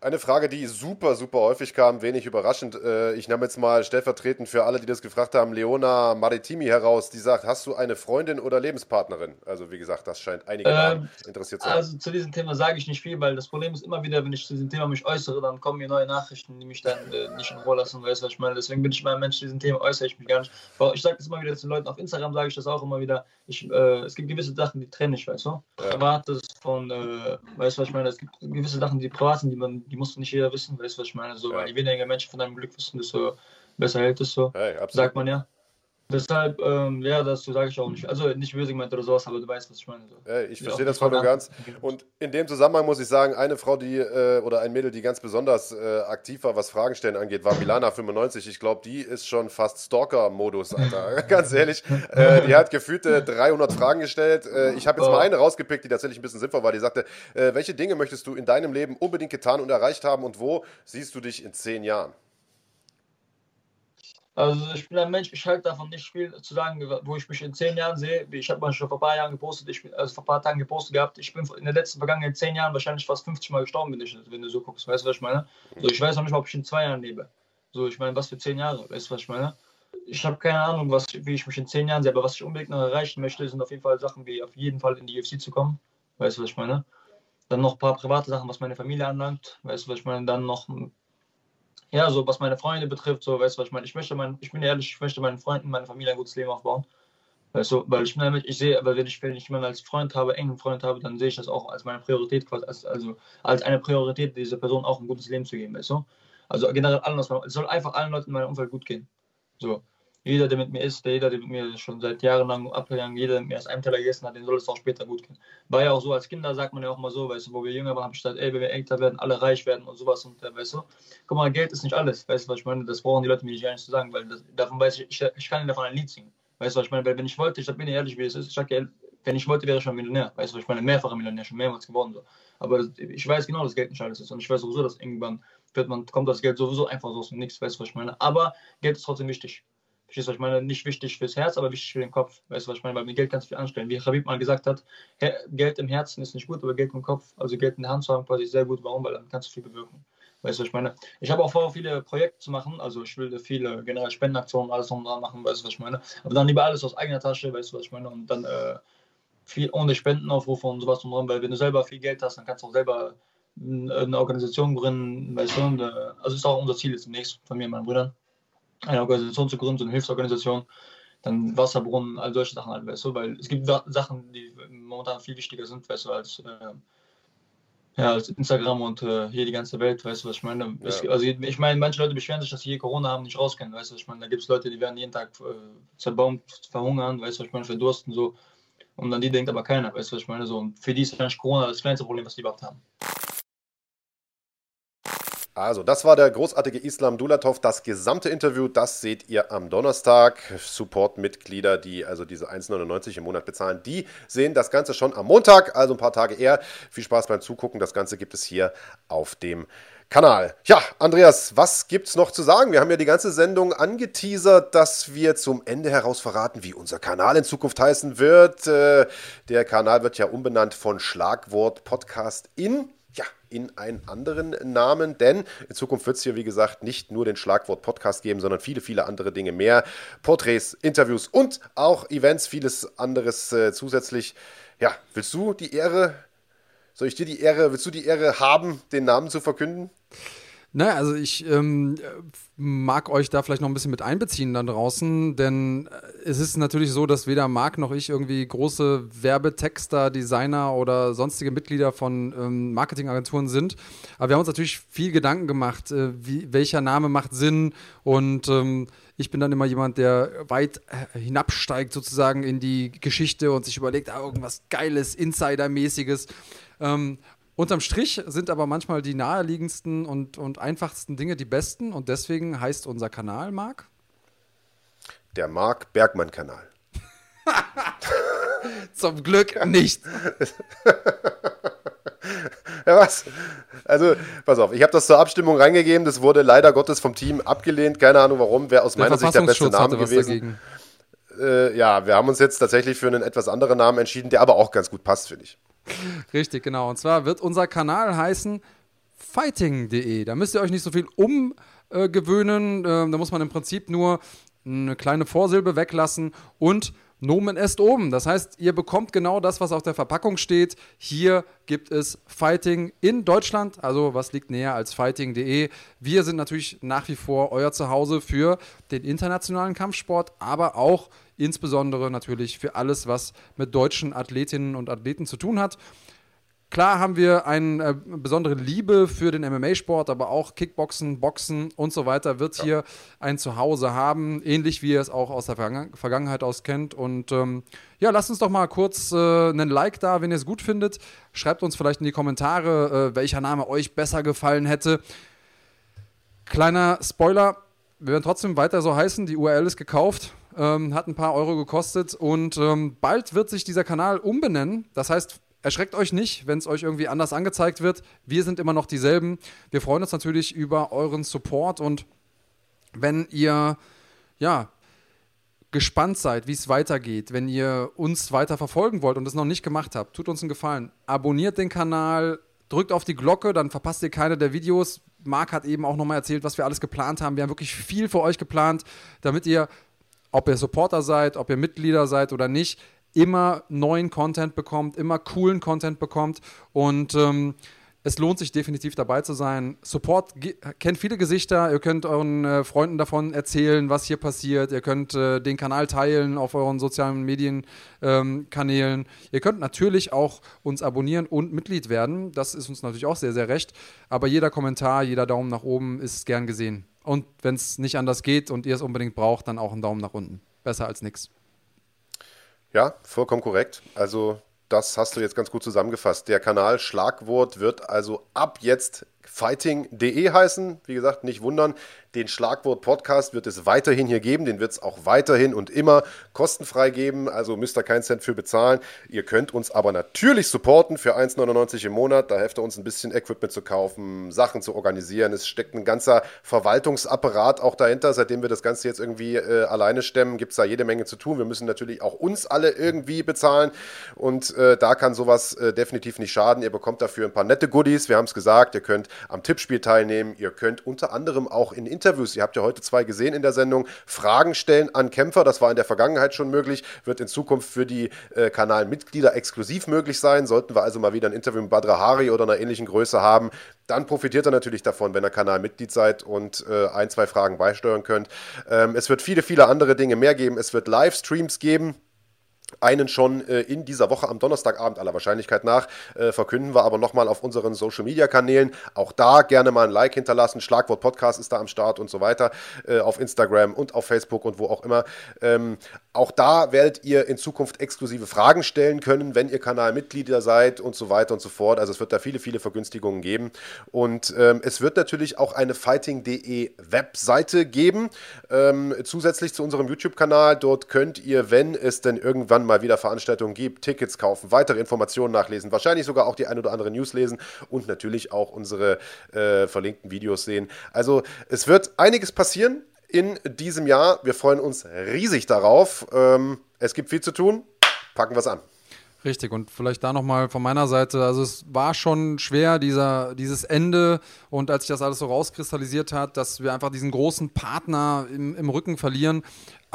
Eine Frage, die super, super häufig kam, wenig überraschend. Äh, ich nehme jetzt mal stellvertretend für alle, die das gefragt haben, Leona Maritimi heraus, die sagt, hast du eine Freundin oder Lebenspartnerin? Also wie gesagt, das scheint einige ähm, interessiert zu haben. Also zu diesem Thema sage ich nicht viel, weil das Problem ist immer wieder, wenn ich zu diesem Thema mich äußere, dann kommen mir neue Nachrichten, die mich dann äh, nicht in Ruhe lassen, weißt du, was ich meine? Deswegen bin ich mal ein Mensch, zu diesem Thema äußere ich mich gar nicht. Ich sage das immer wieder zu den Leuten auf Instagram, sage ich das auch immer wieder. Ich, äh, es gibt gewisse Sachen, die trenne ich, weißt du? Ja. Privates von, äh, weißt du, was ich meine? Es gibt gewisse Sachen, die privat sind, die man, die muss nicht jeder wissen, weißt du, was ich meine? So, ja. weil je weniger Menschen von deinem Glück wissen, desto besser hält es so. Hey, sagt man ja. Deshalb, ähm, ja, das sage ich auch nicht. Also nicht böse gemeint oder sowas, aber du weißt, was ich meine. So. Ja, ich verstehe das voll und ganz. Und in dem Zusammenhang muss ich sagen, eine Frau, die äh, oder ein Mädel, die ganz besonders äh, aktiv war, was Fragen stellen angeht, war Milana95. Ich glaube, die ist schon fast Stalker-Modus, Alter. [LAUGHS] ganz ehrlich. Äh, die hat gefühlte 300 Fragen gestellt. Äh, ich habe jetzt mal oh. eine rausgepickt, die tatsächlich ein bisschen sinnvoll war. Die sagte, äh, welche Dinge möchtest du in deinem Leben unbedingt getan und erreicht haben und wo siehst du dich in zehn Jahren? Also ich bin ein Mensch, ich halte davon nicht viel zu sagen, wo ich mich in zehn Jahren sehe. Ich habe mal schon vor ein paar Jahren gepostet, ich bin, also vor ein paar Tagen gepostet gehabt, ich bin in den letzten vergangenen zehn Jahren wahrscheinlich fast 50 Mal gestorben, wenn, ich, wenn du so guckst. Weißt du, was ich meine? So, ich weiß noch nicht mal, ob ich in zwei Jahren lebe. So, ich meine, was für zehn Jahre, weißt du, was ich meine? Ich habe keine Ahnung, was, wie ich mich in zehn Jahren sehe, aber was ich unbedingt noch erreichen möchte, sind auf jeden Fall Sachen wie auf jeden Fall in die UFC zu kommen. Weißt du, was ich meine? Dann noch ein paar private Sachen, was meine Familie anlangt. Weißt du, was ich meine? Dann noch ja, so was meine Freunde betrifft, so, weißt du, was ich meine? Ich möchte, mein, ich bin ehrlich, ich möchte meinen Freunden, meiner Familie ein gutes Leben aufbauen. Weißt du, weil ich bin damit, ich sehe, aber wenn ich, wenn ich jemanden als Freund habe, engen Freund habe, dann sehe ich das auch als meine Priorität, quasi, als, also als eine Priorität, dieser Person auch ein gutes Leben zu geben, weißt du? Also generell allen, es soll einfach allen Leuten in meinem Umfeld gut gehen. So jeder, der mit mir ist, jeder, der mit mir schon seit Jahren lang abgegangen, jeder, der mit mir erst einen Teller gegessen hat, den soll es auch später gut gehen. War ja auch so, als Kinder sagt man ja auch mal so, weißt du, wo wir jünger waren, habe ich gesagt, ey, wenn wir älter werden, alle reich werden und sowas und äh, weißt du, guck mal, Geld ist nicht alles, weißt du, was ich meine, das brauchen die Leute mir nicht gar nicht zu sagen, weil das, davon weiß ich, ich, ich kann davon ein Lied singen, weißt du, was ich meine, weil wenn ich wollte, ich bin ehrlich, wie es ist, ich sage, wenn ich wollte, wäre ich schon Millionär, weißt du, ich meine, mehrfacher Millionär, schon mehrmals geworden so. Aber ich weiß genau, dass Geld nicht alles ist und ich weiß sowieso, dass irgendwann wird man, kommt das Geld sowieso einfach so aus dem Nichts, weißt du, was ich meine, aber Geld ist trotzdem wichtig. Verstehst du, was ich meine? Nicht wichtig fürs Herz, aber wichtig für den Kopf. Weißt du, was ich meine? Weil mit Geld kannst du viel anstellen. Wie Habib mal gesagt hat, Geld im Herzen ist nicht gut, aber Geld im Kopf, also Geld in der Hand zu haben, quasi sehr gut. Warum? Weil dann kannst du viel bewirken. Weißt du, was ich meine? Ich habe auch vor, viele Projekte zu machen. Also ich will viele generell Spendenaktionen, alles noch dran machen, weißt du, was ich meine? Aber dann lieber alles aus eigener Tasche, weißt du, was ich meine? Und dann äh, viel ohne Spendenaufrufe und sowas dran, weil wenn du selber viel Geld hast, dann kannst du auch selber eine Organisation gründen, weißt du? Und, äh, also ist auch unser Ziel jetzt demnächst von mir und meinen Brüdern eine Organisation zu gründen, so eine Hilfsorganisation, dann Wasserbrunnen, all solche Sachen halt, weißt du, weil es gibt Sachen, die momentan viel wichtiger sind, weißt du, als, äh, ja, als Instagram und äh, hier die ganze Welt, weißt du, was ich meine? Ja. Es, also ich meine, manche Leute beschweren sich, dass sie hier Corona haben, nicht rauskennen, weißt du, was ich meine? Da gibt es Leute, die werden jeden Tag äh, zerbombt, verhungern, weißt du, was ich meine, verdursten, so. Und an die denkt aber keiner, weißt du, was ich meine? So, und für die ist eigentlich Corona das kleinste Problem, was die überhaupt haben. Also, das war der großartige Islam Dulatov. Das gesamte Interview, das seht ihr am Donnerstag. Support-Mitglieder, die also diese 1,99 im Monat bezahlen, die sehen das Ganze schon am Montag, also ein paar Tage eher. Viel Spaß beim Zugucken. Das Ganze gibt es hier auf dem Kanal. Ja, Andreas, was gibt's noch zu sagen? Wir haben ja die ganze Sendung angeteasert, dass wir zum Ende heraus verraten, wie unser Kanal in Zukunft heißen wird. Äh, der Kanal wird ja umbenannt von Schlagwort Podcast in ja, in einen anderen Namen, denn in Zukunft wird es hier, wie gesagt, nicht nur den Schlagwort Podcast geben, sondern viele, viele andere Dinge mehr. Porträts, Interviews und auch Events, vieles anderes äh, zusätzlich. Ja, willst du die Ehre, soll ich dir die Ehre, willst du die Ehre haben, den Namen zu verkünden? Naja, also ich ähm, mag euch da vielleicht noch ein bisschen mit einbeziehen da draußen, denn äh, es ist natürlich so, dass weder Marc noch ich irgendwie große Werbetexter, Designer oder sonstige Mitglieder von ähm, Marketingagenturen sind. Aber wir haben uns natürlich viel Gedanken gemacht, äh, wie, welcher Name macht Sinn und ähm, ich bin dann immer jemand, der weit äh, hinabsteigt sozusagen in die Geschichte und sich überlegt, ah, irgendwas Geiles, Insidermäßiges. Ähm, Unterm Strich sind aber manchmal die naheliegendsten und, und einfachsten Dinge die besten und deswegen heißt unser Kanal, Marc? Der Marc Bergmann-Kanal. [LAUGHS] Zum Glück nicht. [LAUGHS] ja, was? Also, pass auf, ich habe das zur Abstimmung reingegeben. Das wurde leider Gottes vom Team abgelehnt. Keine Ahnung warum. Wäre aus Der meiner Sicht der beste Name gewesen. Äh, ja, wir haben uns jetzt tatsächlich für einen etwas anderen Namen entschieden, der aber auch ganz gut passt, finde ich. [LAUGHS] Richtig, genau. Und zwar wird unser Kanal heißen fighting.de. Da müsst ihr euch nicht so viel umgewöhnen. Ähm, da muss man im Prinzip nur eine kleine Vorsilbe weglassen und Nomen est oben. Das heißt, ihr bekommt genau das, was auf der Verpackung steht. Hier gibt es Fighting in Deutschland. Also, was liegt näher als fighting.de? Wir sind natürlich nach wie vor euer Zuhause für den internationalen Kampfsport, aber auch insbesondere natürlich für alles, was mit deutschen Athletinnen und Athleten zu tun hat. Klar haben wir eine äh, besondere Liebe für den MMA-Sport, aber auch Kickboxen, Boxen und so weiter wird hier ein Zuhause haben, ähnlich wie ihr es auch aus der Vergangen Vergangenheit aus kennt. Und ähm, ja, lasst uns doch mal kurz äh, einen Like da, wenn ihr es gut findet. Schreibt uns vielleicht in die Kommentare, äh, welcher Name euch besser gefallen hätte. Kleiner Spoiler, wir werden trotzdem weiter so heißen. Die URL ist gekauft, ähm, hat ein paar Euro gekostet und ähm, bald wird sich dieser Kanal umbenennen. Das heißt, erschreckt euch nicht, wenn es euch irgendwie anders angezeigt wird. Wir sind immer noch dieselben. Wir freuen uns natürlich über euren Support und wenn ihr ja gespannt seid, wie es weitergeht, wenn ihr uns weiter verfolgen wollt und es noch nicht gemacht habt, tut uns einen Gefallen. Abonniert den Kanal, drückt auf die Glocke, dann verpasst ihr keine der Videos. Marc hat eben auch nochmal erzählt, was wir alles geplant haben. Wir haben wirklich viel für euch geplant, damit ihr, ob ihr Supporter seid, ob ihr Mitglieder seid oder nicht, immer neuen Content bekommt, immer coolen Content bekommt und ähm, es lohnt sich definitiv dabei zu sein. Support kennt viele Gesichter. Ihr könnt euren äh, Freunden davon erzählen, was hier passiert. Ihr könnt äh, den Kanal teilen auf euren sozialen Medienkanälen. Ähm, ihr könnt natürlich auch uns abonnieren und Mitglied werden. Das ist uns natürlich auch sehr, sehr recht. Aber jeder Kommentar, jeder Daumen nach oben ist gern gesehen. Und wenn es nicht anders geht und ihr es unbedingt braucht, dann auch einen Daumen nach unten. Besser als nichts. Ja, vollkommen korrekt. Also, das hast du jetzt ganz gut zusammengefasst. Der Kanal Schlagwort wird also ab jetzt fighting.de heißen. Wie gesagt, nicht wundern. Den Schlagwort Podcast wird es weiterhin hier geben. Den wird es auch weiterhin und immer kostenfrei geben. Also müsst ihr keinen Cent für bezahlen. Ihr könnt uns aber natürlich supporten für 1,99 im Monat. Da hilft er uns ein bisschen Equipment zu kaufen, Sachen zu organisieren. Es steckt ein ganzer Verwaltungsapparat auch dahinter. Seitdem wir das Ganze jetzt irgendwie äh, alleine stemmen, gibt es da jede Menge zu tun. Wir müssen natürlich auch uns alle irgendwie bezahlen. Und äh, da kann sowas äh, definitiv nicht schaden. Ihr bekommt dafür ein paar nette Goodies. Wir haben es gesagt. Ihr könnt am Tippspiel teilnehmen. Ihr könnt unter anderem auch in Interviews, ihr habt ja heute zwei gesehen in der Sendung, Fragen stellen an Kämpfer. Das war in der Vergangenheit schon möglich, wird in Zukunft für die äh, Kanalmitglieder exklusiv möglich sein. Sollten wir also mal wieder ein Interview mit Badra Hari oder einer ähnlichen Größe haben, dann profitiert er natürlich davon, wenn ihr Kanalmitglied seid und äh, ein, zwei Fragen beisteuern könnt. Ähm, es wird viele, viele andere Dinge mehr geben. Es wird Livestreams geben. Einen schon äh, in dieser Woche am Donnerstagabend aller Wahrscheinlichkeit nach äh, verkünden wir aber nochmal auf unseren Social Media Kanälen. Auch da gerne mal ein Like hinterlassen. Schlagwort Podcast ist da am Start und so weiter. Äh, auf Instagram und auf Facebook und wo auch immer. Ähm, auch da werdet ihr in Zukunft exklusive Fragen stellen können, wenn ihr Kanalmitglieder seid und so weiter und so fort. Also es wird da viele, viele Vergünstigungen geben. Und ähm, es wird natürlich auch eine Fighting.de Webseite geben, ähm, zusätzlich zu unserem YouTube-Kanal. Dort könnt ihr, wenn es denn irgendwann mal wieder Veranstaltungen gibt, Tickets kaufen, weitere Informationen nachlesen, wahrscheinlich sogar auch die ein oder andere News lesen und natürlich auch unsere äh, verlinkten Videos sehen. Also es wird einiges passieren in diesem Jahr. Wir freuen uns riesig darauf. Ähm, es gibt viel zu tun. Packen wir es an. Richtig, und vielleicht da nochmal von meiner Seite, also es war schon schwer, dieser, dieses Ende und als sich das alles so rauskristallisiert hat, dass wir einfach diesen großen Partner im, im Rücken verlieren,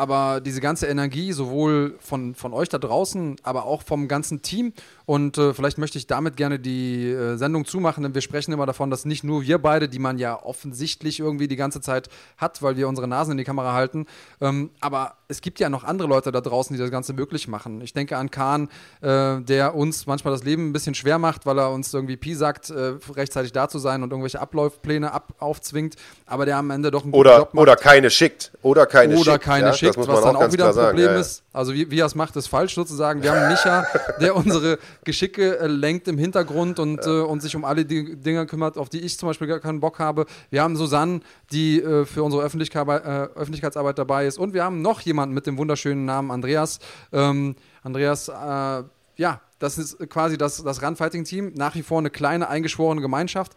aber diese ganze Energie, sowohl von, von euch da draußen, aber auch vom ganzen Team. Und äh, vielleicht möchte ich damit gerne die äh, Sendung zumachen, denn wir sprechen immer davon, dass nicht nur wir beide, die man ja offensichtlich irgendwie die ganze Zeit hat, weil wir unsere Nasen in die Kamera halten, ähm, aber es gibt ja noch andere Leute da draußen, die das Ganze möglich machen. Ich denke an Kahn, äh, der uns manchmal das Leben ein bisschen schwer macht, weil er uns irgendwie Pi sagt, äh, rechtzeitig da zu sein und irgendwelche Ablaufpläne ab aufzwingt, aber der am Ende doch einen guten Oder, Job macht. oder keine schickt. Oder keine oder schickt. keine ja, schickt, was dann auch wieder ein klar sagen. Problem ja, ist. Also wie, wie er es macht, ist falsch sozusagen. Wir haben Micha, [LAUGHS] der unsere Geschicke äh, lenkt im Hintergrund und, äh, und sich um alle die Dinge kümmert, auf die ich zum Beispiel gar keinen Bock habe. Wir haben Susanne, die äh, für unsere Öffentlichkeit, äh, Öffentlichkeitsarbeit dabei ist. Und wir haben noch jemanden mit dem wunderschönen Namen Andreas. Ähm, Andreas, äh, ja, Das ist quasi das, das Runfighting-Team. Nach wie vor eine kleine, eingeschworene Gemeinschaft.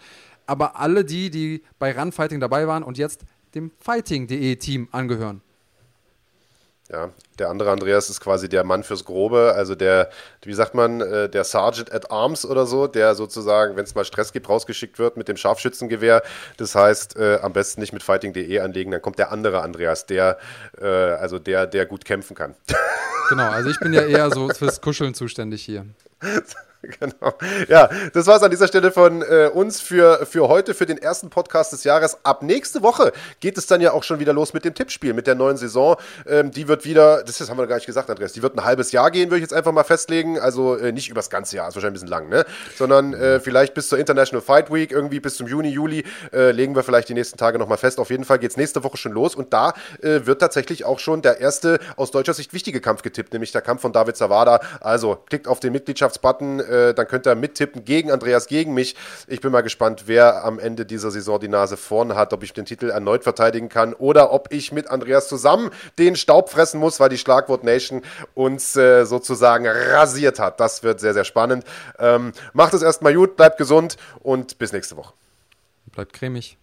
Aber alle die, die bei Runfighting dabei waren und jetzt dem Fighting.de Team angehören. Ja, der andere Andreas ist quasi der Mann fürs Grobe, also der, wie sagt man, äh, der Sergeant at Arms oder so, der sozusagen, wenn es mal Stress gibt, rausgeschickt wird mit dem Scharfschützengewehr. Das heißt, äh, am besten nicht mit fighting.de anlegen, dann kommt der andere Andreas, der, äh, also der, der gut kämpfen kann. Genau, also ich bin ja eher so fürs Kuscheln zuständig hier. [LAUGHS] [LAUGHS] genau. Ja, das war es an dieser Stelle von äh, uns für, für heute, für den ersten Podcast des Jahres. Ab nächste Woche geht es dann ja auch schon wieder los mit dem Tippspiel, mit der neuen Saison. Ähm, die wird wieder, das haben wir gar nicht gesagt, Andreas, die wird ein halbes Jahr gehen, würde ich jetzt einfach mal festlegen. Also äh, nicht übers ganze Jahr, ist wahrscheinlich ein bisschen lang, ne? Sondern äh, vielleicht bis zur International Fight Week, irgendwie bis zum Juni, Juli, äh, legen wir vielleicht die nächsten Tage nochmal fest. Auf jeden Fall geht es nächste Woche schon los und da äh, wird tatsächlich auch schon der erste aus deutscher Sicht wichtige Kampf getippt, nämlich der Kampf von David Zawada. Also klickt auf den Mitgliedschaftsbutton, äh, dann könnt ihr mittippen gegen Andreas, gegen mich. Ich bin mal gespannt, wer am Ende dieser Saison die Nase vorne hat, ob ich den Titel erneut verteidigen kann oder ob ich mit Andreas zusammen den Staub fressen muss, weil die Schlagwort Nation uns äh, sozusagen rasiert hat. Das wird sehr, sehr spannend. Ähm, macht es erstmal gut, bleibt gesund und bis nächste Woche. Bleibt cremig.